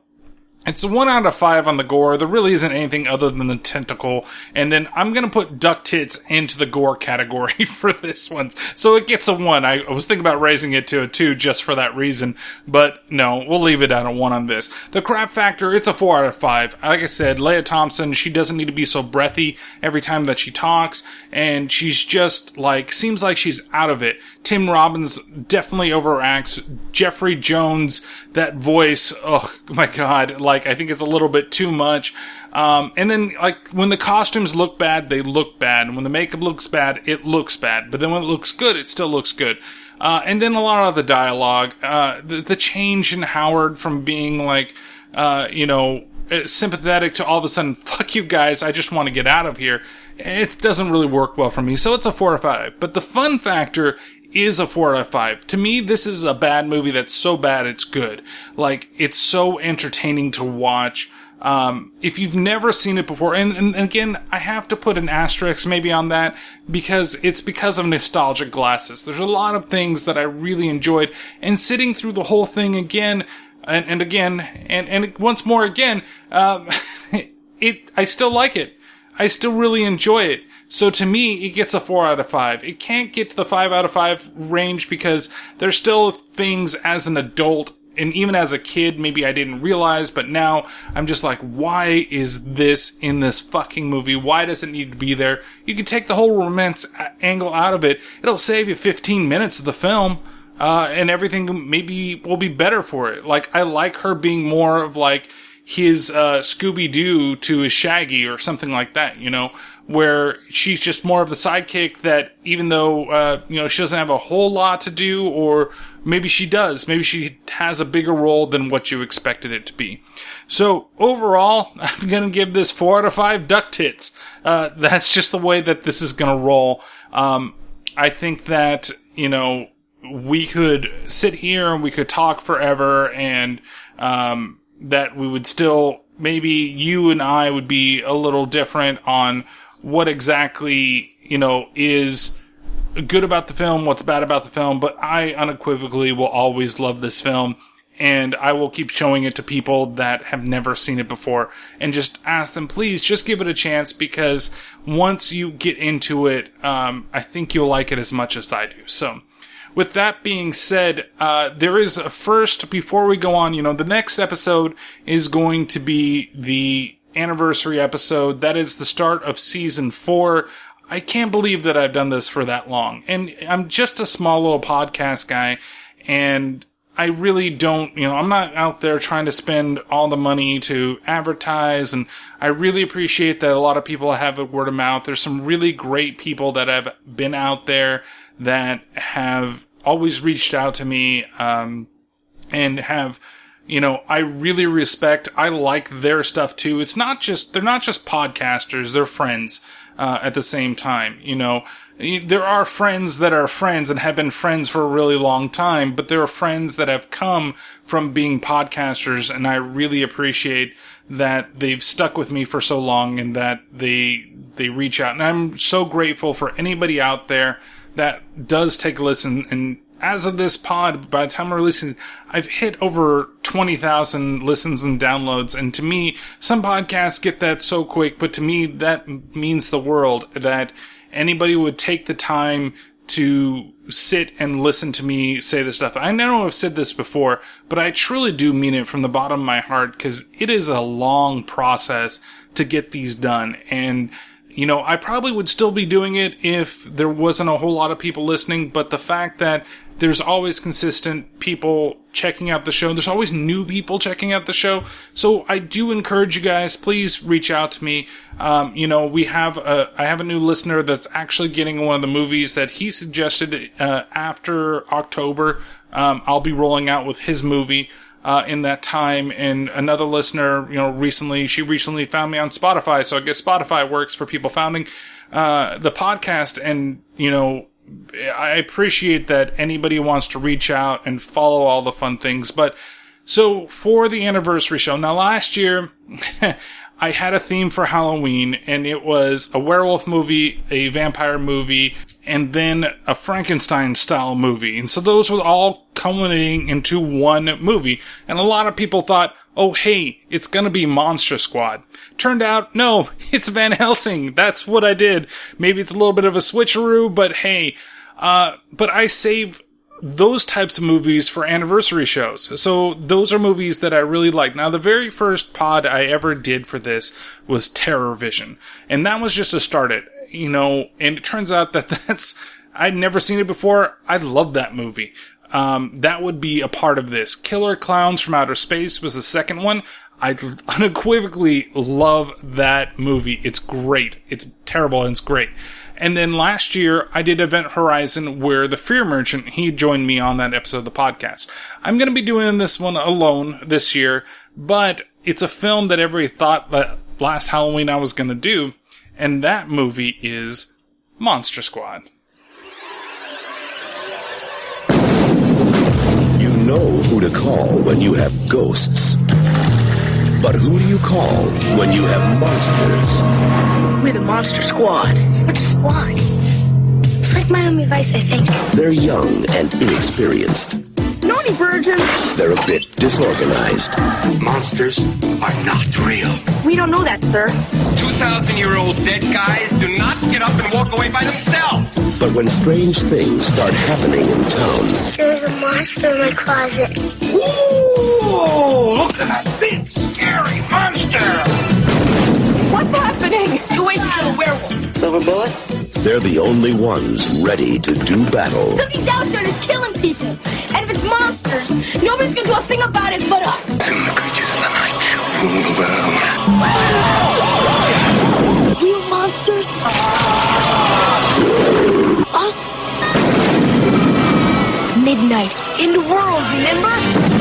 It's a one out of five on the gore. There really isn't anything other than the tentacle. And then I'm gonna put duck tits into the gore category [laughs] for this one. So it gets a one. I was thinking about raising it to a two just for that reason. But no, we'll leave it at a one on this. The crap factor, it's a four out of five. Like I said, Lea Thompson, she doesn't need to be so breathy every time that she talks. And she's just like, seems like she's out of it. Tim Robbins definitely overacts. Jeffrey Jones, that voice, oh my god, like I think it's a little bit too much. Um, and then like when the costumes look bad, they look bad. And when the makeup looks bad, it looks bad. But then when it looks good, it still looks good. Uh, and then a lot of the dialogue, uh, the, the change in Howard from being like, uh, you know, uh, sympathetic to all of a sudden, [laughs] fuck you guys, I just want to get out of here. It doesn't really work well for me. So it's a four or five. But the fun factor is a four out of five. To me, this is a bad movie that's so bad it's good. Like, it's so entertaining to watch. Um, if you've never seen it before, and, and, and again, I have to put an asterisk maybe on that because it's because of nostalgic glasses. There's a lot of things that I really enjoyed, and sitting through the whole thing again, and, and again, and, and once more again, um, [laughs] it, I still like it. I still really enjoy it. So to me, it gets a four out of five. It can't get to the five out of five range because there's still things as an adult and even as a kid, maybe I didn't realize, but now I'm just like, why is this in this fucking movie? Why does it need to be there? You can take the whole romance angle out of it. It'll save you 15 minutes of the film. Uh, and everything maybe will be better for it. Like, I like her being more of like his, uh, Scooby Doo to his Shaggy or something like that, you know? Where she's just more of the sidekick that even though uh, you know she doesn't have a whole lot to do or maybe she does maybe she has a bigger role than what you expected it to be. So overall [laughs] i'm gonna give this four out of five duck tits. Uh, [laughs] that's just the way that this is gonna roll. Um, i think that you know we could sit here and we could talk forever and um, that we would still maybe you and i would be a little different on what exactly, you know, is good about the film, what's bad about the film, but I unequivocally will always love this film. And I will keep showing it to people that have never seen it before and just ask them, please just give it a chance because once you get into it, um, I think you'll like it as much as I do. So, with that being said, uh, there is a first before we go on. You know, the next episode is going to be the anniversary episode. That is the start of season four. I can't believe that I've done this for that long. And I'm just a small little podcast guy and I really don't, you know, I'm not out there trying to spend all the money to advertise and I really appreciate that a lot of people have a word of mouth. There's some really great people that have been out there that have always reached out to me, um, and have, you know, I really respect, I like their stuff too. It's not just, they're not just podcasters, they're friends, uh, at the same time, you know. There are friends that are friends and have been friends for a really long time, but there are friends that have come from being podcasters and I really appreciate that they've stuck with me for so long and that they, they reach out. And I'm so grateful for anybody out there that does take a listen and as of this pod, by the time we're releasing, I've hit over 20,000 listens and downloads. And to me, some podcasts get that so quick, but to me, that means the world that anybody would take the time to sit and listen to me say this stuff. I know I've said this before, but I truly do mean it from the bottom of my heart because it is a long process to get these done. And you know, I probably would still be doing it if there wasn't a whole lot of people listening, but the fact that there's always consistent people checking out the show, there's always new people checking out the show. So I do encourage you guys, please reach out to me. Um, you know, we have a, I have a new listener that's actually getting one of the movies that he suggested, uh, after October. Um, I'll be rolling out with his movie uh, in that time. And another listener, you know, recently, she recently found me on Spotify. So I guess Spotify works for people founding, uh, the podcast. And, you know, I appreciate that anybody wants to reach out and follow all the fun things. But so for the anniversary show, now last year, [laughs] I had a theme for Halloween and it was a werewolf movie, a vampire movie, and then a Frankenstein style movie. And so those were all culminating into one movie. And a lot of people thought, oh hey, it's gonna be Monster Squad. Turned out, no, [laughs] it's Van Helsing. That's what I did. Maybe it's a little bit of a switcheroo, but hey, uh, but I save those types of movies for anniversary shows. So those are movies that I really like. Now, the very first pod I ever did for this was TerrorVision. And that was just to start it, you know, and it turns out that [laughs] that's, I'd never seen it before. I love that movie. Um, that would be a part of this. Killer Clowns from Outer Space was the second one. I unequivocally love that movie. It's great. It's terrible and it's great. And then last year, I did Event Horizon where the Fear Merchant, he joined me on that episode of the podcast. I'm going to be doing this one alone this year, but it's a film that everybody thought that last Halloween I was going to do. And that movie is Monster Squad. Know who to call when you have ghosts. But who do you call when you have monsters? We're the Monster Squad. What's a squad? It's like Miami Vice, I think. They're young and inexperienced. Naughty virgin. They're a bit disorganized. Monsters are not real. We don't know that, sir. 2,000 year old dead guys do not get up and walk away by themselves. But when strange things start happening in town, There's a monster in my closet. Ooh, look at that big, scary monster! Silver Bullet? They're the only ones ready to do battle. Something's out there that's killing people. And if it's monsters, nobody's gonna do a thing about it but us. Soon the creatures of the night shall rule the world. Real monsters? Us? Midnight. In the world, remember?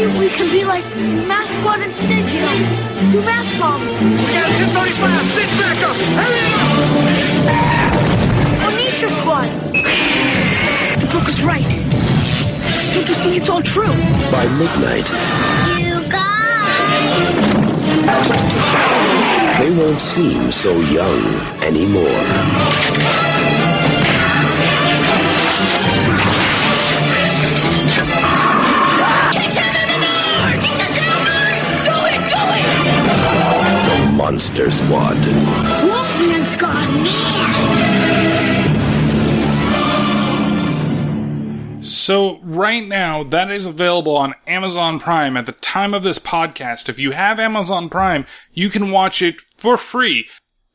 Maybe we can be like Mask Squad instead, you know? Two mask bombs. We got 1035. Stick back up. Hurry up! Or Nature Squad. The book is right. Don't you see it's all true? By midnight, You guys. they won't seem so young anymore. Monster Squad. Wolfman's gone So right now, that is available on Amazon Prime at the time of this podcast. If you have Amazon Prime, you can watch it for free.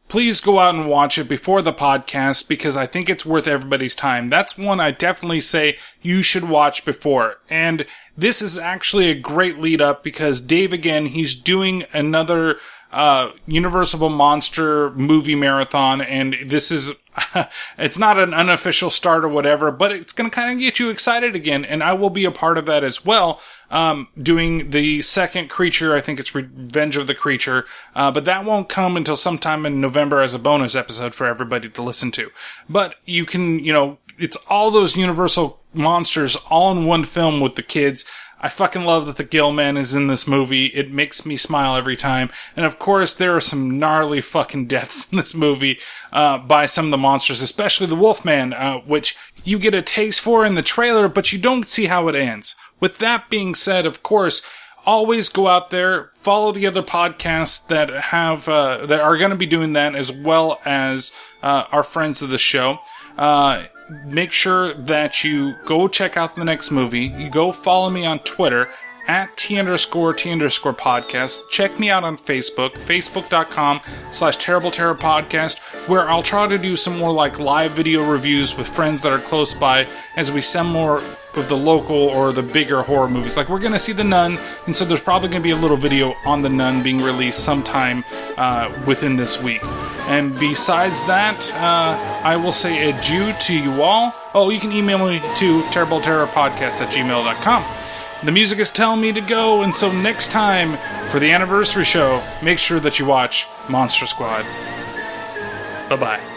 Please go out and watch it before the podcast because I think it's worth everybody's time. That's one I definitely say you should watch before. And this is actually a great lead up because Dave again, he's doing another uh, Universal Monster movie marathon, and this is, [laughs] it's not an unofficial start or whatever, but it's gonna kind of get you excited again, and I will be a part of that as well, um, doing the second creature, I think it's Revenge of the Creature, uh, but that won't come until sometime in November as a bonus episode for everybody to listen to. But you can, you know, it's all those Universal monsters all in one film with the kids. I fucking love that the Gill Man is in this movie. It makes me smile every time. And of course, there are some gnarly fucking [laughs] deaths in this movie, uh, by some of the monsters, especially the Wolfman, uh, which you get a taste for in the trailer, but you don't see how it ends. With that being said, of course, always go out there, follow the other podcasts that have, uh, that are going to be doing that as well as, uh, our friends of the show. Uh, make sure that you go check out the next movie. You go follow me on Twitter at T underscore T underscore podcast. Check me out on Facebook, facebook.com slash terrible terror podcast, where I'll try to do some more like live video reviews with friends that are close by as we send more of the local or the bigger horror movies. Like we're gonna see The Nun, and so there's probably gonna be a little video on The Nun being released sometime uh, within this week. And besides that, uh, I will say adieu to you all. Oh, you can email me to terribleterrorpodcast at gmail.com. The music is telling me to go, and so next time for the anniversary show, make sure that you watch Monster Squad. Bye bye.